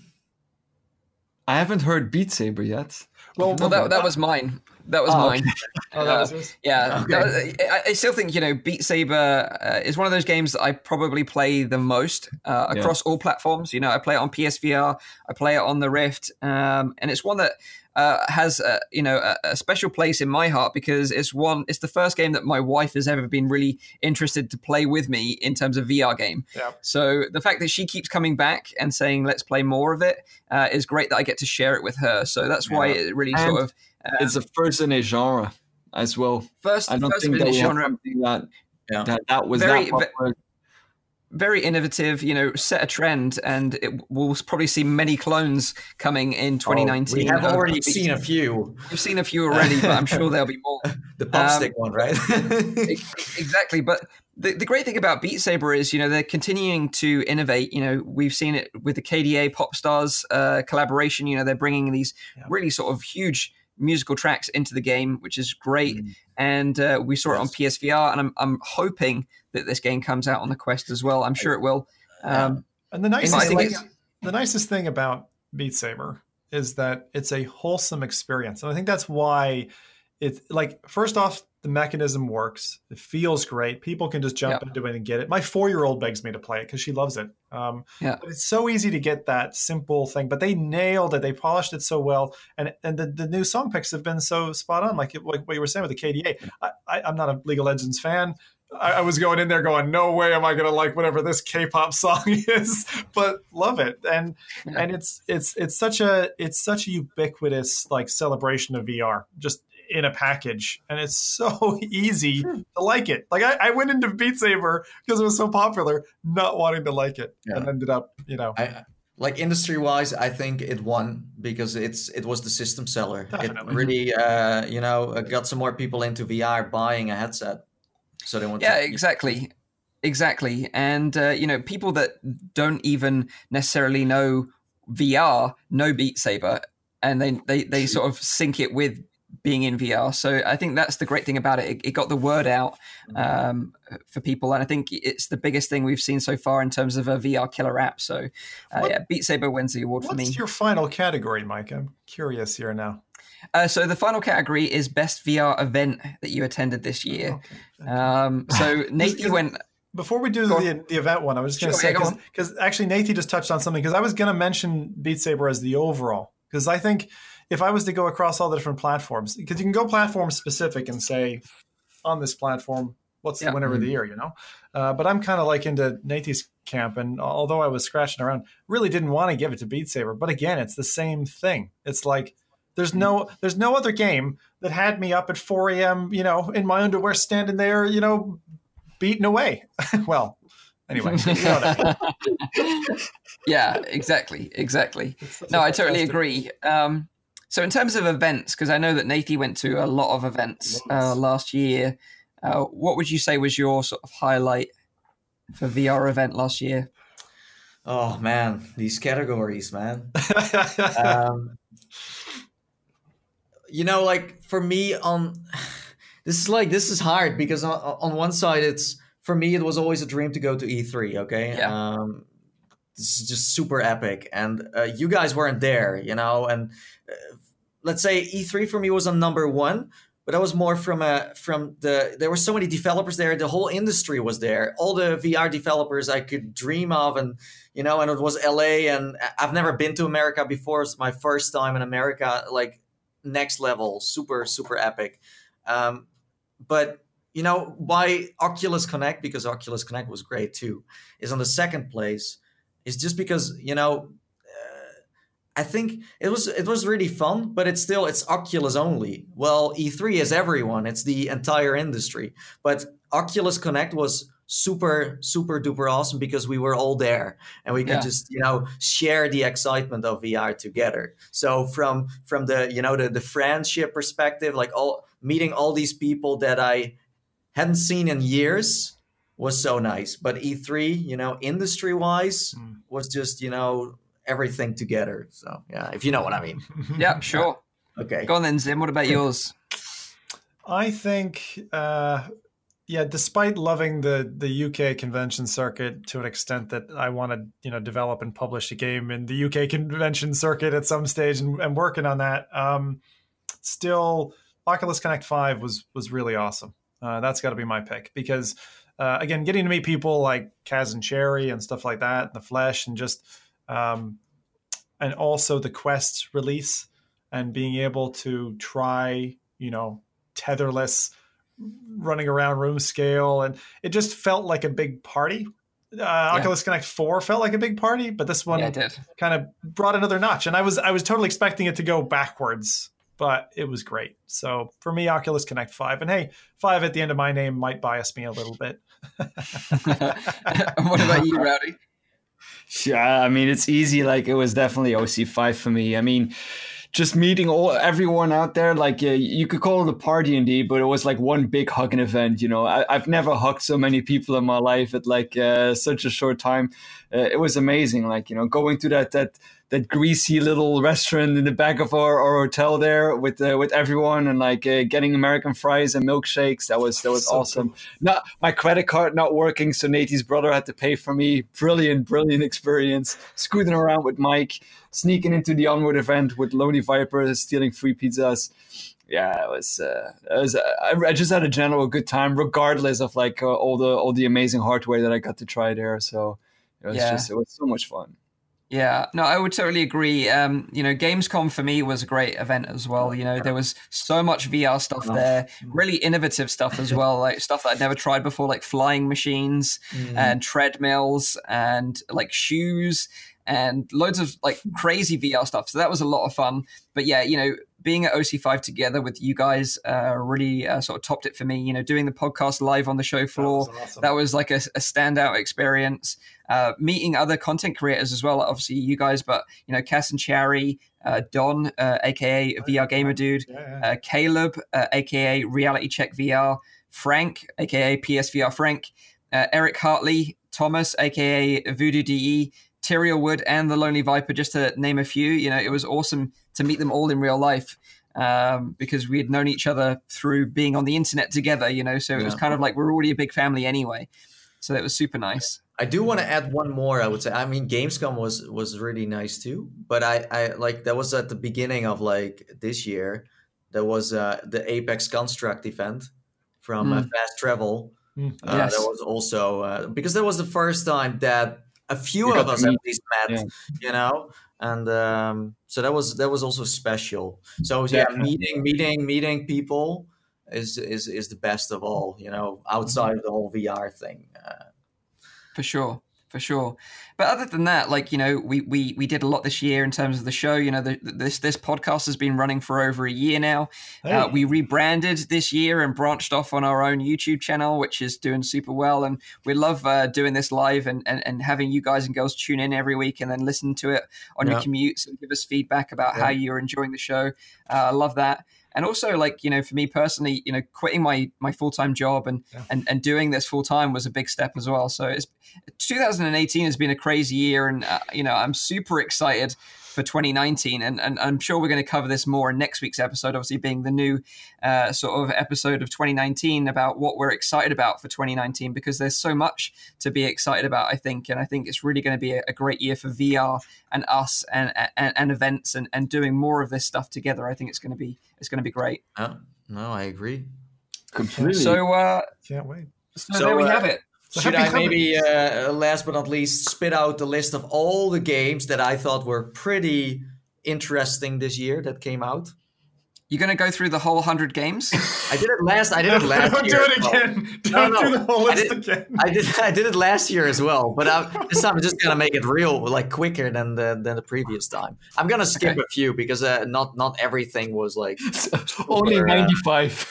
I haven't heard Beat Saber yet. Well, well that, that was mine. That was oh, mine. Okay. oh, that was yours? Yeah. Okay. Was, I, I, still think, you know, Beat Saber uh, is one of those games that I probably play the most uh, across yeah. all platforms. You know, I play it on PSVR, I play it on the Rift, um, and it's one that uh, has a, you know a, a, special place in my heart because it's one it's the first game that my wife has ever been really interested to play with me in terms of VR game. Yeah. So the fact that she keeps coming back and saying let's play more of it uh, is great that I get to share it with her. So that's why it really and sort of it's a first in a genre as well. First, I don't first think that genre. That, yeah. that that was very, that very innovative, you know, set a trend, and it will probably see many clones coming in 2019. Oh, we have already seen a few. We've seen a few already, but I'm sure there'll be more. the pop um, one, right? exactly. But the, the great thing about Beat Saber is, you know, they're continuing to innovate. You know, we've seen it with the KDA Popstars uh, collaboration. You know, they're bringing these yeah. really sort of huge musical tracks into the game, which is great. Mm. And uh, we saw yes. it on PSVR, and I'm, I'm hoping that this game comes out on the Quest as well. I'm sure it will. Um, and the nicest thing, the nicest thing about Beat Saber is that it's a wholesome experience, and I think that's why it's like first off the mechanism works it feels great people can just jump into it and get it my four-year-old begs me to play it because she loves it um, yeah. but it's so easy to get that simple thing but they nailed it they polished it so well and and the, the new song picks have been so spot on like, like what you were saying with the kda I, I, i'm not a league of legends fan I, was going in there going, no way am I going to like whatever this K-pop song is, but love it. And yeah. and it's it's it's such a it's such a ubiquitous like celebration of VR. Just in a package, and it's so easy hmm. to like it. Like I, I, went into Beat Saber because it was so popular, not wanting to like it, yeah. and ended up, you know. I, like industry wise, I think it won because it's it was the system seller. Definitely. It really, uh, you know, uh, got some more people into VR buying a headset. So they want. Yeah, to- exactly. Exactly. And, uh, you know, people that don't even necessarily know VR know Beat Saber and they, they, they sort of sync it with being in VR. So I think that's the great thing about it. It, it got the word out mm-hmm. um, for people, and I think it's the biggest thing we've seen so far in terms of a VR killer app. So uh, what, yeah, Beat Saber wins the award for me. What's your final category, Mike? I'm curious here now. Uh, so the final category is best VR event that you attended this year. Okay. Um, so Nathan went. Before we do the, the event one, I was just going to sure, say because yeah, actually Nathan just touched on something because I was going to mention Beat Saber as the overall because I think if I was to go across all the different platforms, because you can go platform specific and say on this platform, what's yeah. the winner mm-hmm. of the mm-hmm. year, you know? Uh, but I'm kind of like into Nathan's camp, and although I was scratching around, really didn't want to give it to Beat Saber. But again, it's the same thing. It's like there's no there's no other game that had me up at 4 a.m. You know, in my underwear, standing there, you know, beating away. well, anyway. You know I mean. yeah, exactly, exactly. No, I totally agree. Um, so, in terms of events, because I know that Nathie went to a lot of events uh, last year, uh, what would you say was your sort of highlight for VR event last year? Oh man, these categories, man. um, you know, like for me, on this is like this is hard because on, on one side, it's for me, it was always a dream to go to E3. Okay, yeah. um, this is just super epic, and uh, you guys weren't there, you know, and let's say E3 for me was on number one, but that was more from a from the there were so many developers there. The whole industry was there. All the VR developers I could dream of, and you know, and it was LA, and I've never been to America before. It's my first time in America, like next level, super super epic. Um, but you know why Oculus Connect because Oculus Connect was great too is on the second place is just because you know I think it was it was really fun, but it's still it's Oculus only. Well, E3 is everyone; it's the entire industry. But Oculus Connect was super super duper awesome because we were all there and we could yeah. just you know share the excitement of VR together. So from from the you know the the friendship perspective, like all meeting all these people that I hadn't seen in years was so nice. But E3, you know, industry wise, mm. Was just you know everything together. So yeah, if you know what I mean. yeah, sure. Okay. Go on then, Zim. What about yours? I think, uh, yeah, despite loving the the UK convention circuit to an extent that I want to, you know, develop and publish a game in the UK convention circuit at some stage and, and working on that, um, still Oculus Connect Five was was really awesome. Uh, that's got to be my pick because, uh, again, getting to meet people like Cas and Chary and stuff like that in the flesh, and just, um, and also the Quest release and being able to try, you know, tetherless running around room scale and it just felt like a big party uh, yeah. Oculus Connect 4 felt like a big party, but this one yeah, kind of brought another notch. And I was I was totally expecting it to go backwards, but it was great. So for me, Oculus Connect 5. And hey, 5 at the end of my name might bias me a little bit. what about you, Rowdy? Yeah, I mean it's easy. Like it was definitely OC5 for me. I mean, just meeting all everyone out there. Like uh, you could call it a party indeed, but it was like one big hugging event. You know, I, have never hugged so many people in my life at like uh, such a short time. Uh, it was amazing. Like you know, going to that that that greasy little restaurant in the back of our, our hotel there with uh, with everyone and like uh, getting American fries and milkshakes. That was that was so awesome. Cool. Not my credit card not working, so Nate's brother had to pay for me. Brilliant, brilliant experience. Scooting around with Mike, sneaking into the onward event with Lonely Viper, stealing free pizzas. Yeah, it was. Uh, it was. Uh, I, I, just had a general good time, regardless of like uh, all the all the amazing hardware that I got to try there. So it was yeah. just it was so much fun. Yeah, no, I would totally agree. Um, you know, Gamescom for me was a great event as well. You know, there was so much VR stuff there, really innovative stuff as well, like stuff that I'd never tried before, like flying machines mm. and treadmills and like shoes and loads of like crazy VR stuff. So that was a lot of fun. But yeah, you know, being at OC5 together with you guys uh, really uh, sort of topped it for me. You know, doing the podcast live on the show floor, that was, awesome. that was like a, a, standout experience. Uh, meeting other content creators as well, obviously you guys, but you know, Cas and Chary, uh, Don, aka VR Gamer Dude. Uh, Caleb, aka uh, Reality Check VR, Frank, aka PSVR Frank, Eric Hartley, Thomas, aka VoodooDE, Tyriel Wood, and the Lonely Viper, just to name a few. You know, it was awesome to meet them all in real life um, because we had known each other through being on the internet together, you know. So it yeah. was kind of like we're already a big family anyway. So that was super nice. I do want to add one more. I would say. I mean, Gamescom was was really nice too. But I I like that was at the beginning of like this year. There was uh, the Apex Construct event from mm. uh, Fast Travel. Mm. Uh, yes. That was also uh, because that was the first time that a few of us at least met. Yeah. You know, and um, so that was that was also special. So yeah, yeah, meeting meeting meeting people is is is the best of all. You know, outside mm-hmm. of the whole VR thing. Uh, For sure for sure. But other than that, like you know, we we we did a lot this year in terms of the show. You know, the, this this podcast has been running for over a year now. Hey. Uh, we rebranded this year and branched off on our own YouTube channel, which is doing super well. And we love uh, doing this live and, and and having you guys and girls tune in every week and then listen to it on yeah. your commutes and give us feedback about yeah. how you're enjoying the show. Uh, I love that and also like you know for me personally you know quitting my my full-time job and yeah. and, and doing this full-time was a big step as well so it's 2018 has been a crazy year and uh, you know i'm super excited for 2019. And, and I'm sure we're going to cover this more in next week's episode, obviously being the new uh, sort of episode of 2019 about what we're excited about for 2019 because there's so much to be excited about, I think. And I think it's really going to be a, a great year for VR and us and, and, and events and, and doing more of this stuff together. I think it's going to be it's going to be great. Oh, no, I agree. Completely. So, uh, can't wait. So, so there we uh, have it. So Should I maybe, uh, last but not least, spit out the list of all the games that I thought were pretty interesting this year that came out? You're going to go through the whole hundred games? I did it last. I did it last year. Don't year. do it again. Don't no, no. do the whole list I did, again. I did. I did it last year as well, but I, this time I'm just going to make it real, like quicker than the than the previous time. I'm going to skip okay. a few because uh, not not everything was like only ninety five.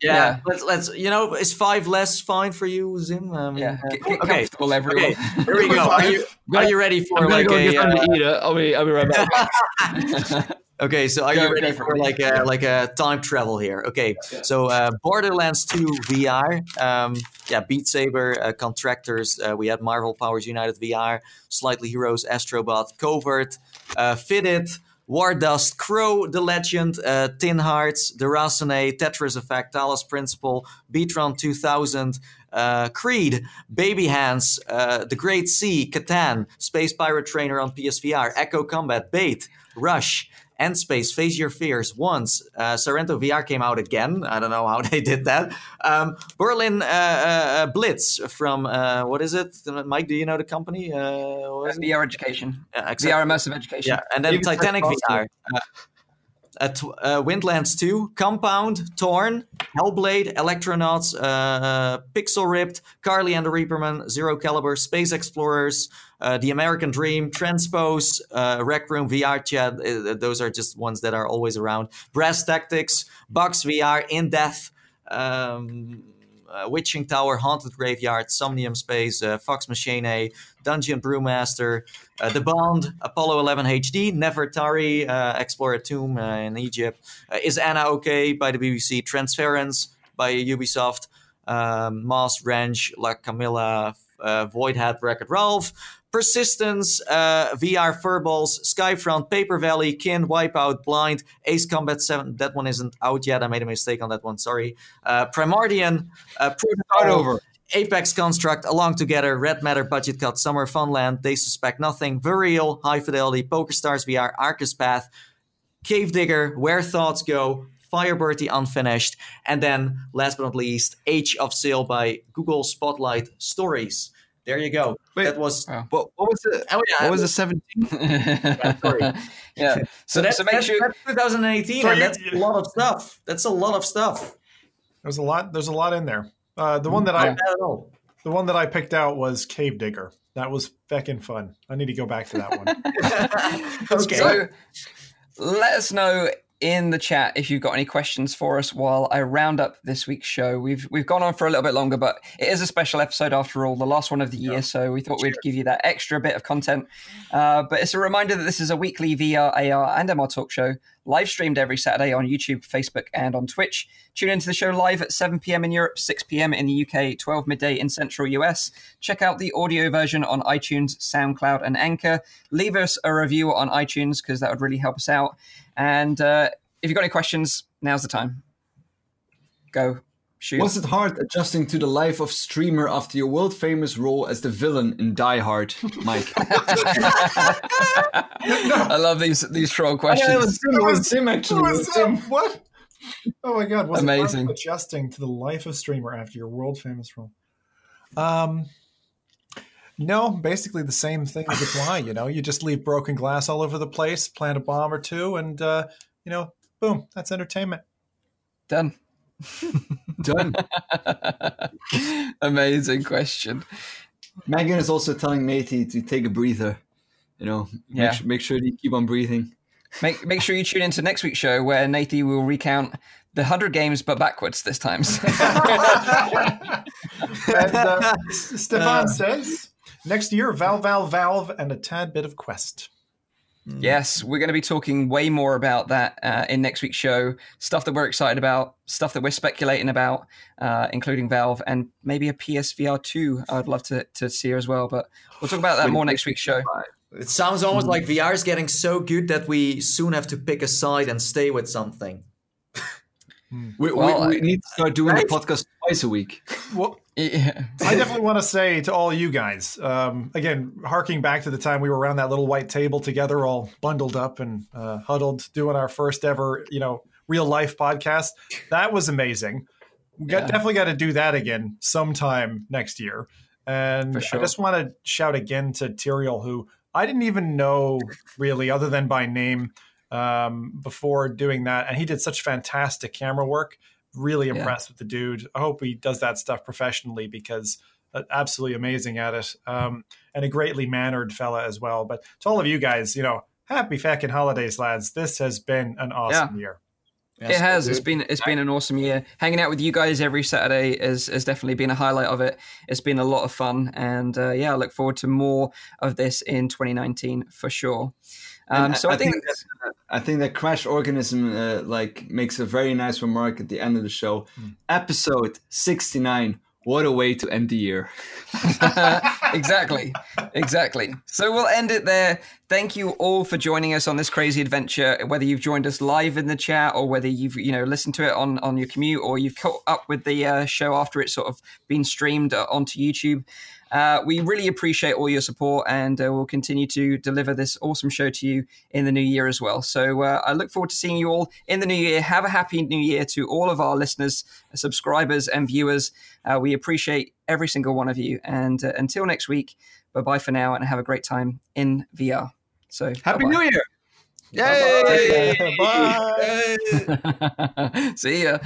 Yeah, yeah, let's let's you know is five less fine for you, Zim? Um, yeah, get, get okay. comfortable, everyone. Okay, here we go. Are you are you ready for I'm like go a? Uh, to eat it. I'll be I'll be right back. Okay, so are Go- you ready for it. like a like a time travel here? Okay, so uh, Borderlands 2 VR, um, yeah, Beat Saber, uh, Contractors. Uh, we had Marvel Powers United VR, Slightly Heroes, Astrobot, Covert, uh, Fitted, War Dust, Crow, The Legend, uh, Tin Hearts, The Déraciné, Tetris Effect, Talos Principle, Beatron 2000. Uh, Creed, Baby Hands, uh, The Great Sea, Catan, Space Pirate Trainer on PSVR, Echo Combat, Bait, Rush, Endspace, Face Your Fears, Once, uh, Sairento VR came out again. I don't know how they did that. Um, Berlin uh, uh, Blitz from, uh, what is it? Mike, do you know the company? Uh, what is it? VR education, Yeah, exactly. VR immersive education. Yeah, and then Maybe Titanic VR. Uh, uh, uh, Windlands 2, Compound, Torn, Hellblade, Electronauts, uh, Pixel Ripped, Carly and the Reaperman, Zero Caliber, Space Explorers, uh, The American Dream, Transpose, uh, Rec Room VR Chat. Uh, those are just ones that are always around. Brass Tactics, Box VR, In Death. Um, uh, Witching Tower, Haunted Graveyard, Somnium Space, uh, Fox Machine, Dungeon Brewmaster, uh, The Bond, Apollo 11 HD, Nefertari, uh, Explorer Tomb uh, in Egypt, uh, Is Anna OK by the BBC, Transference by Ubisoft, um, Moss Ranch, La Camilla, uh, Hat, Wreck-It Ralph, Persistence, uh, VR Furballs, Skyfront, Paper Valley, Kin, Wipeout, Blind, Ace Combat 7. That one isn't out yet. I made a mistake on that one. Sorry. Uh, Primordian, uh, over. Apex Construct, Along Together, Red Matter, Budget Cut, Summer Funland, They Suspect Nothing, Virial, High Fidelity, Poker Stars VR, Arca's Path, Cave Digger, Where Thoughts Go, Firebird the Unfinished, and then last but not least, Age of Sail by Google Spotlight Stories. There you go. Wait. that was Wow. What, what was the oh yeah. what was the 17? sorry. yeah. So, so that's, so make that's, sure. that's 2018, So you- that's a lot of stuff. That's a lot of stuff. There's a lot. There's a lot in there. Uh, the one that I Not bad at all. the one that I picked out was Cave Digger. That was feckin' fun. I need to go back to that one. okay. So let us know in the chat if you've got any questions for us while I round up this week's show. We've we've gone on for a little bit longer, but it is a special episode after all, the last one of the year. So we thought we'd give you that extra bit of content. Uh, but it's a reminder that this is a weekly VR, AR, and MR talk show, live streamed every Saturday on YouTube, Facebook, and on Twitch. Tune into the show live at 7 p.m. in Europe, 6 p.m. in the UK, 12 midday in Central US. Check out the audio version on iTunes, SoundCloud, and Anchor. Leave us a review on iTunes because that would really help us out. And uh, if you've got any questions, now's the time. Go shoot. Was it hard adjusting to the life of streamer after your world famous role as the villain in Die Hard, Mike? I love these these troll Yeah, it questions. was him, it was him actually. It was was him. that? What? Oh my god! Was Amazing. It hard adjusting to the life of streamer after your world famous role. Um, no, basically the same thing would apply. You know, you just leave broken glass all over the place, plant a bomb or two, and uh, you know, boom, that's entertainment. Done. Done. Amazing question. Megan is also telling Matey to take a breather. You know, Yeah. make, make sure you keep on breathing. Make make sure you tune into next week's show where Nathie will recount the hundred games but backwards this time. And uh, S- Stefan says next year, Valve, Valve, Valve, and a tad bit of Quest. Yes, we're going to be talking way more about that uh, in next week's show. Stuff that we're excited about, stuff that we're speculating about, uh, including Valve and maybe a PSVR two. I'd love to to see as well, but we'll talk about that more next week's show. It sounds almost like VR is getting so good that we soon have to pick a side and stay with something. We, Well, we, we need to start doing Right. the podcast twice a week. Well, Yeah. I definitely want to say to all you guys, um, again, harking back to the time we were around that little white table together, all bundled up and uh, huddled, doing our first ever, you know, real life podcast. That was amazing. We got, Yeah. definitely got to do that again sometime next year. And sure. I just want to shout again to Tyriel, who I didn't even know really, other than by name, um, before doing that. And he did such fantastic camera work. Really Yeah. impressed with the dude. I hope he does that stuff professionally because uh, absolutely amazing at it. Um, and a greatly mannered fella as well. But to all of you guys, you know, happy fucking holidays, lads. This has been an awesome year. it has. It's been it's been an awesome year. Hanging out with you guys every Saturday has, has definitely been a highlight of it. It's been a lot of fun, and uh, yeah, I look forward to more of this in 2019 for sure. Um, so I, think, that, I think that Crash Organism uh, like makes a very nice remark at the end of the show. Mm. Episode 69 what a way to end the year. exactly. Exactly. So we'll end it there. Thank you all for joining us on this crazy adventure, whether you've joined us live in the chat or whether you've, you know, listened to it on, on your commute or you've caught up with the uh, show after it's sort of been streamed uh, onto YouTube. Uh, we really appreciate all your support and uh, we'll continue to deliver this awesome show to you in the new year as well. So uh, I look forward to seeing you all in the new year. Have a happy new year to all of our listeners, subscribers, and viewers. Uh, we appreciate every single one of you. And uh, until next week, bye bye for now and have a great time in VR. So happy bye-bye. new year. Yay! Bye. bye. See ya.